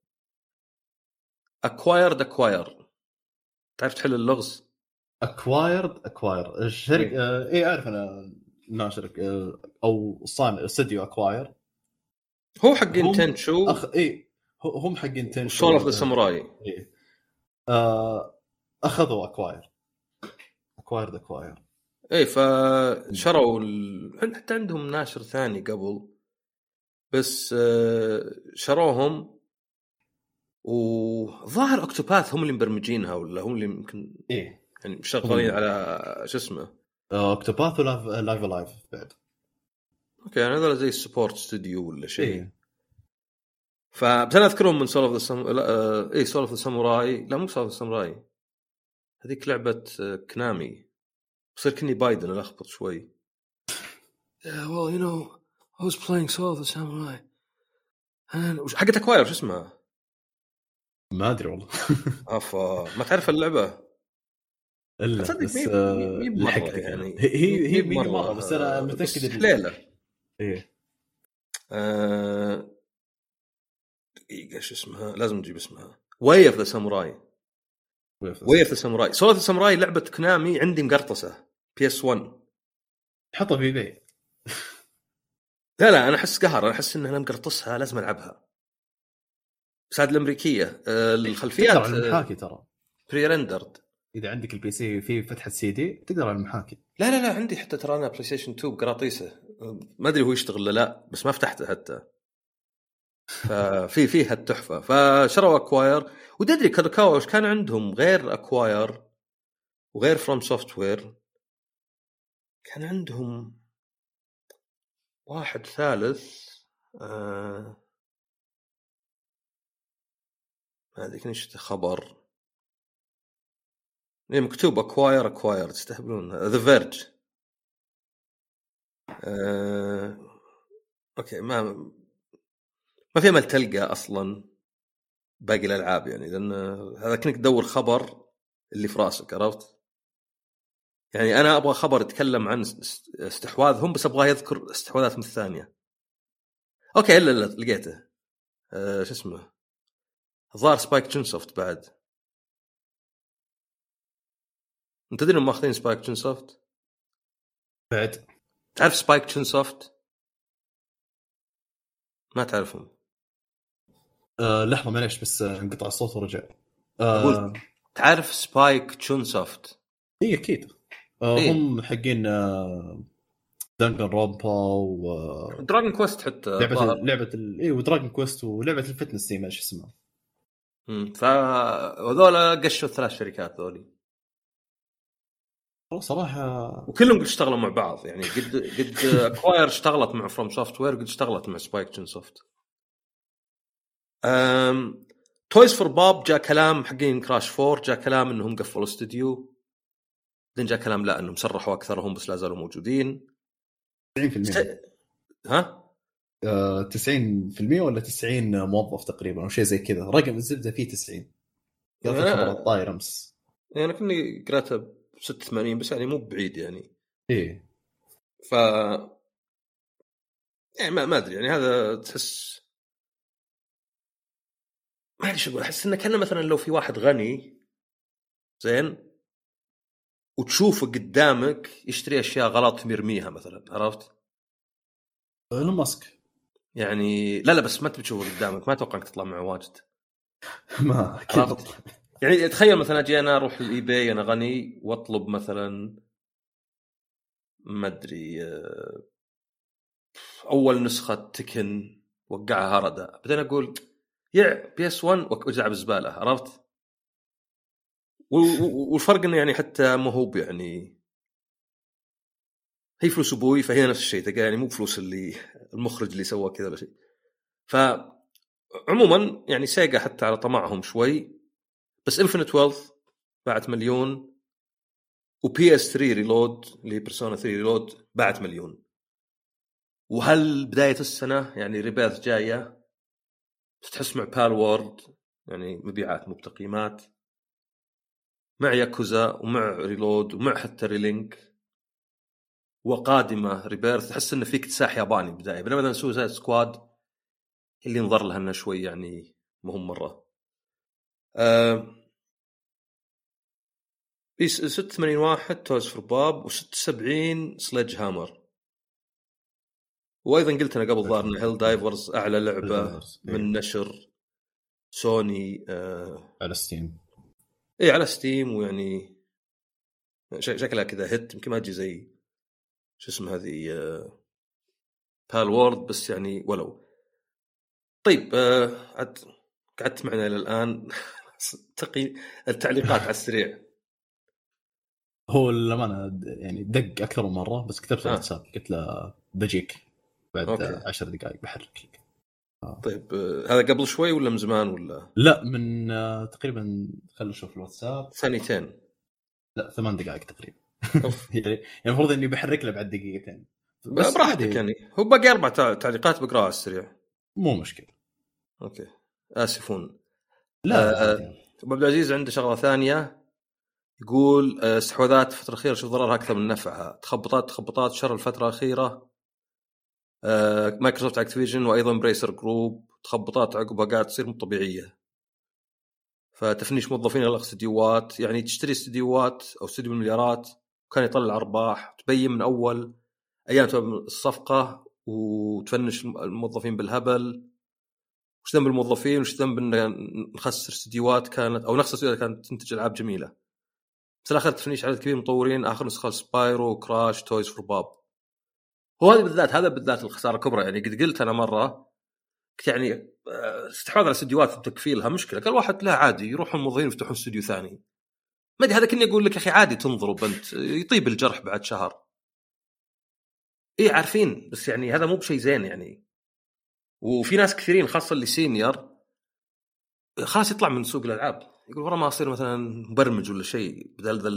acquired Acquire تعرف تحل اللغز؟ acquired Acquire الشركة آه اي أعرف أنا. ناشر آه أو صانع استوديو Acquire هو حقين هم Tenchu أخ اي هم حقين Tenchu Soul of the Samurai إيه. آه أخذوا Acquire Acquire Acquire إيه فشروا ال... حتى عندهم ناشر ثاني قبل. بس آه، شروهم. وظاهر Octopath هم اللي مبرمجينها ولا هم اللي يمكن إيه. يعني شغالين هم- على شو اسمه Octopath و Live A Live لايف بعد. Okay يعني هذول زي ال support studio ولا شيء. إيه. فبس أنا أذكرهم من Soul of the Sam... لا آه، اي Soul of the Samurai لا مو Soul of the Samurai هذيك لعبة آه، Konami بصير كني بايدن ألخبط شوي. Yeah, well you know I was playing Soul of the Samurai. And حقت Acquire شو اسمها؟ ما أدري والله. افا ما تعرف اللعبة؟ إلا تصدق بس مي- آه، لحقتك يعني. هي هي هي مي مي مرة بس أنا متأكد بس إن- ليلة. إيه. آه... دقيقه شو اسمها؟ لازم نجيب اسمها. Way of the Samurai Way of the Samurai Soul of the Samurai لعبة Konami عندي مقرطسة. PS1 حطها في بي لا لا أنا أحس قهر. أنا أحس ان أنا مقرطسها لازم ألعبها. بس هذه الأمريكية آه، الخلفيات المحاكي ترى. pre-rendered إذا عندك ال PC في فتحة سي دي تقدر على المحاكي لا لا لا عندي حتى ترى أنا بلاي ستيشن 2 بقراطيسه. ما أدري هو يشتغل ولا لا بس ما فتحته حتى. ففي فيها التحفة. فشروا Acquire وتدري Kadokawa وش كان عندهم غير Acquire وغير FromSoftware كان عندهم واحد ثالث آه ما أدري إيش خبر. إيه مكتوب Acquire Acquire تستهبلون The Verge آه... okay ما ما في أمل تلقى أصلا باقي الألعاب يعني لأن هذا كأنك تدور خبر اللي في رأسك عرفت؟ يعني أنا أبغى خبر يتكلم عن استحواذهم بس أبغاه يذكر استحواذاتهم الثانية. okay إلا الا لقيته. أه شو اسمه؟ الظاهر Spike Chunsoft بعد. انت تدري انهم ماخذين Spike Chunsoft؟ بعد. تعرف Spike Chunsoft؟ ما تعرفهم. آه لحظة معليش بس انقطع الصوت ورجع. آه تعرف Spike Chunsoft؟ إي أكيد. آه إيه؟ هم حقين آه Danganronpa و Dragon Quest حتى لعبة ال... لعبة ال... إي و Dragon Quest ولعبة ال fitness دي ما إيش اسمها. امم فهذول قشوا الثلاث شركات ذولي. صراحة وكلهم قد اشتغلوا مع بعض يعني قد قد Acquire اشتغلت مع FromSoftware قد اشتغلت مع Spike Chunsoft Toys for Bob جاء كلام حقين Crash 4 جاء كلام إنهم قفلوا استوديو بعدين جاء كلام لا إنهم سرحوا أكثرهم بس لا زالوا موجودين. 90% ست... ها؟ آه 90% ولا 90 موظف تقريبا أو شيء زي كذا. رقم الزبدة فيه 90 قال في خبر الطاير أمس. يعني أنا كني قريتها 86 بس يعني مو بعيد يعني. إيه. ف يعني ما, أدري يعني هذا تحس ما أدري شو أقول أحس إنه كأنه مثلا لو في واحد غني زين وتشوفه قدامك يشتري أشياء غلط يرميها مثلا عرفت؟ إيلون ماسك. يعني لا لا بس ما انت بتشوفه قدامك ما أتوقع إنك تطلع معه واجد. ما أكيد. يعني تخيل مثلا أجي أنا أروح ال eBay أنا غني وأطلب مثلا ما أدري آه، أول نسخة تكن وقعها هرده بعدين أقول يع بي إس 1 واجعل بالزباله عرفت؟ والفرق إنه يعني حتى ما هو يعني هي فلوس أبوي فهي نفس الشيء تلقى يعني مو بفلوس اللي المخرج اللي سوى كذا ولا شيء. ف عموما يعني سيجا حتى على طمعهم شوي بس انفنت ويلث باعت مليون و P3 Reload اللي Persona 3 Reload باعت مليون. وهل بداية السنة يعني Rebirth جاية تحس مع Palworld يعني مبيعات مو بتقييمات مع ياكوزا ومع Reload ومع حتى Relink وقادمة Rebirth تحس انه في اكتساح ياباني بداية. بينما مثلا Suicide Squad اللي نظر لها انه شوي يعني مهم مرة. آه 86 واحد Toys for Bob و76 Sledgehammer. وأيضا قلت أنا قبل ظهر إن Helldivers أعلى لعبة من إيه. نشر سوني آه على Steam إي على ستيم ويعني شكلها كذا hit يمكن ما تجي زي شو اسمه هذه آه Palworld بس يعني ولو. طيب آه عد قعدت معنا إلى الآن. تقي التعليقات على السريع. هو للأمانة يعني دق أكثر من مرة بس كتبت الواتساب آه. قلت له بجيك بعد okay. عشر دقائق بحرك لك. آه. طيب آه هذا قبل شوي ولا من زمان ولا؟ لا من آه تقريبا خلينا نشوف الواتساب. ثانيتين. لا ثمان دقائق تقريبا. يعني, يعني المفروض إني بحرك له بعد دقيقتين. بس براحتك يعني هو باقي أربع تعليقات بقراها على السريع. مو مشكلة. Okay. آسفون. لا آه أبو عبد العزيز عنده شغلة ثانية يقول آه، استحواذات الفترة الاخيره شوف ضررها أكثر من نفعها. تخبطات تخبطات شر الفترة الأخيرة آه، مايكروسوفت Activision وأيضا Embracer Group تخبطات عقبها قاعد تصير مو طبيعية. فتفنيش موظفين إلى استديوهات. يعني تشتري استديوهات أو استديو بالمليارات وكان يطلع ارباح تبين من أول أيام الصفقة وتفنش الموظفين بالهبل. وش ذنب الموظفين وش ذنب إن نخسر استديوهات كانت أو نخسر استديوهات كانت تنتج ألعاب جميلة. بس الآخر تفنيش عدد كبير مطورين آخر نسخة Spyro Crash Toys for Bob هو هذا بالذات هذا بالذات الخسارة الكبرى. يعني قد قلت أنا مرة يعني آه، استحواذ على استديوهات وتقفيلها مشكلة. قال واحد لا عادي يروحون الموظفين يفتحون استوديو ثاني. ما أدري هذا كني أقول لك يا أخي عادي تنضرب انت يطيب الجرح بعد شهر. اي عارفين بس يعني هذا مو بشيء زين يعني. وفي ناس كثيرين خاصة اللي senior خلاص يطلع من سوق الألعاب. يقول ورا ما أصير مثلا مبرمج ولا شيء بدل ذا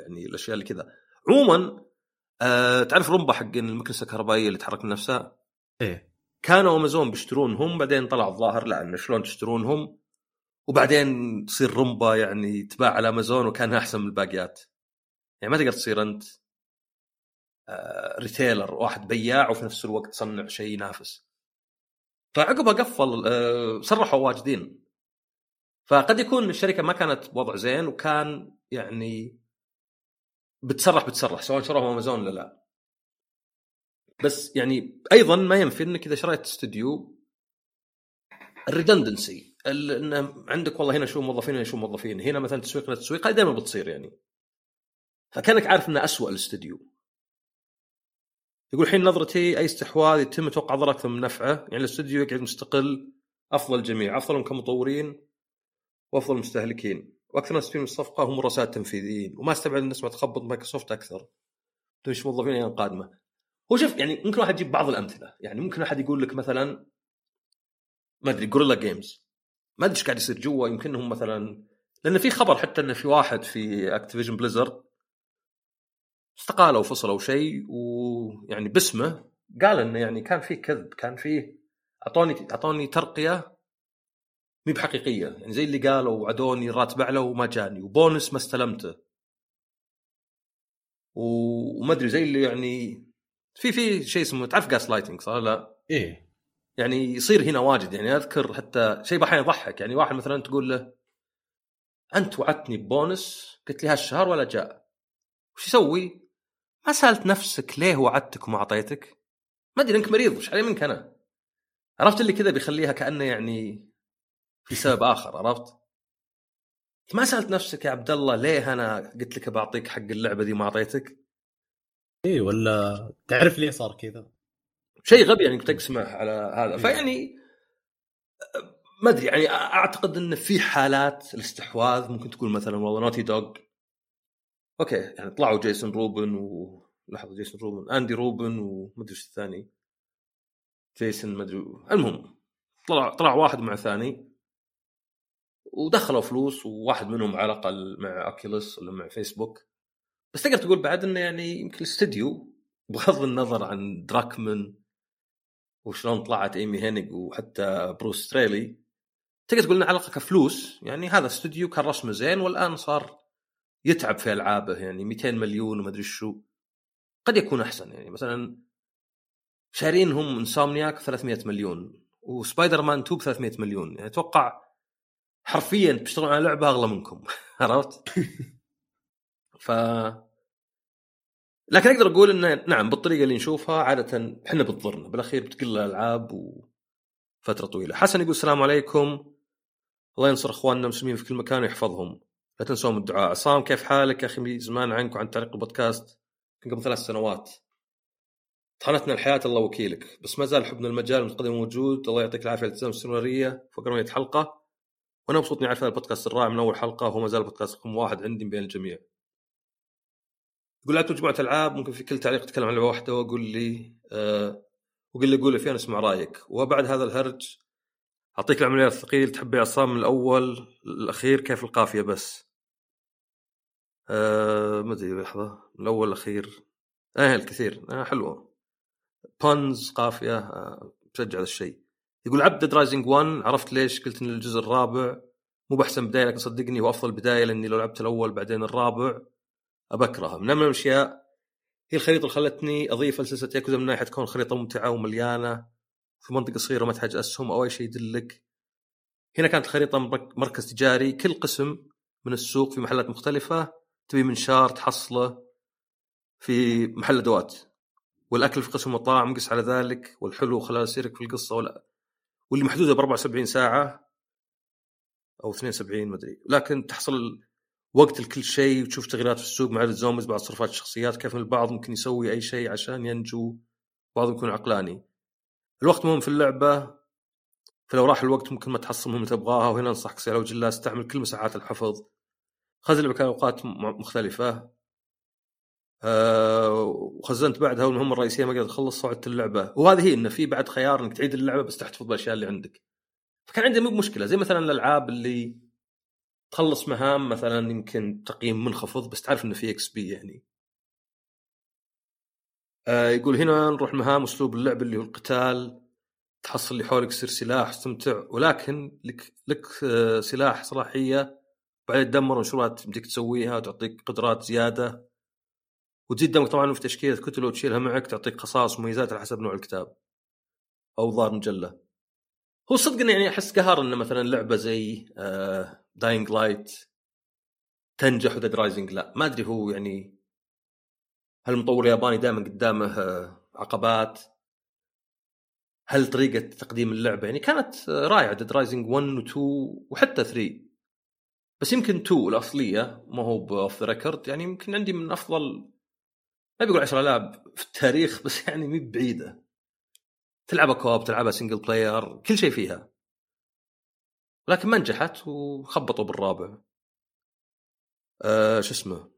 يعني الأشياء اللي كذا. عموما آه تعرف Roomba حق المكنسة الكهربائية اللي تحرك من نفسها؟ إيه. كانوا أمازون بيشترونهم بعدين طلع الظاهر لا انه شلون تشترونهم؟ وبعدين تصير رمبا يعني تباع على أمازون وكانها أحسن من الباقيات. يعني ما تقدر تصير أنت آه ريتيلر واحد بياع وفي نفس الوقت تصنع شيء ينافس. فعقبها قفل آه صرحوا واجدين. فقد يكون الشركة ما كانت بوضع زين وكان يعني بتصرح بتصرح سواء شروها أمازون ولا لا. بس يعني أيضا ما ينفي إنك إذا شريت استوديو ال redundancy انه عندك والله هنا شؤون موظفين هنا شؤون موظفين هنا مثلا تسويق هنا تسويق هذه دائما بتصير يعني. فكأنك عارف إنه اسوء الاستوديو. يقول الحين نظرتي أي استحواذ يتم أتوقع ضرر أكثر من نفعه يعني الاستوديو يقعد مستقل أفضل الجميع افضلهم كمطورين وأفضل المستهلكين وأكثر ناس من الصفقة هم رؤساء تنفيذيين. وما استبعد الناس ما تخبط مايكروسوفت أكثر. تفنش موظفين أيام قادمه هو شوف يعني ممكن واحد يجيب بعض الأمثلة. يعني ممكن احد يقول لك مثلا ما أدري Guerrilla Games ما أدري إيش قاعد يصير جوا يمكن هم مثلا لأن في خبر حتى انه في واحد في Activision Blizzard استقالوا وفصلوا شيء ويعني باسمه قال إنه يعني كان فيه كذب كان فيه أعطوني أعطوني ترقية مي بحقيقية. يعني زي اللي قالوا وعدوني الراتب اعلى وما جاني وبونس ما استلمته. وما أدري زي اللي يعني في في شيء اسمه تعرف gaslighting صح؟ لا؟ إيه. يعني يصير هنا واجد. يعني أذكر حتى شيء أحيانا يضحك. يعني واحد مثلا تقول له أنت وعدتني ببونس قلت لي هالشهر ولا جاء؟ وش يسوي؟ ما سالت نفسك ليه وعدتك وما أعطيتك؟ ما أدري أنك مريض وش علي منك أنا؟ عرفت اللي كذا بيخليها كأنه يعني في سبب آخر عرفت؟ ما سألت نفسك يا عبد الله ليه أنا قلت لك بعطيك حق اللعبة دي وما أعطيتك؟ اي ولا تعرف ليه صار كذا؟ شيء غبي يعني تقسمه على هذا فيعني ما أدري يعني أعتقد إن في حالات الاستحواذ ممكن تقول مثلا والله Naughty Dog okay يعني طلعوا جيسون روبن و لحظة جيسون روبن أندي روبن ومدري إيش الثاني. جيسون مدري المهم طلع طلع واحد مع ثاني. ودخلوا فلوس وواحد منهم علاقه مع Oculus ولا مع فيسبوك. بس تقدر تقول بعد إنه يعني يمكن الاستديو بغض النظر عن دراكمن وشلون طلعت إيمي هينيج وحتى بروس ستريلي تقدر تقول إنه علاقه كفلوس يعني هذا استوديو كان رسمه زين والآن صار يتعب في ألعابه يعني 200 مليون وما أدري شو قد يكون أحسن يعني مثلا شارينهم إنسومنياك 300 مليون وسبايدر مان 2 ب 300 مليون يعني أتوقع حرفيا تشتغلون على لعبة أغلى منكم عرفت؟ ف لكن أقدر أقول إنه نعم بالطريقة اللي نشوفها عادة إحنا بتضرنا بالأخير بتقل الألعاب وفترة طويلة. حسن يقول السلام عليكم الله ينصر إخواننا المسلمين في كل مكان ويحفظهم. لا تنسون الدعاء. عصام كيف حالك يا أخي؟ زمان عنك وعن تعليق البودكاست. قبل ثلاث سنوات. طحنتنا الحياة الله وكيلك. بس ما زال حبنا المجال المتقدم موجود. الله يعطيك العافية على الالتزام الاستمراريه فوق 100 حلقة. وأنا مبسوط إني أعرف هذا البودكاست الرائع من أول حلقة. وهو ما زال البودكاست رقم واحد عندي بين الجميع. يقول لعبت مجموعه العاب ممكن في كل تعليق تتكلم عن لعبة واحدة وقول لي أه وقل لي قول لي فيها نسمع رأيك. وبعد هذا الهرج أعطيك العملية الثقيل. تحب عصام من الأول الأخير كيف القافية بس؟ أه ما أدري لحظة. الأول الأخير. إيه الكثير. آه حلوة. بونز قافية. آه بشجع هذا الشيء. يقول عبد رايزنج 1 عرفت ليش؟ قلت إن الجزء الرابع. مو بأحسن بداية لكن صدقني هو أفضل بداية لأني لو لعبت الأول بعدين الرابع أبكرها. من الأشياء هي الخريطة اللي خلتني أضيف لسلسله ياكوزا من ناحية تكون خريطة ممتعة ومليانة في منطقة صغيرة ما تحتاج أسهم أو أي شيء يدلك. هنا كانت الخريطة مركز تجاري. كل قسم من السوق في محلات مختلفة. تبي منشار تحصله في محل أدوات. والأكل في قسم مطاعم قس على ذلك والحلو خلال سيرك في القصة ولا. واللي محدودة ب 74 ساعة أو 72 ما أدري. لكن تحصل وقت لكل شيء وتشوف تغييرات في السوق مع الزومبيز بعض صرفات الشخصيات كيف البعض ممكن يسوي أي شيء عشان ينجو بعضهم يكون عقلاني. الوقت مهم في اللعبة فلو راح الوقت ممكن ما تحصل مهمة تبغاها وهنا أنصحك سير وجل استعمل كل مساحات الحفظ. خذ اللعبه أوقات مختلفة. أه وخزنت بعدها والمهمه الرئيسية ما قدرت اخلص فعدت اللعبة. وهذه هي انه في بعد خيار إنك تعيد اللعبة بس تحتفظ بالأشياء اللي عندك. فكان عندي مو مشكلة. زي مثلا الألعاب اللي تخلص مهام مثلا يمكن تقييم منخفض بس تعرف انه في XP يعني. آه يقول هنا نروح مهام أسلوب اللعب اللي هو القتال تحصل اللي حولك يصير سلاح تستمتع ولكن لك لك آه سلاح صلاحية بعدين تدمر منشورات يمديك تسويها وتعطيك قدرات زيادة. وتزيد دمك طبعا في تشكيلة كتل وتشيلها معك تعطيك خصائص ومميزات على حسب نوع الكتاب أو ظاهر مجلة. هو صدق يعني أحس قهر إنه مثلا لعبة زي آه داينج لايت تنجح و Dead Rising لا ما أدري هو يعني هل المطور الياباني دائما قدامه آه، عقبات؟ هل طريقة تقديم اللعبة يعني كانت رائعة Dead Rising 1 و 2 وحتى 3 بس يمكن 2 الأصلية ما هو ب Off the Record يعني يمكن عندي من أفضل ما بقول 10 العاب في التاريخ بس يعني مي بعيدة. تلعبها co-op تلعبها single player كل شيء فيها. لكن ما نجحت وخبطوا بالرابع. أه شو اسمه؟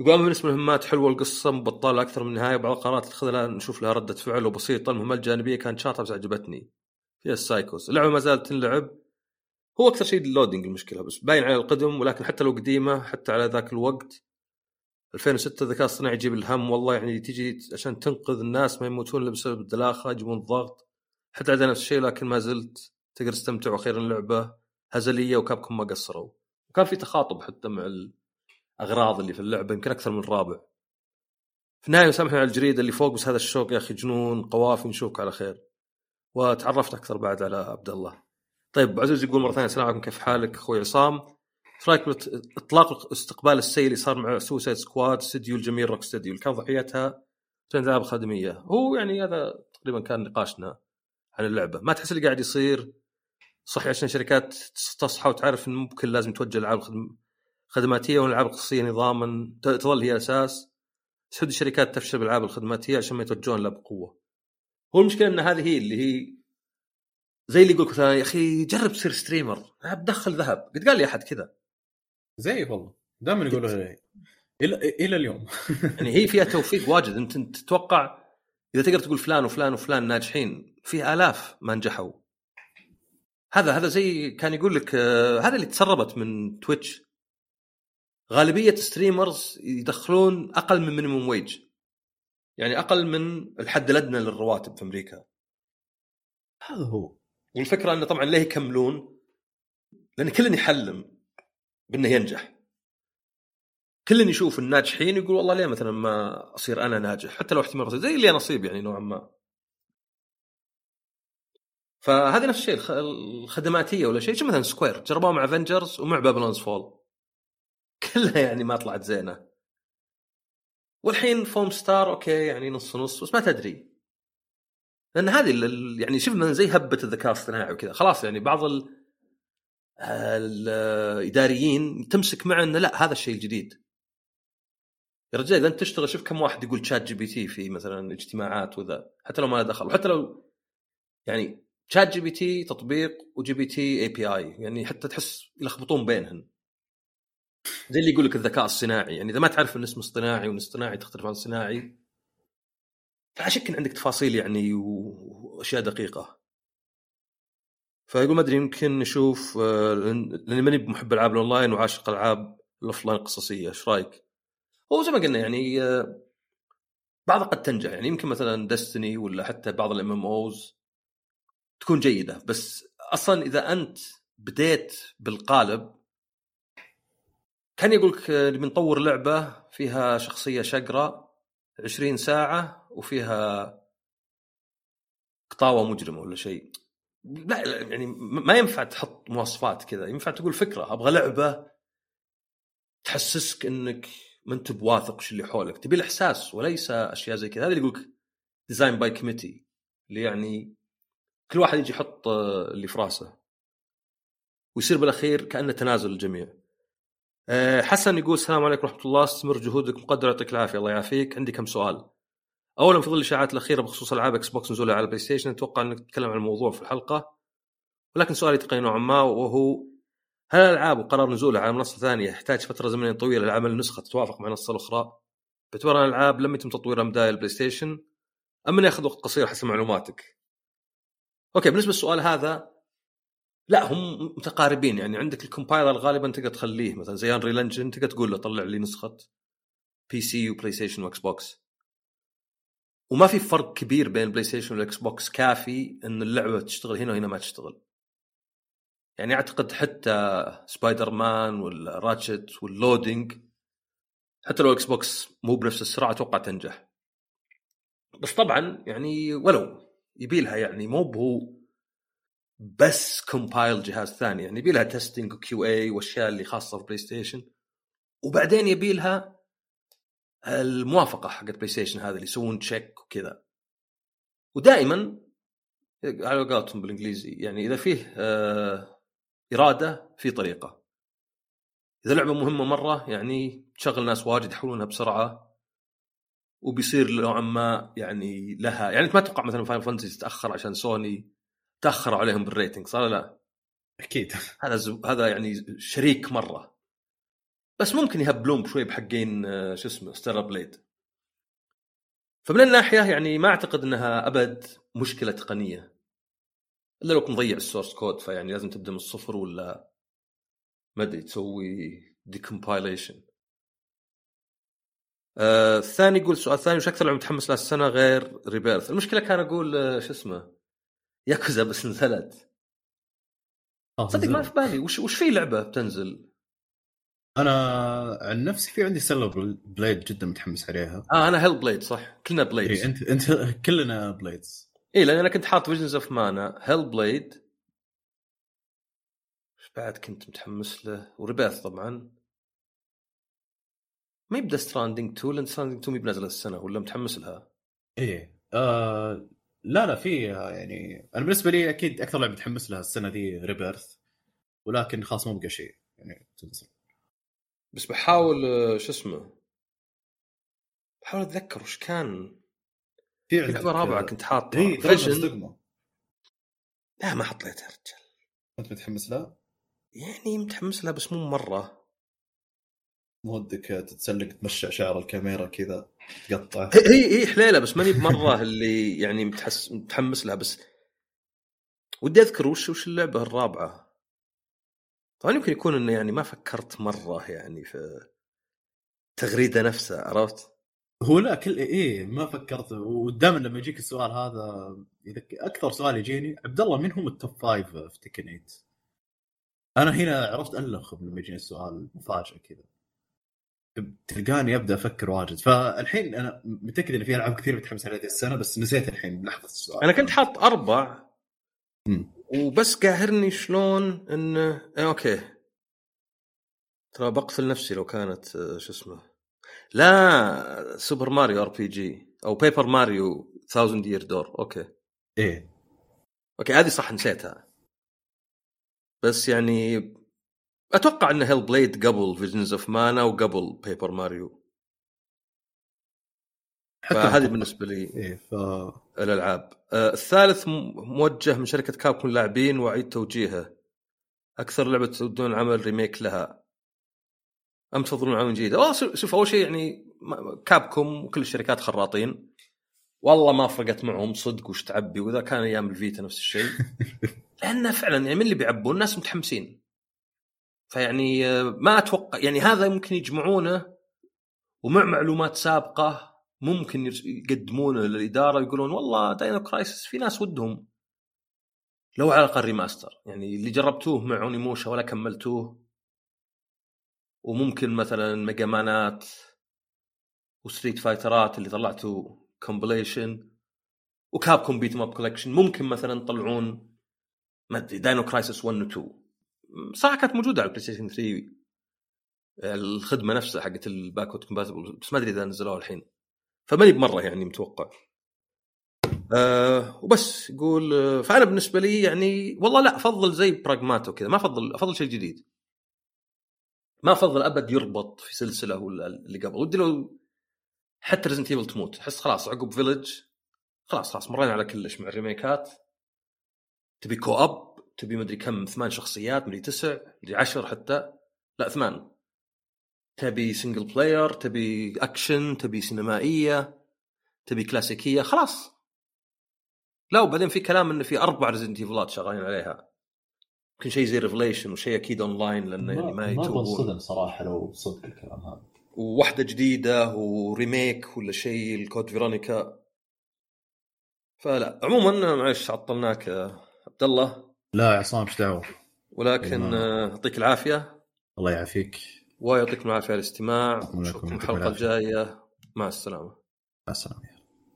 يقول بالنسبة للمهمات حلوة القصة مبطلة أكثر من نهاية بعض القرارات اللي تاخذها نشوف لها ردة فعل وبسيطة. المهمات الجانبية كانت شاطره بس عجبتني. فيها السايكوس. اللعبة ما زالت تنلعب. هو أكثر شيء ال loading المشكلة بس باين عليها القدم ولكن حتى لو قديمة حتى على ذاك الوقت 2006 الذكاء الصناعي يجيب الهم والله يعني تجي عشان تنقذ الناس ما يموتون إلا بسبب الدلاخة يجيبون الضغط حتى على نفس الشيء لكن ما زلت تقدر تستمتع وأخيرا اللعبة هزلية وكابكوم ما قصروا. وكان في تخاطب حتى مع الأغراض اللي في اللعبة يمكن أكثر من رابع. في النهاية سامحنا على الجريدة اللي فوق بس هذا الشوق يا أخي جنون قوافي نشوفك على خير. وتعرفت أكثر بعد على عبد الله. طيب عزيز يقول مرة ثانية السلام عليكم كيف حالك؟ أخوي عصام. إيش رأيك باطلاق الاستقبال السيء اللي صار مع Suicide Squad استديو الجميل روك ستيدي اللي كان ضحيتها العاب خدميه هو يعني هذا تقريبا كان نقاشنا عن اللعبة. ما تحس اللي قاعد يصير؟ صحيح عشان شركات تصحى وتعرف انه ممكن لازم توجه الألعاب الخدماتية والألعاب القصصيه نظاما تظل هي أساس. تسد الشركات تفشل بالألعاب الخدماتية عشان ما يتوجهون لها بقوة. هو المشكلة إن هذه هي اللي هي زي اللي يقول مثلا يا أخي جرب تصير ستريمر دخل ذهب. قد قال لي أحد كذا. زي والله. دائما يقولوا إلى إلى اليوم. يعني هي فيها توفيق واجد. انت تتوقع إذا تقدر تقول فلان وفلان وفلان ناجحين في آلاف ما نجحوا. هذا هذا زي كان يقول لك آه هذا اللي تسربت من تويتش غالبية streamers يدخلون أقل من minimum wage يعني أقل من الحد الأدنى للرواتب في أمريكا. هذا هو. والفكرة إنه طبعا ليه يكملون؟ لأن كل يحلم بأنه ينجح. كل يشوف الناجحين يقول والله ليه مثلا ما أصير أنا ناجح؟ حتى لو احتمال زي اللي نصيب يعني نوعا ما. فهذه نفس الشيء الخدماتية ولا شيء. مثلا سكوير جربوها مع Avengers ومع Babylon's Fall كلها يعني ما طلعت زينة. والحين Foamstars okay يعني نص نص بس ما تدري. لأن هذه يعني شوف زي هبة الذكاء الاصطناعي وكذا. خلاص يعني بعض الإداريين تمسك معه إنه لا هذا الشيء الجديد يا رجال اذا أنت تشتغل شوف كم واحد يقول ChatGPT في مثلا اجتماعات وذا حتى لو ما له دخل. وحتى لو يعني شات جي بي تي تطبيق وجي بي تي اي بي اي يعني حتى تحس يلخبطون بينهم زي اللي يقول لك الذكاء الصناعي. يعني إذا ما تعرف إن اسمه اصطناعي والاصطناعي تختلف عن الصناعي فلا شك إن عندك تفاصيل يعني وأشياء دقيقة. فيقول ما أدري يمكن نشوف آه، لأني ماني بمحب العاب الأونلاين وعاشق ألعاب ال offline القصصية. إيش رأيك؟ هو زي ما قلنا يعني آه، بعضها قد تنجح. يعني يمكن مثلا Destiny ولا حتى بعض ال MMOs تكون جيدة. بس أصلا إذا أنت بديت بالقالب كان يقول لك نبي نطور لعبة فيها شخصية شقراء 20 ساعة وفيها قطاوة مجرمة ولا شيء. لا يعني ما ينفع تحط مواصفات كذا. ينفع تقول فكرة أبغى لعبة تحسسك إنك ما أنت بواثق وش اللي حولك. تبي الاحساس وليس أشياء زي كذا. هذا اللي يقول design by committee اللي يعني كل واحد يجي يحط اللي في راسه. ويصير بالأخير كأنه تنازل الجميع. آه، حسن يقول السلام عليكم ورحمة الله. استمر جهودك مقدر يعطيك العافية. الله يعافيك. عندي كم سؤال. اولا في ظل الإشاعات الأخيرة بخصوص ألعاب إكس بوكس نزولها على البلاي ستيشن أتوقع أنك تتكلم عن الموضوع في الحلقة ولكن سؤالي تقني نوعا ما وهو هل الألعاب وقرار نزولها على منصة ثانية يحتاج فترة زمنية طويلة لعمل نسخه تتوافق مع النسخة الأخرى؟ باعتبار أن الألعاب لم يتم تطويرها من بداية البلاي ستيشن أم انه يأخذ وقت قصير حسب معلوماتك؟ okay بالنسبة للسؤال هذا لا هم متقاربين يعني عندك ال compiler غالبا تقدر تخليه مثلا زي Unreal Engine تقدر تقول له طلع لي نسخة PC وبلاي ستيشن واكس بوكس وما في فرق كبير بين البلاي ستيشن والاكس بوكس كافي إن اللعبة تشتغل هنا وهنا ما تشتغل. يعني أعتقد حتى سبايدر مان ولا Ratchet وال loading حتى لو إكس بوكس مو بنفس السرعة أتوقع تنجح. بس طبعا يعني ولو يبيلها يعني مو بهو بس compile جهاز ثاني يعني يبيلها testing و QA وأشياء اللي خاصة في بلاي ستيشن وبعدين يبيلها الموافقة حقت بلاي ستيشن هذا اللي يسوون check وكذا. ودائما على قولتهم بالإنجليزي يعني إذا فيه آه إرادة في طريقة. إذا لعبة مهمة مرة يعني تشغل ناس واجد يحولونها بسرعة وبيصير نوعا ما يعني لها يعني أنت ما تتوقع مثلا Final Fantasy تتأخر عشان سوني تأخروا عليهم بال rating صار لا؟ أكيد. هذا زب... هذا يعني شريك مرة. بس ممكن يهبلون بشوي بحقين آه، شو اسمه Stellar Blade. فمن الناحية يعني ما أعتقد إنها أبد مشكلة تقنية. إلا لو كنت مضيع ال source code فيعني لازم تبدأ من الصفر ولا ما أدري تسوي decompilation آه الثاني يقول سؤال ثاني وش أكثر لعبة متحمس لها السنة غير ريبيرث المشكلة كان أقول آه شو اسمه ياكوزا بس نزلت. آه، صدق ما. في بالي وش وش في لعبة بتنزل؟ أنا عن نفسي في عندي سيلر بليد جدا متحمس عليها. آه أنا هيل بليد صح. كلنا بليد إيه أنت أنت كلنا بليدز اي لأن أنا كنت حاط فيجنز اوف مانا هيل بليد بعد كنت متحمس له؟ وريبيرث طبعا. ما يبدأ ستراندنج 2 لأن ستراندنج 2 مي بنازله السنة ولا متحمس لها؟ إيه آه لا لا في يعني أنا بالنسبة لي أكيد أكثر لعبه متحمس لها السنة دي ريبيرث ولكن خلاص مو بقى شيء يعني تنزل. بس بحاول آه، شو اسمه؟ بحاول أتذكر وش كان. في لعبه رابعه كنت حاط إي فيجن. لا ما حطيتها يا رجال. أنت متحمس لها؟ يعني متحمس لها بس مو مرة. مو ودك تتسلق تمشى شعر الكاميرا كذا تقطع؟ هي هي هي حليلة بس ماني بمرة اللي يعني متحس متحمس لها بس ودي أذكر وش وش اللعبة الرابعة. طبعا يمكن يكون إنه يعني ما فكرت مرة يعني في التغريده نفسها عرفت؟ هو لا كل إيه ما فكرت. ودائما لما يجيك السؤال هذا إذا أكثر سؤال يجيني عبد الله مين هم ال top five في Tekken 8 أنا هنا عرفت ألخم لما يجيني السؤال مفاجأة كذا. تلقاني أبدأ أفكر واجد. فالحين أنا متأكد إن في ألعاب كثير متحمس عليها هذه السنة بس نسيت الحين بلحظه السؤال. أنا كنت حاط أربع. وبس قاهرني شلون انه إيه okay. ترى بقتل نفسي لو كانت آه، شو اسمه. لا Super Mario RPG أو Paper Mario 1000 Year Door okay. إيه. okay هذه صح نسيتها. بس يعني أتوقع إن Hellblade قبل Visions of Mana وقبل Paper Mario فهذه بالنسبة لي إيه ف الألعاب. آه الثالث موجه من شركة Capcom لاعبين وأعيد توجيهه. أكثر لعبة تودون عمل remake لها. أم تفضلون عمل جديد؟ اوه شوف أول شيء يعني Capcom وكل الشركات خراطين. والله ما فرقت معهم صدق وش تعبي وإذا كان أيام ال Vita نفس الشيء. لأنه فعلا يعني من اللي بيعبون؟ الناس متحمسين. فيعني آه، ما أتوقع يعني هذا ممكن يجمعونه ومع معلومات سابقة ممكن يقدمونه للإدارة يقولون والله Dino Crisis في ناس ودهم. لو على الأقل remaster يعني اللي جربتوه مع Onimusha ولا كملتوه. وممكن مثلا Mega Man ات و Street Fighter ات اللي طلعتوا compilation و Capcom Beat 'Em Up Collection ممكن مثلا تطلعون ما أدري Dino Crisis 1 و 2 صح كانت موجودة على ال PlayStation 3 الخدمة نفسها حقت ال backward compatible بس ما أدري إذا نزلوها الحين. فماني بمرة يعني متوقع. أه وبس يقول آه، فأنا بالنسبة لي يعني والله لا أفضل زي Pragmata كذا. ما أفضل أفضل شيء جديد. ما أفضل أبد يربط في سلسلة ولا اللي قبل. ودي لو حتى Resident Evil تموت. تحس خلاص عقب Village خلاص خلاص مرينا على كلش مع ال remake ات. تبي co-op تبي مدري كم ثمان شخصيات مدري تسع مدري عشر حتى. لا ثمان. تبي single player تبي اكشن تبي سينمائية تبي كلاسيكية خلاص. لا وبعدين في كلام انه في أربع Resident Evil ات شغالين عليها. يمكن شيء زي Revelations وشيء أكيد اونلاين لأنه يعني ما ما يتوبون بنصدم صراحة لو صدق الكلام هذا. وواحدة جديدة و remake ولا شيء ال Code Veronica. فلا عموما معلش عطلناك يا عبد الله. لا يا عصام إيش دعوة؟ ولكن يعطيك العافية. الله يعافيك. ويعطيكم العافية على الاستماع. نشوفكم. الحلقة الجاية. مع السلامة. مع السلامة.